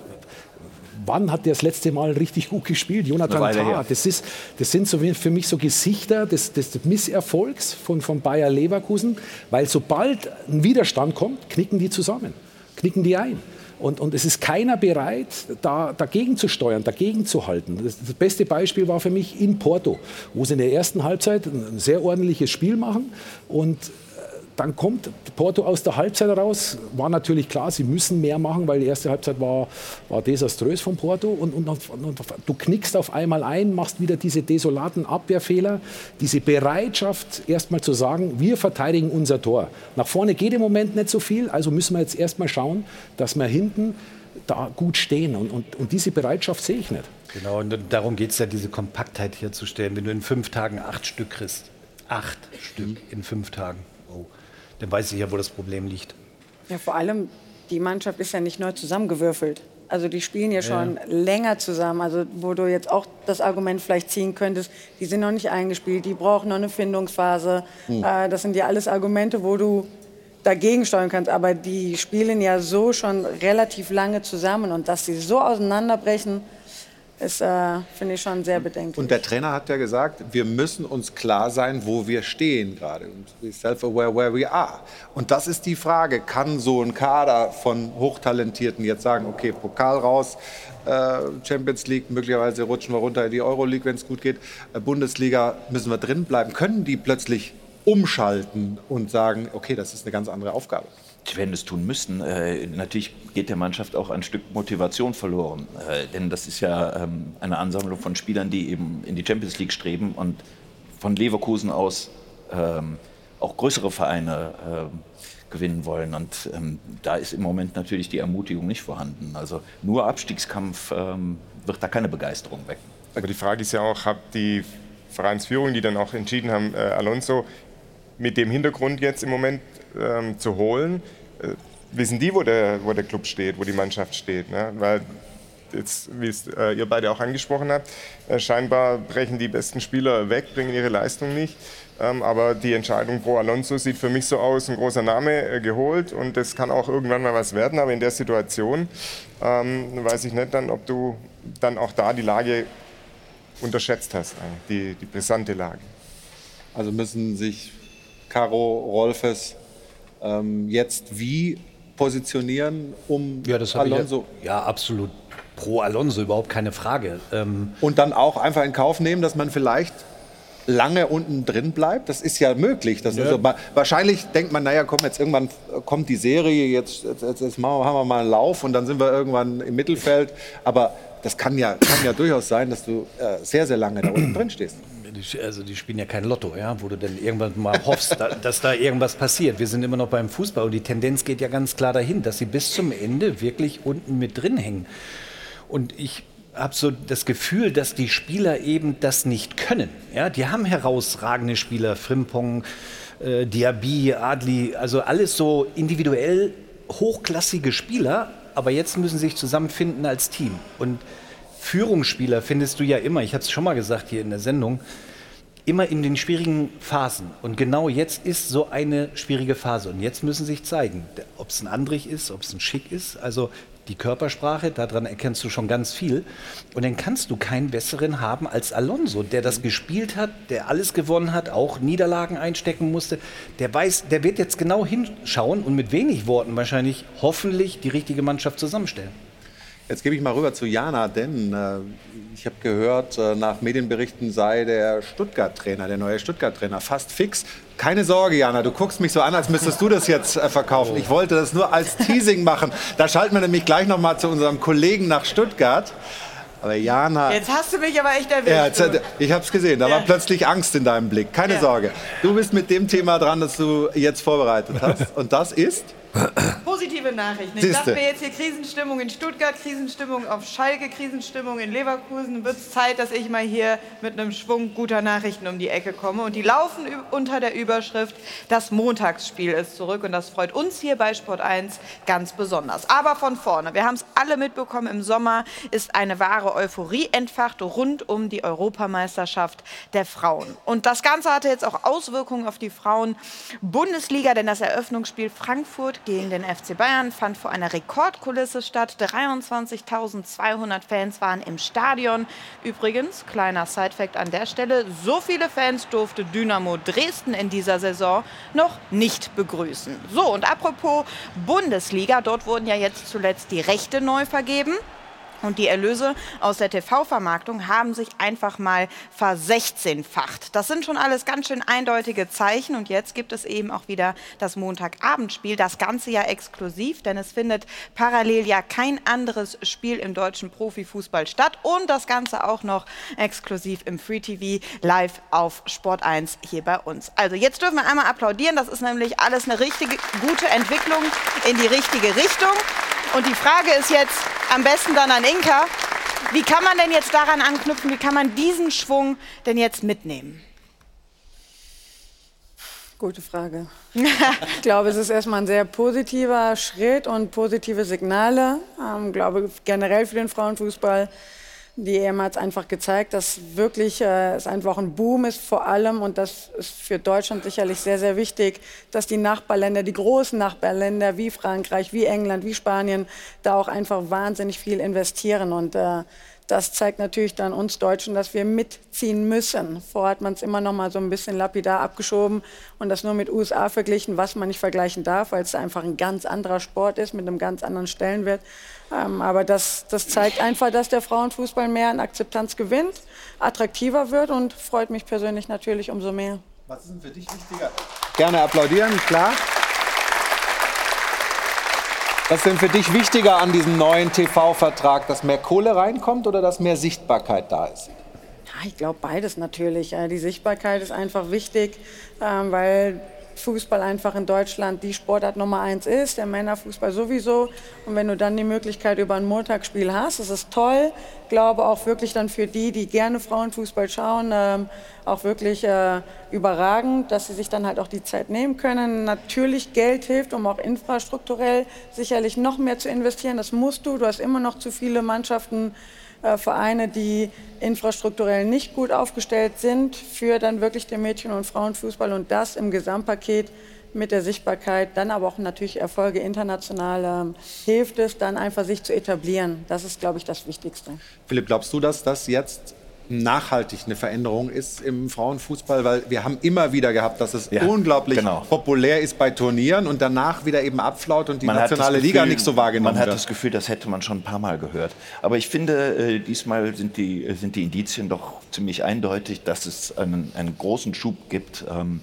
wann hat der das letzte Mal richtig gut gespielt? Jonathan Tah. Das, ist, das sind so für mich so Gesichter des, des Misserfolgs von, von Bayer Leverkusen, weil sobald ein Widerstand kommt, knicken die zusammen, knicken die ein. Und, und, es ist keiner bereit, da, dagegen zu steuern, dagegen zu halten. Das, das, beste Beispiel war für mich in Porto, wo sie in der ersten Halbzeit ein sehr ordentliches Spiel machen und dann kommt Porto aus der Halbzeit raus. War natürlich klar, sie müssen mehr machen, weil die erste Halbzeit war, war desaströs von Porto. Und, und, und, du knickst auf einmal ein, machst wieder diese desolaten Abwehrfehler, diese Bereitschaft, erstmal zu sagen, wir verteidigen unser Tor. Nach vorne geht im Moment nicht so viel, also müssen wir jetzt erstmal schauen, dass wir hinten da gut stehen. Und, und, und diese Bereitschaft sehe ich nicht. Genau, und darum geht es ja, diese Kompaktheit herzustellen. Wenn du in fünf Tagen acht Stück kriegst, acht Stück in fünf Tagen. Dann weiß ich ja, wo das Problem liegt. Ja, vor allem, die Mannschaft ist ja nicht neu zusammengewürfelt. Also die spielen ja schon ja. länger zusammen. Also wo du jetzt auch das Argument vielleicht ziehen könntest, die sind noch nicht eingespielt, die brauchen noch eine Findungsphase. Hm. Äh, das sind ja alles Argumente, wo du dagegen steuern kannst. Aber die spielen ja so schon relativ lange zusammen und dass sie so auseinanderbrechen, ist, äh, finde ich, schon sehr bedenklich. Und der Trainer hat ja gesagt, wir müssen uns klar sein, wo wir stehen gerade. Und self-aware where we are. Und das ist die Frage, kann so ein Kader von Hochtalentierten jetzt sagen, okay, Pokal raus, äh, Champions League, möglicherweise rutschen wir runter in die Euroleague, wenn es gut geht, äh, Bundesliga müssen wir drin bleiben. Können die plötzlich umschalten und sagen, okay, das ist eine ganz andere Aufgabe? Die werden es tun müssen. Äh, natürlich geht der Mannschaft auch ein Stück Motivation verloren. Äh, denn das ist ja ähm, eine Ansammlung von Spielern, die eben in die Champions League streben und von Leverkusen aus ähm, auch größere Vereine äh, gewinnen wollen. Und ähm, da ist im Moment natürlich die Ermutigung nicht vorhanden. Also nur Abstiegskampf ähm, wird da keine Begeisterung wecken. Aber die Frage ist ja auch, hat die Vereinsführung, die dann auch entschieden haben, äh, Alonso mit dem Hintergrund jetzt im Moment ähm, zu holen, äh, wissen die, wo der, wo der Club steht, wo die Mannschaft steht. Ne? Weil jetzt, wie es äh, ihr beide auch angesprochen habt, äh, scheinbar brechen die besten Spieler weg, bringen ihre Leistung nicht. Ähm, aber die Entscheidung pro Alonso sieht für mich so aus, ein großer Name äh, geholt und das kann auch irgendwann mal was werden. Aber in der Situation ähm, weiß ich nicht dann, ob du dann auch da die Lage unterschätzt hast, die, die brisante Lage. Also müssen sich Caro Rolfes ähm, jetzt wie positionieren, um ja, das Alonso? Ja, ja, absolut pro Alonso, überhaupt keine Frage. Ähm und dann auch einfach in Kauf nehmen, dass man vielleicht lange unten drin bleibt. Das ist ja möglich. Ja. Also, wahrscheinlich denkt man, naja, komm, jetzt irgendwann kommt die Serie, jetzt, jetzt, jetzt machen wir mal einen Lauf und dann sind wir irgendwann im Mittelfeld. Aber das kann ja, kann ja durchaus sein, dass du äh, sehr, sehr lange da unten drin stehst die, also die spielen ja kein Lotto, ja, wo du dann irgendwann mal hoffst, da, dass da irgendwas passiert. Wir sind immer noch beim Fußball und die Tendenz geht ja ganz klar dahin, dass sie bis zum Ende wirklich unten mit drin hängen. Und ich habe so das Gefühl, dass die Spieler eben das nicht können. Ja, die haben herausragende Spieler, Frimpong, äh, Diaby, Adli, also alles so individuell hochklassige Spieler, aber jetzt müssen sie sich zusammenfinden als Team. Und Führungsspieler findest du ja immer, ich habe es schon mal gesagt hier in der Sendung, immer in den schwierigen Phasen. Und genau jetzt ist so eine schwierige Phase. Und jetzt müssen sich zeigen, ob es ein Andrich ist, ob es ein Schick ist. Also die Körpersprache, daran erkennst du schon ganz viel. Und dann kannst du keinen besseren haben als Alonso, der das gespielt hat, der alles gewonnen hat, auch Niederlagen einstecken musste. Der weiß, der wird jetzt genau hinschauen und mit wenig Worten wahrscheinlich hoffentlich die richtige Mannschaft zusammenstellen. Jetzt gebe ich mal rüber zu Jana, denn äh, ich habe gehört, äh, nach Medienberichten sei der Stuttgart-Trainer, der neue Stuttgart-Trainer, fast fix. Keine Sorge, Jana, du guckst mich so an, als müsstest du das jetzt äh, verkaufen. Ich wollte das nur als Teasing machen. Da schalten wir nämlich gleich noch mal zu unserem Kollegen nach Stuttgart. Aber Jana. Jetzt hast du mich aber echt erwischt. Ja, ich habe es gesehen. Da ja. war plötzlich Angst in deinem Blick. Keine ja. Sorge. Du bist mit dem Thema dran, das du jetzt vorbereitet hast. Und das ist? Positive Nachrichten. Ich dachte mir jetzt hier Krisenstimmung in Stuttgart, Krisenstimmung auf Schalke, Krisenstimmung in Leverkusen. Wird es Zeit, dass ich mal hier mit einem Schwung guter Nachrichten um die Ecke komme. Und die laufen unter der Überschrift, das Montagsspiel ist zurück. Und das freut uns hier bei Sport 1 ganz besonders. Aber von vorne, wir haben es alle mitbekommen, im Sommer ist eine wahre Euphorie entfacht rund um die Europameisterschaft der Frauen. Und das Ganze hatte jetzt auch Auswirkungen auf die Frauen-Bundesliga, denn das Eröffnungsspiel Frankfurt gegen den FC Bayern fand vor einer Rekordkulisse statt. 23.200 Fans waren im Stadion. Übrigens, kleiner Sidefact an der Stelle, so viele Fans durfte Dynamo Dresden in dieser Saison noch nicht begrüßen. So, und apropos Bundesliga, dort wurden ja jetzt zuletzt die Rechte neu vergeben. Und die Erlöse aus der TV-Vermarktung haben sich einfach mal versechzehnfacht. Das sind schon alles ganz schön eindeutige Zeichen. Und jetzt gibt es eben auch wieder das Montagabendspiel. Das Ganze ja exklusiv, denn es findet parallel ja kein anderes Spiel im deutschen Profifußball statt. Und das Ganze auch noch exklusiv im Free TV live auf Sport 1 hier bei uns. Also jetzt dürfen wir einmal applaudieren. Das ist nämlich alles eine richtige, gute Entwicklung in die richtige Richtung. Und die Frage ist jetzt am besten dann an Inka, wie kann man denn jetzt daran anknüpfen, wie kann man diesen Schwung denn jetzt mitnehmen? Gute Frage. ich glaube, es ist erstmal ein sehr positiver Schritt und positive Signale. Ich ähm, glaube generell für den Frauenfußball die EM hat es einfach gezeigt, dass wirklich äh, es einfach ein Boom ist vor allem und das ist für Deutschland sicherlich sehr, sehr wichtig, dass die Nachbarländer, die großen Nachbarländer wie Frankreich, wie England, wie Spanien da auch einfach wahnsinnig viel investieren und äh, das zeigt natürlich dann uns Deutschen, dass wir mitziehen müssen. Vorher hat man es immer noch mal so ein bisschen lapidar abgeschoben und das nur mit USA verglichen, was man nicht vergleichen darf, weil es einfach ein ganz anderer Sport ist mit einem ganz anderen Stellenwert. Ähm, aber das, das zeigt einfach, dass der Frauenfußball mehr an Akzeptanz gewinnt, attraktiver wird und freut mich persönlich natürlich umso mehr. Was ist denn für dich wichtiger? Gerne applaudieren, klar. Was ist denn für dich wichtiger an diesem neuen TV-Vertrag, dass mehr Kohle reinkommt oder dass mehr Sichtbarkeit da ist? Ja, ich glaube beides natürlich. Die Sichtbarkeit ist einfach wichtig, ähm, weil Fußball einfach in Deutschland die Sportart Nummer eins ist, der Männerfußball sowieso. Und wenn du dann die Möglichkeit über ein Montagsspiel hast, das ist toll. Ich glaube auch wirklich dann für die, die gerne Frauenfußball schauen, ähm, auch wirklich äh, überragend, dass sie sich dann halt auch die Zeit nehmen können. Natürlich Geld hilft, um auch infrastrukturell sicherlich noch mehr zu investieren. Das musst du. Du hast immer noch zu viele Mannschaften äh, Vereine, die infrastrukturell nicht gut aufgestellt sind für dann wirklich den Mädchen- und Frauenfußball und das im Gesamtpaket mit der Sichtbarkeit, dann aber auch natürlich Erfolge international ähm, hilft es, dann einfach sich zu etablieren. Das ist, glaube ich, das Wichtigste. Philipp, glaubst du, dass das jetzt nachhaltig eine Veränderung ist im Frauenfußball, weil wir haben immer wieder gehabt, dass es ja, unglaublich genau. populär ist bei Turnieren und danach wieder eben abflaut und die man nationale Gefühl, Liga nicht so wahrgenommen wird. Man hat das Gefühl, das hätte man schon ein paar Mal gehört. Aber ich finde, äh, diesmal sind die, sind die Indizien doch ziemlich eindeutig, dass es einen, einen großen Schub gibt. Ähm,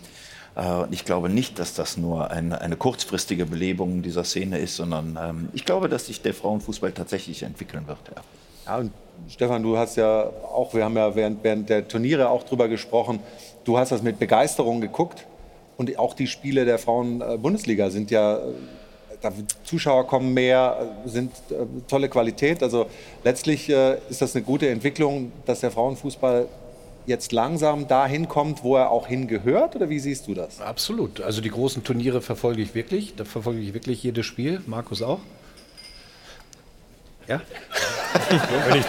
äh, ich glaube nicht, dass das nur eine, eine kurzfristige Belebung dieser Szene ist, sondern ähm, ich glaube, dass sich der Frauenfußball tatsächlich entwickeln wird. Ja. Ja, und Stefan, du hast ja auch, wir haben ja während, während der Turniere auch drüber gesprochen, du hast das mit Begeisterung geguckt und auch die Spiele der Frauen-Bundesliga sind ja, da Zuschauer kommen mehr, sind äh, tolle Qualität. Also letztlich äh, ist das eine gute Entwicklung, dass der Frauenfußball jetzt langsam dahin kommt, wo er auch hingehört? Oder wie siehst du das? Absolut. Also die großen Turniere verfolge ich wirklich. Da verfolge ich wirklich jedes Spiel. Markus auch. Ja? wenn, ich,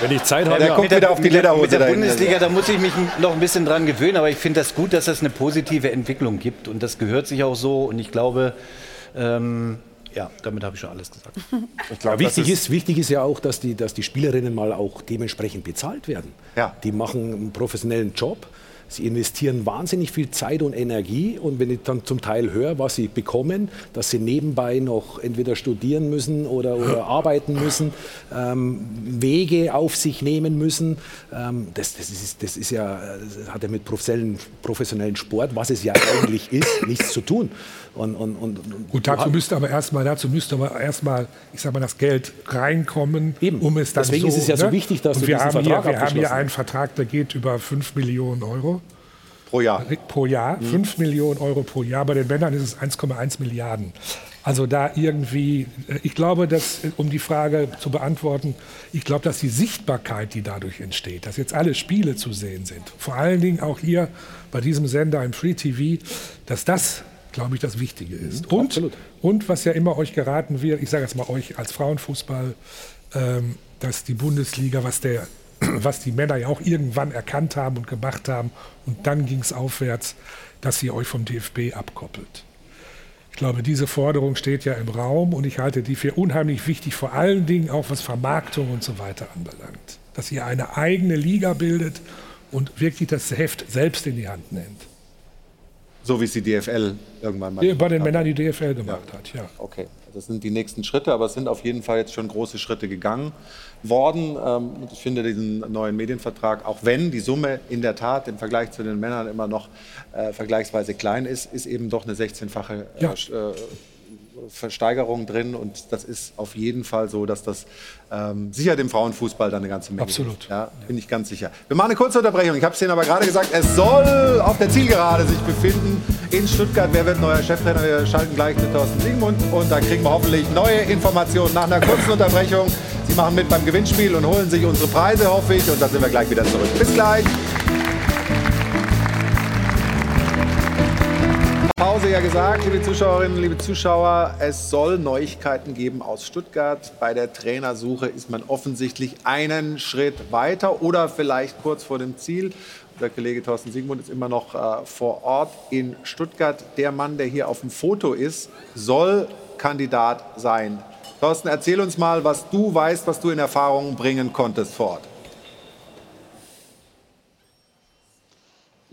wenn ich Zeit habe. Ja, der kommt wieder auf die Lederhose. Mit der Bundesliga, da muss ich mich noch ein bisschen dran gewöhnen, aber ich finde das gut, dass es eine positive Entwicklung gibt und das gehört sich auch so und ich glaube, ähm, ja, damit habe ich schon alles gesagt. Glaub, wichtig, ist, wichtig ist ja auch, dass die, dass die Spielerinnen mal auch dementsprechend bezahlt werden. Ja. Die machen einen professionellen Job Sie investieren wahnsinnig viel Zeit und Energie und wenn ich dann zum Teil höre, was sie bekommen, dass sie nebenbei noch entweder studieren müssen oder, oder arbeiten müssen, ähm, Wege auf sich nehmen müssen, ähm, das, das, ist, das ist ja, das hat ja mit professionellen, professionellen Sport, was es ja eigentlich ist, nichts zu tun. Und, und, und, Gut, dazu müsste aber erstmal, dazu müsste aber erstmal, ich sag mal, das Geld reinkommen, Eben. um es dann Deswegen so, ist es ja so ne? wichtig, dass und wir haben Vertrag hier, Wir haben hier einen Vertrag, der geht über 5 Millionen Euro. Pro Jahr. Pro Jahr, mhm. 5 Millionen Euro pro Jahr. Bei den Männern ist es 1,1 Milliarden. Also da irgendwie, äh, ich glaube, dass, äh, um die Frage zu beantworten, ich glaube, dass die Sichtbarkeit, die dadurch entsteht, dass jetzt alle Spiele zu sehen sind, vor allen Dingen auch hier bei diesem Sender im Free TV, dass das glaube ich, das Wichtige ist. Mhm, und, und was ja immer euch geraten wird, ich sage jetzt mal euch als Frauenfußball, ähm, dass die Bundesliga, was, der, was die Männer ja auch irgendwann erkannt haben und gemacht haben, und dann ging es aufwärts, dass ihr euch vom DFB abkoppelt. Ich glaube, diese Forderung steht ja im Raum und ich halte die für unheimlich wichtig, vor allen Dingen auch was Vermarktung und so weiter anbelangt. Dass ihr eine eigene Liga bildet und wirklich das Heft selbst in die Hand nehmt. So wie es die DFL irgendwann mal. Bei den Männern die DFL gemacht ja. hat, ja. Okay, das sind die nächsten Schritte, aber es sind auf jeden Fall jetzt schon große Schritte gegangen worden. Ähm, ich finde diesen neuen Medienvertrag, auch wenn die Summe in der Tat im Vergleich zu den Männern immer noch äh, vergleichsweise klein ist, ist eben doch eine 16-fache äh, ja. Äh, Versteigerung drin und das ist auf jeden Fall so, dass das ähm, sicher dem Frauenfußball dann eine ganze Menge Absolut. Ja, bin ich ganz sicher. Wir machen eine kurze Unterbrechung. Ich habe es Ihnen aber gerade gesagt, es soll auf der Zielgerade sich befinden in Stuttgart. Wer wird neuer Cheftrainer? Wir schalten gleich mit Thorsten Siegmund und da kriegen wir hoffentlich neue Informationen nach einer kurzen Unterbrechung. Sie machen mit beim Gewinnspiel und holen sich unsere Preise, hoffe ich. Und dann sind wir gleich wieder zurück. Bis gleich. Pause ja gesagt, liebe Zuschauerinnen, liebe Zuschauer, es soll Neuigkeiten geben aus Stuttgart. Bei der Trainersuche ist man offensichtlich einen Schritt weiter oder vielleicht kurz vor dem Ziel. Der Kollege Thorsten Siegmund ist immer noch äh, vor Ort in Stuttgart. Der Mann, der hier auf dem Foto ist, soll Kandidat sein Thorsten, erzähl uns mal, was du weißt, was du in Erfahrung bringen konntest vor Ort.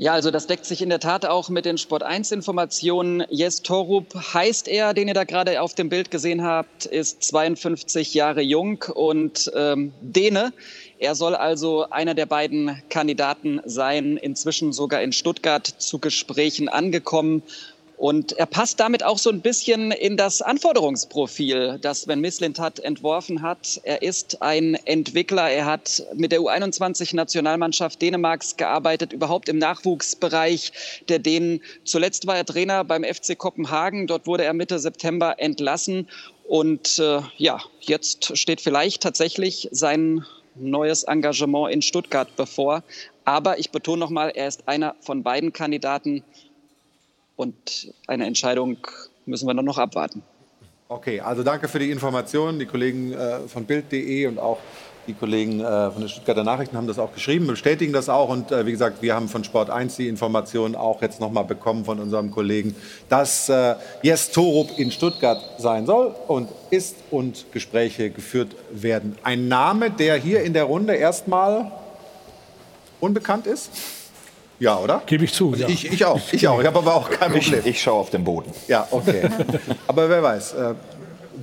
Ja, also das deckt sich in der Tat auch mit den Sport 1 Informationen. Jes Torup heißt er, den ihr da gerade auf dem Bild gesehen habt, ist 52 Jahre jung und ähm, Däne. Er soll also einer der beiden Kandidaten sein, inzwischen sogar in Stuttgart zu Gesprächen angekommen. Und er passt damit auch so ein bisschen in das Anforderungsprofil, das Sven Mislintat entworfen hat. Er ist ein Entwickler. Er hat mit der U21-Nationalmannschaft Dänemarks gearbeitet, überhaupt im Nachwuchsbereich der Dänen. Zuletzt war er Trainer beim FC Kopenhagen. Dort wurde er Mitte September entlassen. Und äh, ja, jetzt steht vielleicht tatsächlich sein neues Engagement in Stuttgart bevor. Aber ich betone nochmal, er ist einer von beiden Kandidaten. Und eine Entscheidung müssen wir nur noch abwarten. Okay, also danke für die Informationen. Die Kollegen äh, von Bild.de und auch die Kollegen äh, von den Stuttgarter Nachrichten haben das auch geschrieben, bestätigen das auch. Und äh, wie gesagt, wir haben von Sport 1 die Informationen auch jetzt nochmal bekommen von unserem Kollegen, dass äh, Jes Torup in Stuttgart sein soll und ist und Gespräche geführt werden. Ein Name, der hier in der Runde erstmal unbekannt ist. Ja, oder? Gebe ich zu. Also ja. ich, ich auch. Ich auch. Ich habe aber auch kein Problem. Ich, ich schaue auf den Boden. Ja, okay. aber wer weiß, äh,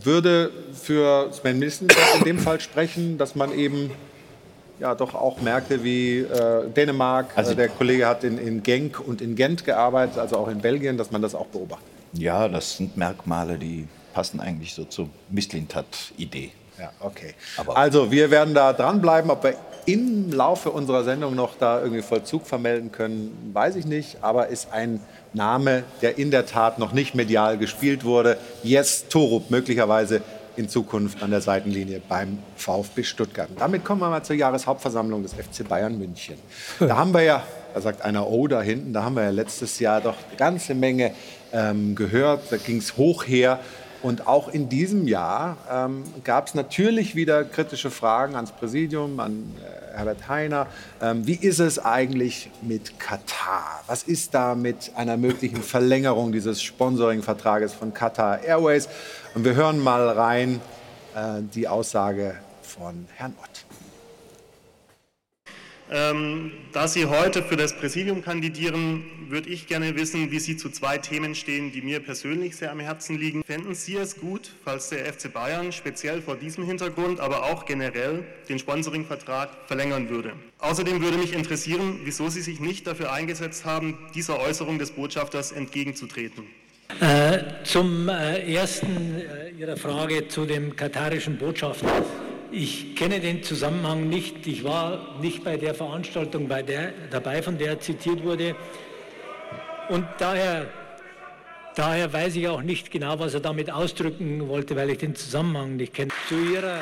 würde für Sven Missen in dem Fall sprechen, dass man eben ja doch auch merkte, wie äh, Dänemark, also, äh, der Kollege hat in, in Genk und in Gent gearbeitet, also auch in Belgien, dass man das auch beobachtet. Ja, das sind Merkmale, die passen eigentlich so zur Misslintat-Idee. Ja, okay. Aber also wir werden da dranbleiben, ob wir im Laufe unserer Sendung noch da irgendwie Vollzug vermelden können, weiß ich nicht, aber ist ein Name, der in der Tat noch nicht medial gespielt wurde. Jes Torup, möglicherweise in Zukunft an der Seitenlinie beim VfB Stuttgart. Damit kommen wir mal zur Jahreshauptversammlung des FC Bayern München. Da haben wir ja, da sagt einer O da hinten, da haben wir ja letztes Jahr doch eine ganze Menge ähm, gehört. Da ging es hoch her. Und auch in diesem Jahr ähm, gab es natürlich wieder kritische Fragen ans Präsidium, an äh, Herbert Heiner. Ähm, wie ist es eigentlich mit Katar? Was ist da mit einer möglichen Verlängerung dieses Sponsoring-Vertrages von Qatar Airways? Und wir hören mal rein äh, die Aussage von Herrn Ott. Ähm, da Sie heute für das Präsidium kandidieren, würde ich gerne wissen, wie Sie zu zwei Themen stehen, die mir persönlich sehr am Herzen liegen. Fänden Sie es gut, falls der FC Bayern speziell vor diesem Hintergrund, aber auch generell den Sponsoringvertrag verlängern würde? Außerdem würde mich interessieren, wieso Sie sich nicht dafür eingesetzt haben, dieser Äußerung des Botschafters entgegenzutreten. Äh, zum äh, ersten äh, Ihrer Frage zu dem katarischen Botschafter. Ich kenne den Zusammenhang nicht. Ich war nicht bei der Veranstaltung bei der, dabei, von der zitiert wurde. Und daher, daher weiß ich auch nicht genau, was er damit ausdrücken wollte, weil ich den Zusammenhang nicht kenne. Zu Ihrer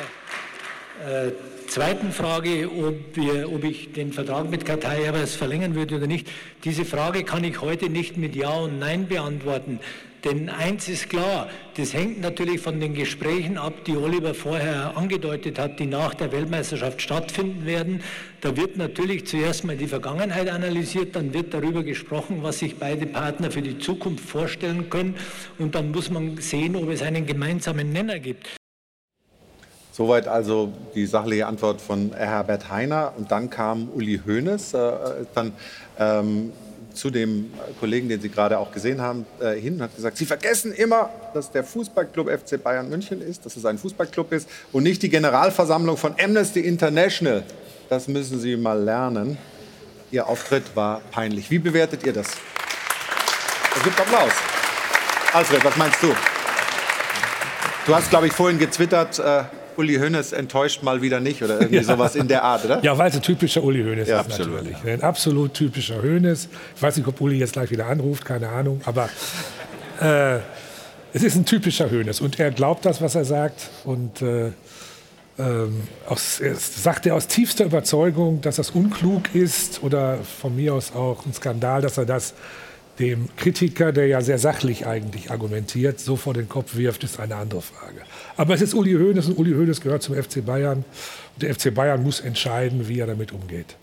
äh, zweiten Frage, ob, wir, ob, ich den Vertrag mit Katar Airways verlängern würde oder nicht. Diese Frage kann ich heute nicht mit Ja und Nein beantworten. Denn eins ist klar, das hängt natürlich von den Gesprächen ab, die Oliver vorher angedeutet hat, die nach der Weltmeisterschaft stattfinden werden. Da wird natürlich zuerst mal die Vergangenheit analysiert, dann wird darüber gesprochen, was sich beide Partner für die Zukunft vorstellen können. Und dann muss man sehen, ob es einen gemeinsamen Nenner gibt. Soweit also die sachliche Antwort von Herbert Heiner. Und dann kam Uli Hoeneß, äh, dann ähm, zu dem Kollegen, den Sie gerade auch gesehen haben, äh, hin und hat gesagt, Sie vergessen immer, dass der Fußballclub FC Bayern München ist, dass es ein Fußballclub ist und nicht die Generalversammlung von Amnesty International. Das müssen Sie mal lernen. Ihr Auftritt war peinlich. Wie bewertet ihr das? Es gibt Applaus. Alfred, was meinst du? Du hast, glaube ich, vorhin getwittert, äh, Uli Hoeneß enttäuscht mal wieder nicht oder irgendwie ja. sowas in der Art, oder? Ja, weil es ein typischer Uli Hoeneß ja, ist absolut, natürlich. Ja. Ein absolut typischer Hoeneß. Ich weiß nicht, ob Uli jetzt gleich wieder anruft, keine Ahnung, aber äh, es ist ein typischer Hoeneß und er glaubt das, was er sagt und äh, ähm, aus, sagt er aus tiefster Überzeugung, dass das unklug ist oder von mir aus auch ein Skandal, dass er das dem Kritiker, der ja sehr sachlich eigentlich argumentiert, so vor den Kopf wirft, ist eine andere Frage. Aber es ist Uli Hoeneß und Uli Hoeneß gehört zum FC Bayern. Und der FC Bayern muss entscheiden, wie er damit umgeht.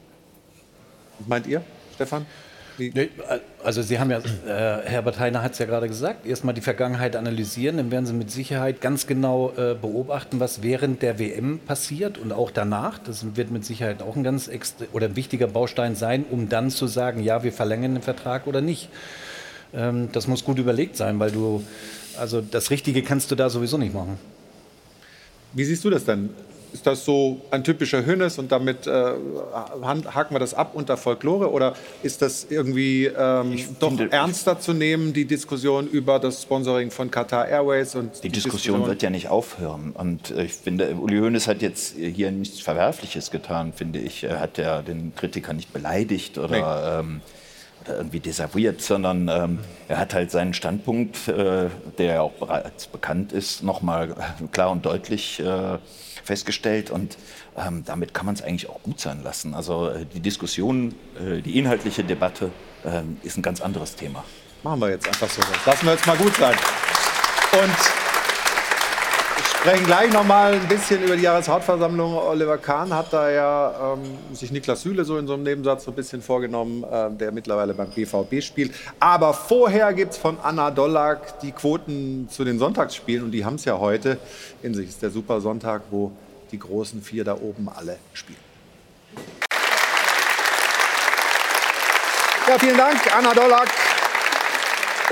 Meint ihr, Stefan? Nee, also Sie haben ja, äh, Herbert Heiner hat es ja gerade gesagt, erstmal die Vergangenheit analysieren, dann werden Sie mit Sicherheit ganz genau äh, beobachten, was während der WM passiert und auch danach. Das wird mit Sicherheit auch ein ganz oder ein wichtiger Baustein sein, um dann zu sagen, ja, wir verlängern den Vertrag oder nicht. Ähm, das muss gut überlegt sein, weil du, also das Richtige kannst du da sowieso nicht machen. Wie siehst du das denn? Ist das so ein typischer Hönes und damit äh, haken wir das ab unter Folklore? Oder ist das irgendwie ähm, doch finde, ernster zu nehmen, die Diskussion über das Sponsoring von Qatar Airways? Und die, die Diskussion, Diskussion, wird ja nicht aufhören. Und äh, ich finde, Uli Hoeneß hat jetzt hier nichts Verwerfliches getan, finde ich. Er hat ja den Kritiker nicht beleidigt oder... Nee. Ähm, oder irgendwie desavouiert, sondern ähm, er hat halt seinen Standpunkt, äh, der ja auch bereits bekannt ist, nochmal klar und deutlich äh, festgestellt und ähm, damit kann man es eigentlich auch gut sein lassen. Also äh, die Diskussion, äh, die inhaltliche Debatte äh, ist ein ganz anderes Thema. Machen wir jetzt einfach so. Lassen wir jetzt mal gut sein. Und sprechen gleich noch mal ein bisschen über die Jahreshauptversammlung. Oliver Kahn hat da ja ähm, sich Niklas Süle so in so einem Nebensatz so ein bisschen vorgenommen, äh, der mittlerweile beim BVB spielt. Aber vorher gibt es von Anna Dollack die Quoten zu den Sonntagsspielen und die haben es ja heute in sich. Es ist der Super Sonntag, wo die großen vier da oben alle spielen. Ja, vielen Dank, Anna Dollack.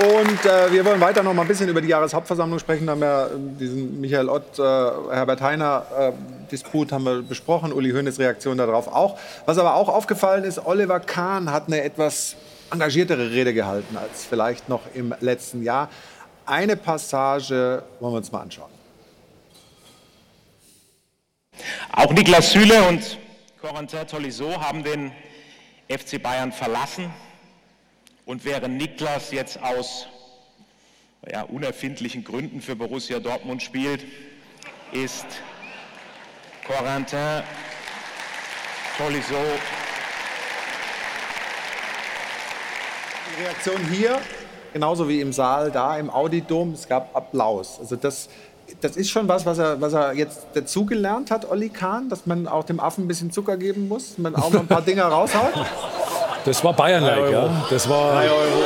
Und äh, wir wollen weiter noch mal ein bisschen über die Jahreshauptversammlung sprechen. Wir haben ja ähm, diesen Michael Ott, äh, Herbert Heiner äh, Disput haben wir besprochen, Uli Hoeneß Reaktion darauf auch. Was aber auch aufgefallen ist, Oliver Kahn hat eine etwas engagiertere Rede gehalten als vielleicht noch im letzten Jahr. Eine Passage wollen wir uns mal anschauen. Auch Niklas Süle und Corentin Tolisso haben den FC Bayern verlassen. Und während Niklas jetzt aus ja, unerfindlichen Gründen für Borussia Dortmund spielt, ist Corentin Tolisso. Die Reaktion hier, genauso wie im Saal da im Audidom, es gab Applaus. Also das, das ist schon was, was er, was er jetzt dazugelernt hat, Olli Kahn, dass man auch dem Affen ein bisschen Zucker geben muss, man auch mal ein paar Dinge raushaut. Das war Bayern-like, ja. Das war. 3 Euro.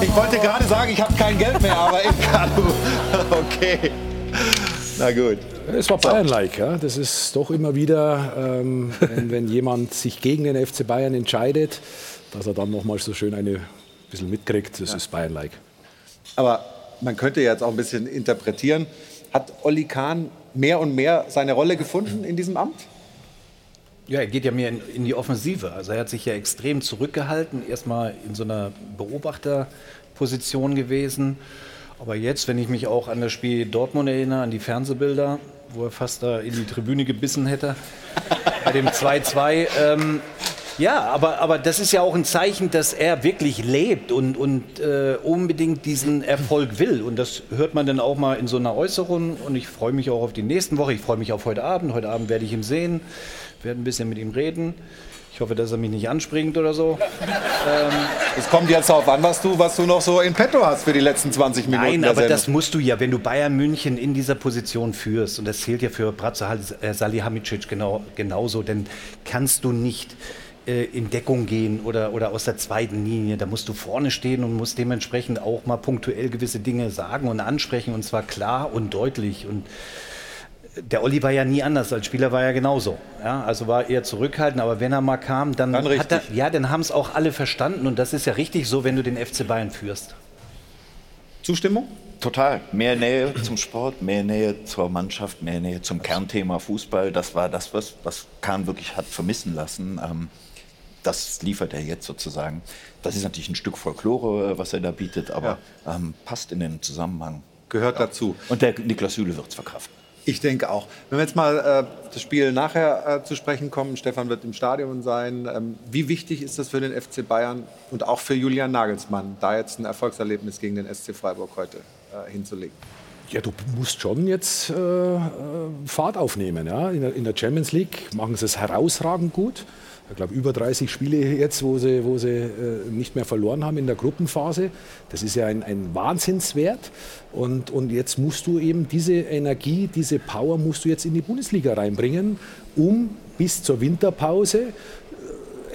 Ich wollte gerade sagen, ich habe kein Geld mehr, aber egal. Okay. Na gut. Es war Bayern-like, ja. Das ist doch immer wieder, ähm, wenn, wenn, jemand sich gegen den FC Bayern entscheidet, dass er dann nochmal so schön eine bisschen mitkriegt. Das ja. ist Bayern-like. Aber man könnte jetzt auch ein bisschen interpretieren. Hat Olli Kahn mehr und mehr seine Rolle gefunden in diesem Amt? Ja, er geht ja mehr in, in, die Offensive. Also er hat sich ja extrem zurückgehalten, erstmal in so einer Beobachterposition gewesen. Aber jetzt, wenn ich mich auch an das Spiel Dortmund erinnere, an die Fernsehbilder, wo er fast da in die Tribüne gebissen hätte, bei dem 2-2, ähm, ja, aber, aber das ist ja auch ein Zeichen, dass er wirklich lebt und, und äh, unbedingt diesen Erfolg will. Und das hört man dann auch mal in so einer Äußerung. Und ich freue mich auch auf die nächsten Woche. Ich freue mich auf heute Abend. Heute Abend werde ich ihn sehen werde ein bisschen mit ihm reden. Ich hoffe, dass er mich nicht anspringt oder so. ähm, es kommt jetzt darauf an, was du, was du noch so in petto hast für die letzten 20 Minuten. Nein, aber das musst du ja, wenn du Bayern München in dieser Position führst, und das zählt ja für Bratzo äh, Salihamidzic genau, genauso, denn kannst du nicht äh, in Deckung gehen oder, oder aus der zweiten Linie. Da musst du vorne stehen und musst dementsprechend auch mal punktuell gewisse Dinge sagen und ansprechen, und zwar klar und deutlich. Und der Olli war ja nie anders. Als Spieler war er genauso. Ja, also war eher zurückhaltend. Aber wenn er mal kam, dann, dann hat er, ja, dann haben es auch alle verstanden. Und das ist ja richtig so, wenn du den FC Bayern führst. Zustimmung? Total. Mehr Nähe zum Sport, mehr Nähe zur Mannschaft, mehr Nähe zum Kernthema Fußball. Das war das, was, was Kahn wirklich hat vermissen lassen. Ähm, das liefert er jetzt sozusagen. Das ist natürlich ein Stück Folklore, was er da bietet, aber ja. ähm, passt in den Zusammenhang. Gehört ja. dazu. Und der Niklas Süle wird es verkraften. Ich denke auch. Wenn wir jetzt mal äh, das Spiel nachher äh, zu sprechen kommen, Stefan wird im Stadion sein. Ähm, wie wichtig ist das für den FC Bayern und auch für Julian Nagelsmann, da jetzt ein Erfolgserlebnis gegen den SC Freiburg heute äh, hinzulegen? Ja, du musst schon jetzt äh, äh, Fahrt aufnehmen. Ja? In, der, in der Champions League machen sie es herausragend gut ich glaube, über 30 Spiele jetzt, wo sie, wo sie äh, nicht mehr verloren haben in der Gruppenphase. Das ist ja ein, ein Wahnsinnswert. Und, und jetzt musst du eben diese Energie, diese Power musst du jetzt in die Bundesliga reinbringen, um bis zur Winterpause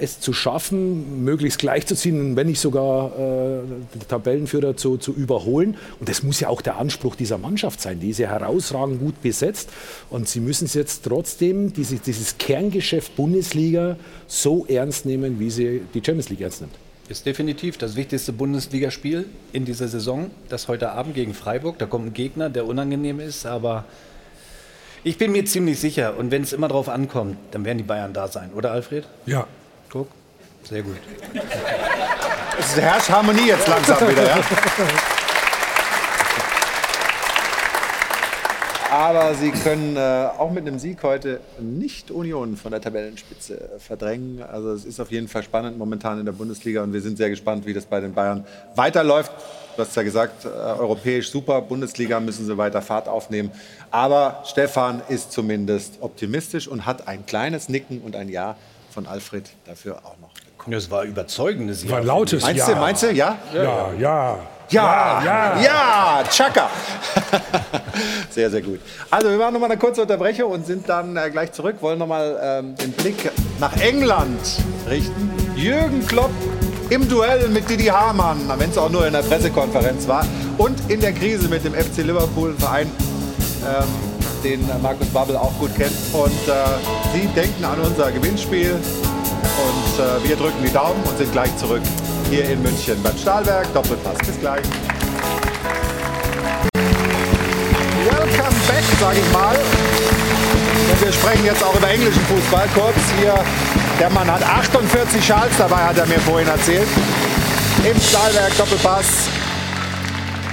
es zu schaffen, möglichst gleichzuziehen, wenn nicht sogar äh, den Tabellenführer zu, zu überholen. Und das muss ja auch der Anspruch dieser Mannschaft sein. Die ist ja herausragend gut besetzt. Und sie müssen es jetzt trotzdem, dieses, dieses Kerngeschäft Bundesliga, so ernst nehmen, wie sie die Champions League ernst nimmt. Ist definitiv das wichtigste Bundesligaspiel in dieser Saison, das heute Abend gegen Freiburg. Da kommt ein Gegner, der unangenehm ist, aber ich bin mir ziemlich sicher. Und wenn es immer darauf ankommt, dann werden die Bayern da sein, oder Alfred? Ja. Guck, sehr gut. Es herrscht Harmonie jetzt langsam wieder, ja? Aber sie können äh, auch mit einem Sieg heute nicht Union von der Tabellenspitze verdrängen. Also es ist auf jeden Fall spannend momentan in der Bundesliga und wir sind sehr gespannt, wie das bei den Bayern weiterläuft. Du hast ja gesagt, äh, europäisch super, Bundesliga müssen sie weiter Fahrt aufnehmen. Aber Stefan ist zumindest optimistisch und hat ein kleines Nicken und ein Ja von Alfred dafür auch noch. Das war überzeugendes Ja. War ein lautes Meinst Ja. du, meinst du, ja? Ja, ja. Ja, Ja, ja, ja. Chaka. sehr, sehr gut. Also wir machen noch mal eine kurze Unterbrechung und sind dann äh, gleich zurück. Wollen noch mal ähm, den Blick nach England richten. Jürgen Klopp im Duell mit Didi Hamann, wenn es auch nur in der Pressekonferenz war. Und in der Krise mit dem FC Liverpool, ein Verein, ähm, den Markus Babbel auch gut kennt. Und äh, Sie denken an unser Gewinnspiel. Und äh, wir drücken die Daumen und sind gleich zurück hier in München beim Stahlwerk. Doppelpass. Bis gleich. Welcome back, sage ich mal. Und wir sprechen jetzt auch über englischen Fußball. Kurz hier, der Mann hat 48 Schals dabei, hat er mir vorhin erzählt. Im Stahlwerk Doppelpass.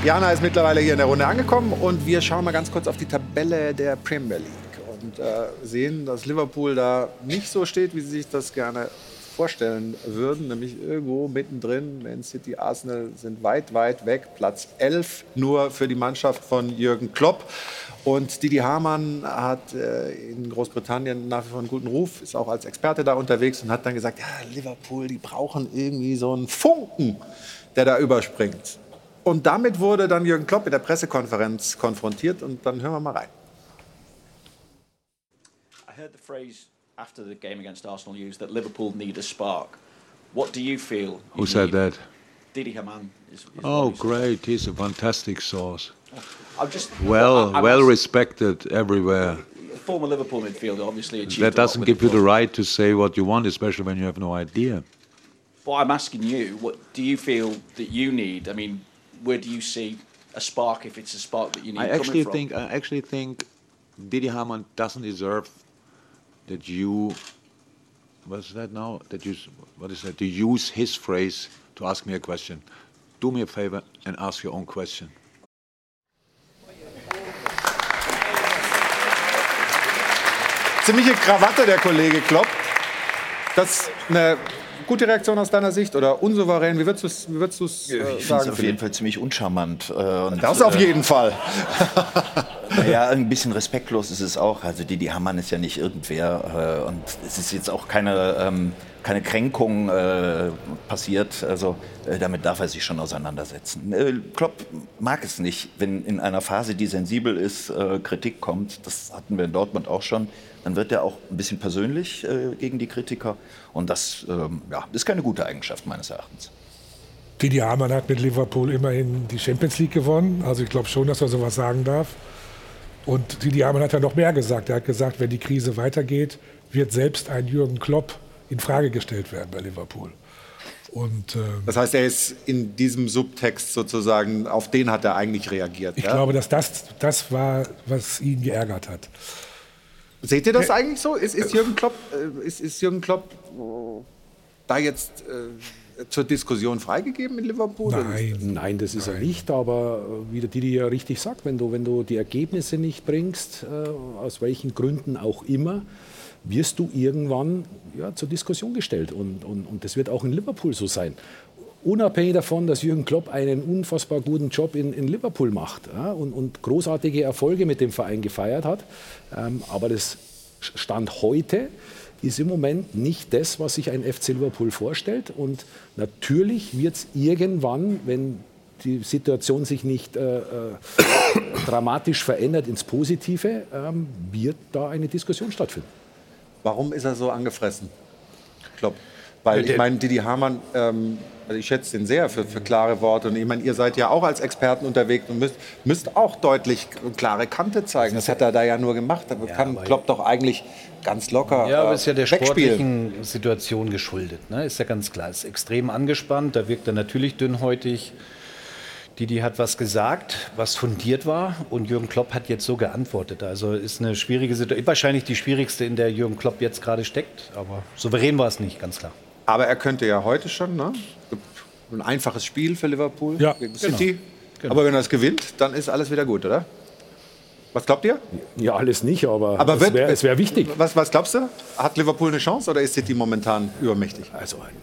Jana ist mittlerweile hier in der Runde angekommen und wir schauen mal ganz kurz auf die Tabelle der Premier League und äh, sehen, dass Liverpool da nicht so steht, wie sie sich das gerne vorstellen würden, nämlich irgendwo mittendrin. Man City, Arsenal sind weit, weit weg. Platz 11 nur für die Mannschaft von Jürgen Klopp. Und Didi Hamann hat äh, in Großbritannien nach wie vor einen guten Ruf, ist auch als Experte da unterwegs und hat dann gesagt, ja, Liverpool, die brauchen irgendwie so einen Funken, der da überspringt. Und damit wurde dann Jürgen Klopp in der Pressekonferenz konfrontiert und dann hören wir mal rein. I heard the phrase after the game against Arsenal used that Liverpool need a spark. What do you feel? you Who said need? that? Didi Hamann is. is Oh, what said. great. He's a fantastic source. Oh, I'm just Well, I- I well was- respected everywhere. Former Liverpool midfielder, obviously achieved. That doesn't with give you the right to say what you want, especially when you have no idea. But I'm asking you, what do you feel that you need? I mean, where do you see a spark if it's a spark that you need? I actually from? think I actually think Didi Hamann doesn't deserve that you what's that now? That you what is that? To use his phrase to ask me a question. Do me a favor and ask your own question. Ziemliche Krawatte, der Kollege Klopp. Das ist eine gute Reaktion aus deiner Sicht oder unsouverän? Wie würdest du es würdest du's, äh, Ich finde es auf jeden Fall ziemlich uncharmant. äh, Das auf äh, jeden Fall. Ja, ein bisschen respektlos ist es auch. Also Didi Hamann ist ja nicht irgendwer äh, und es ist jetzt auch keine, ähm, keine Kränkung äh, passiert. Also äh, damit darf er sich schon auseinandersetzen. Klopp mag es nicht, wenn in einer Phase, die sensibel ist, Kritik kommt. Das hatten wir in Dortmund auch schon. Dann wird er auch ein bisschen persönlich äh, gegen die Kritiker und das ähm, ja, ist keine gute Eigenschaft meines Erachtens. Didi Hamann hat mit Liverpool immerhin die Champions League gewonnen. Also ich glaube schon, dass er sowas sagen darf. Und Didi Hamann hat ja noch mehr gesagt. Er hat gesagt, wenn die Krise weitergeht, wird selbst ein Jürgen Klopp in Frage gestellt werden bei Liverpool. Und äh, Das heißt, er ist in diesem Subtext sozusagen, auf den hat er eigentlich reagiert. ich ja? glaube, dass das das war, was ihn geärgert hat. Seht ihr das eigentlich so? Ist, ist, Jürgen Klopp, äh, ist, ist Jürgen Klopp äh, da jetzt äh, zur Diskussion freigegeben in Liverpool? Ist das- Nein, das ist er nicht. Aber äh, wie der Didi ja richtig sagt, wenn du, wenn du die Ergebnisse nicht bringst, äh, aus welchen Gründen auch immer, wirst du irgendwann ja, zur Diskussion gestellt. Und, und, und das wird auch in Liverpool so sein. Unabhängig davon, dass Jürgen Klopp einen unfassbar guten Job in, in Liverpool macht ja, und, und großartige Erfolge mit dem Verein gefeiert hat. Ähm, aber das Stand heute ist im Moment nicht das, was sich ein FC Liverpool vorstellt. Und natürlich wird es irgendwann, wenn die Situation sich nicht äh, äh, dramatisch verändert ins Positive, ähm, wird da eine Diskussion stattfinden. Warum ist er so angefressen? Klopp. Weil ich meine, Didi Hamann, ähm, also ich schätze den sehr für, für klare Worte. Und ich meine, ihr seid ja auch als Experten unterwegs und müsst, müsst auch deutlich klare Kante zeigen. Das hat er da ja nur gemacht. Da kann Klopp doch eigentlich ganz locker Ja, aber äh, ist ja der wegspielen. sportlichen Situation geschuldet. Ne? Ist ja ganz klar. Ist extrem angespannt. Da wirkt er natürlich dünnhäutig. Didi hat was gesagt, was fundiert war. Und Jürgen Klopp hat jetzt so geantwortet. Also ist eine schwierige Situation. Wahrscheinlich die schwierigste, in der Jürgen Klopp jetzt gerade steckt. Aber souverän war es nicht, ganz klar. Aber er könnte ja heute schon, ne? Ein einfaches Spiel für Liverpool Ja, gegen genau. City. Genau. Aber wenn er es gewinnt, dann ist alles wieder gut, oder? Was glaubt ihr? Ja, alles nicht, aber, Aber es wird- wäre wär wichtig. Was, was glaubst du? Hat Liverpool eine Chance oder ist City momentan übermächtig? Also ein,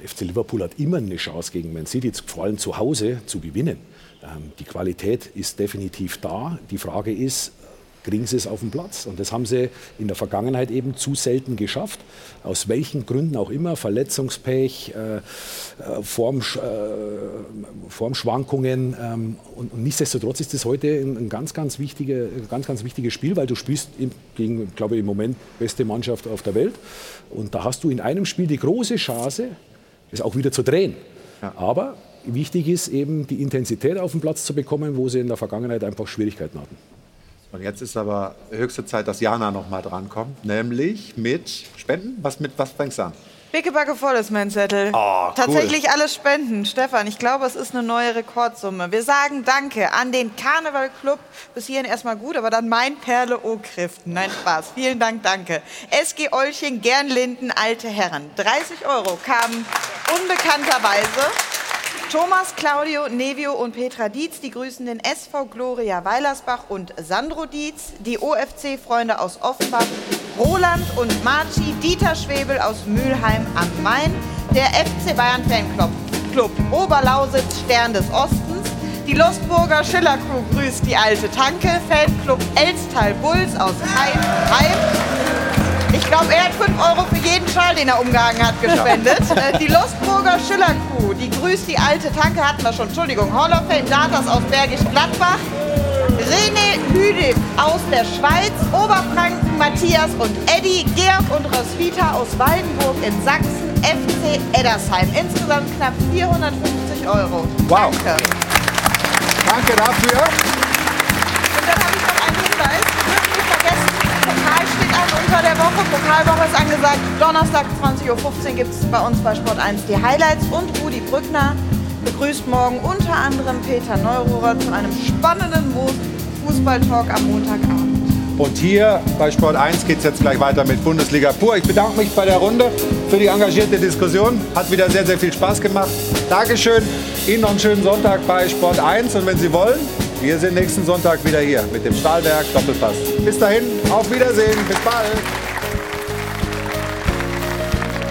ein FC Liverpool hat immer eine Chance gegen Man City, vor allem zu Hause zu gewinnen. Ähm, die Qualität ist definitiv da. Die Frage ist, kriegen sie es auf den Platz? Und das haben sie in der Vergangenheit eben zu selten geschafft. Aus welchen Gründen auch immer, Verletzungspech, äh, äh, Formsch, äh, Formschwankungen. Ähm, und, und nichtsdestotrotz ist das heute ein, ein ganz, ganz, wichtige, ganz, ganz wichtiges Spiel, weil du spielst im, gegen, glaube ich, im Moment beste Mannschaft auf der Welt. Und da hast du in einem Spiel die große Chance, es auch wieder zu drehen. Aber wichtig ist eben, die Intensität auf den Platz zu bekommen, wo sie in der Vergangenheit einfach Schwierigkeiten hatten. Und jetzt ist aber höchste Zeit, dass Jana noch mal drankommt, nämlich mit Spenden. Was mit was fängst du an? Pickebacke voll ist mein Zettel. Oh, cool. Tatsächlich alles Spenden. Stefan, ich glaube, es ist eine neue Rekordsumme. Wir sagen Danke an den Karneval Club. Bis hierhin erstmal gut, aber dann mein Perle O-Kriften. Nein, Spaß. Vielen Dank, danke. SG Olchen, Gernlinden, Alte Herren. 30 Euro kamen unbekannterweise. Thomas, Claudio, Nevio und Petra Dietz, die grüßen den SV Gloria Weilersbach und Sandro Dietz, die OFC-Freunde aus Offenbach, Roland und Marci, Dieter Schwebel aus Mülheim am Main, der FC Bayern Fanclub Club Oberlausitz Stern des Ostens, die Lustburger Schiller Crew grüßt die alte Tanke, Fanclub Elstal Bulls aus Heim, Heim. Ich glaube, er hat 5 Euro für jeden Schal, den er umgehangen hat, gespendet. Äh, Die Lustburger Schiller Crew, die grüßt die alte Tanke, hatten wir schon, Entschuldigung, Hall of Fame Datas aus Bergisch Gladbach. René Hüde aus der Schweiz, Oberfranken, Matthias und Eddie, Georg und Roswitha aus Waldenburg in Sachsen, FC Eddersheim. Insgesamt knapp 450 Euro. Wow. Danke. Danke dafür. Steht an unter der Woche. Pokalwoche ist angesagt. Donnerstag 20.15 Uhr gibt es bei uns bei Sport 1 die Highlights. Und Rudi Brückner begrüßt morgen unter anderem Peter Neururer zu einem spannenden Fußballtalk am Montagabend. Und hier bei Sport 1 geht es jetzt gleich weiter mit Bundesliga pur. Ich bedanke mich bei der Runde für die engagierte Diskussion. Hat wieder sehr, sehr viel Spaß gemacht. Dankeschön. Ihnen noch einen schönen Sonntag bei Sport 1. Und wenn Sie wollen, wir sind nächsten Sonntag wieder hier mit dem Stahlwerk Doppelpass. Bis dahin, auf Wiedersehen. Bis bald.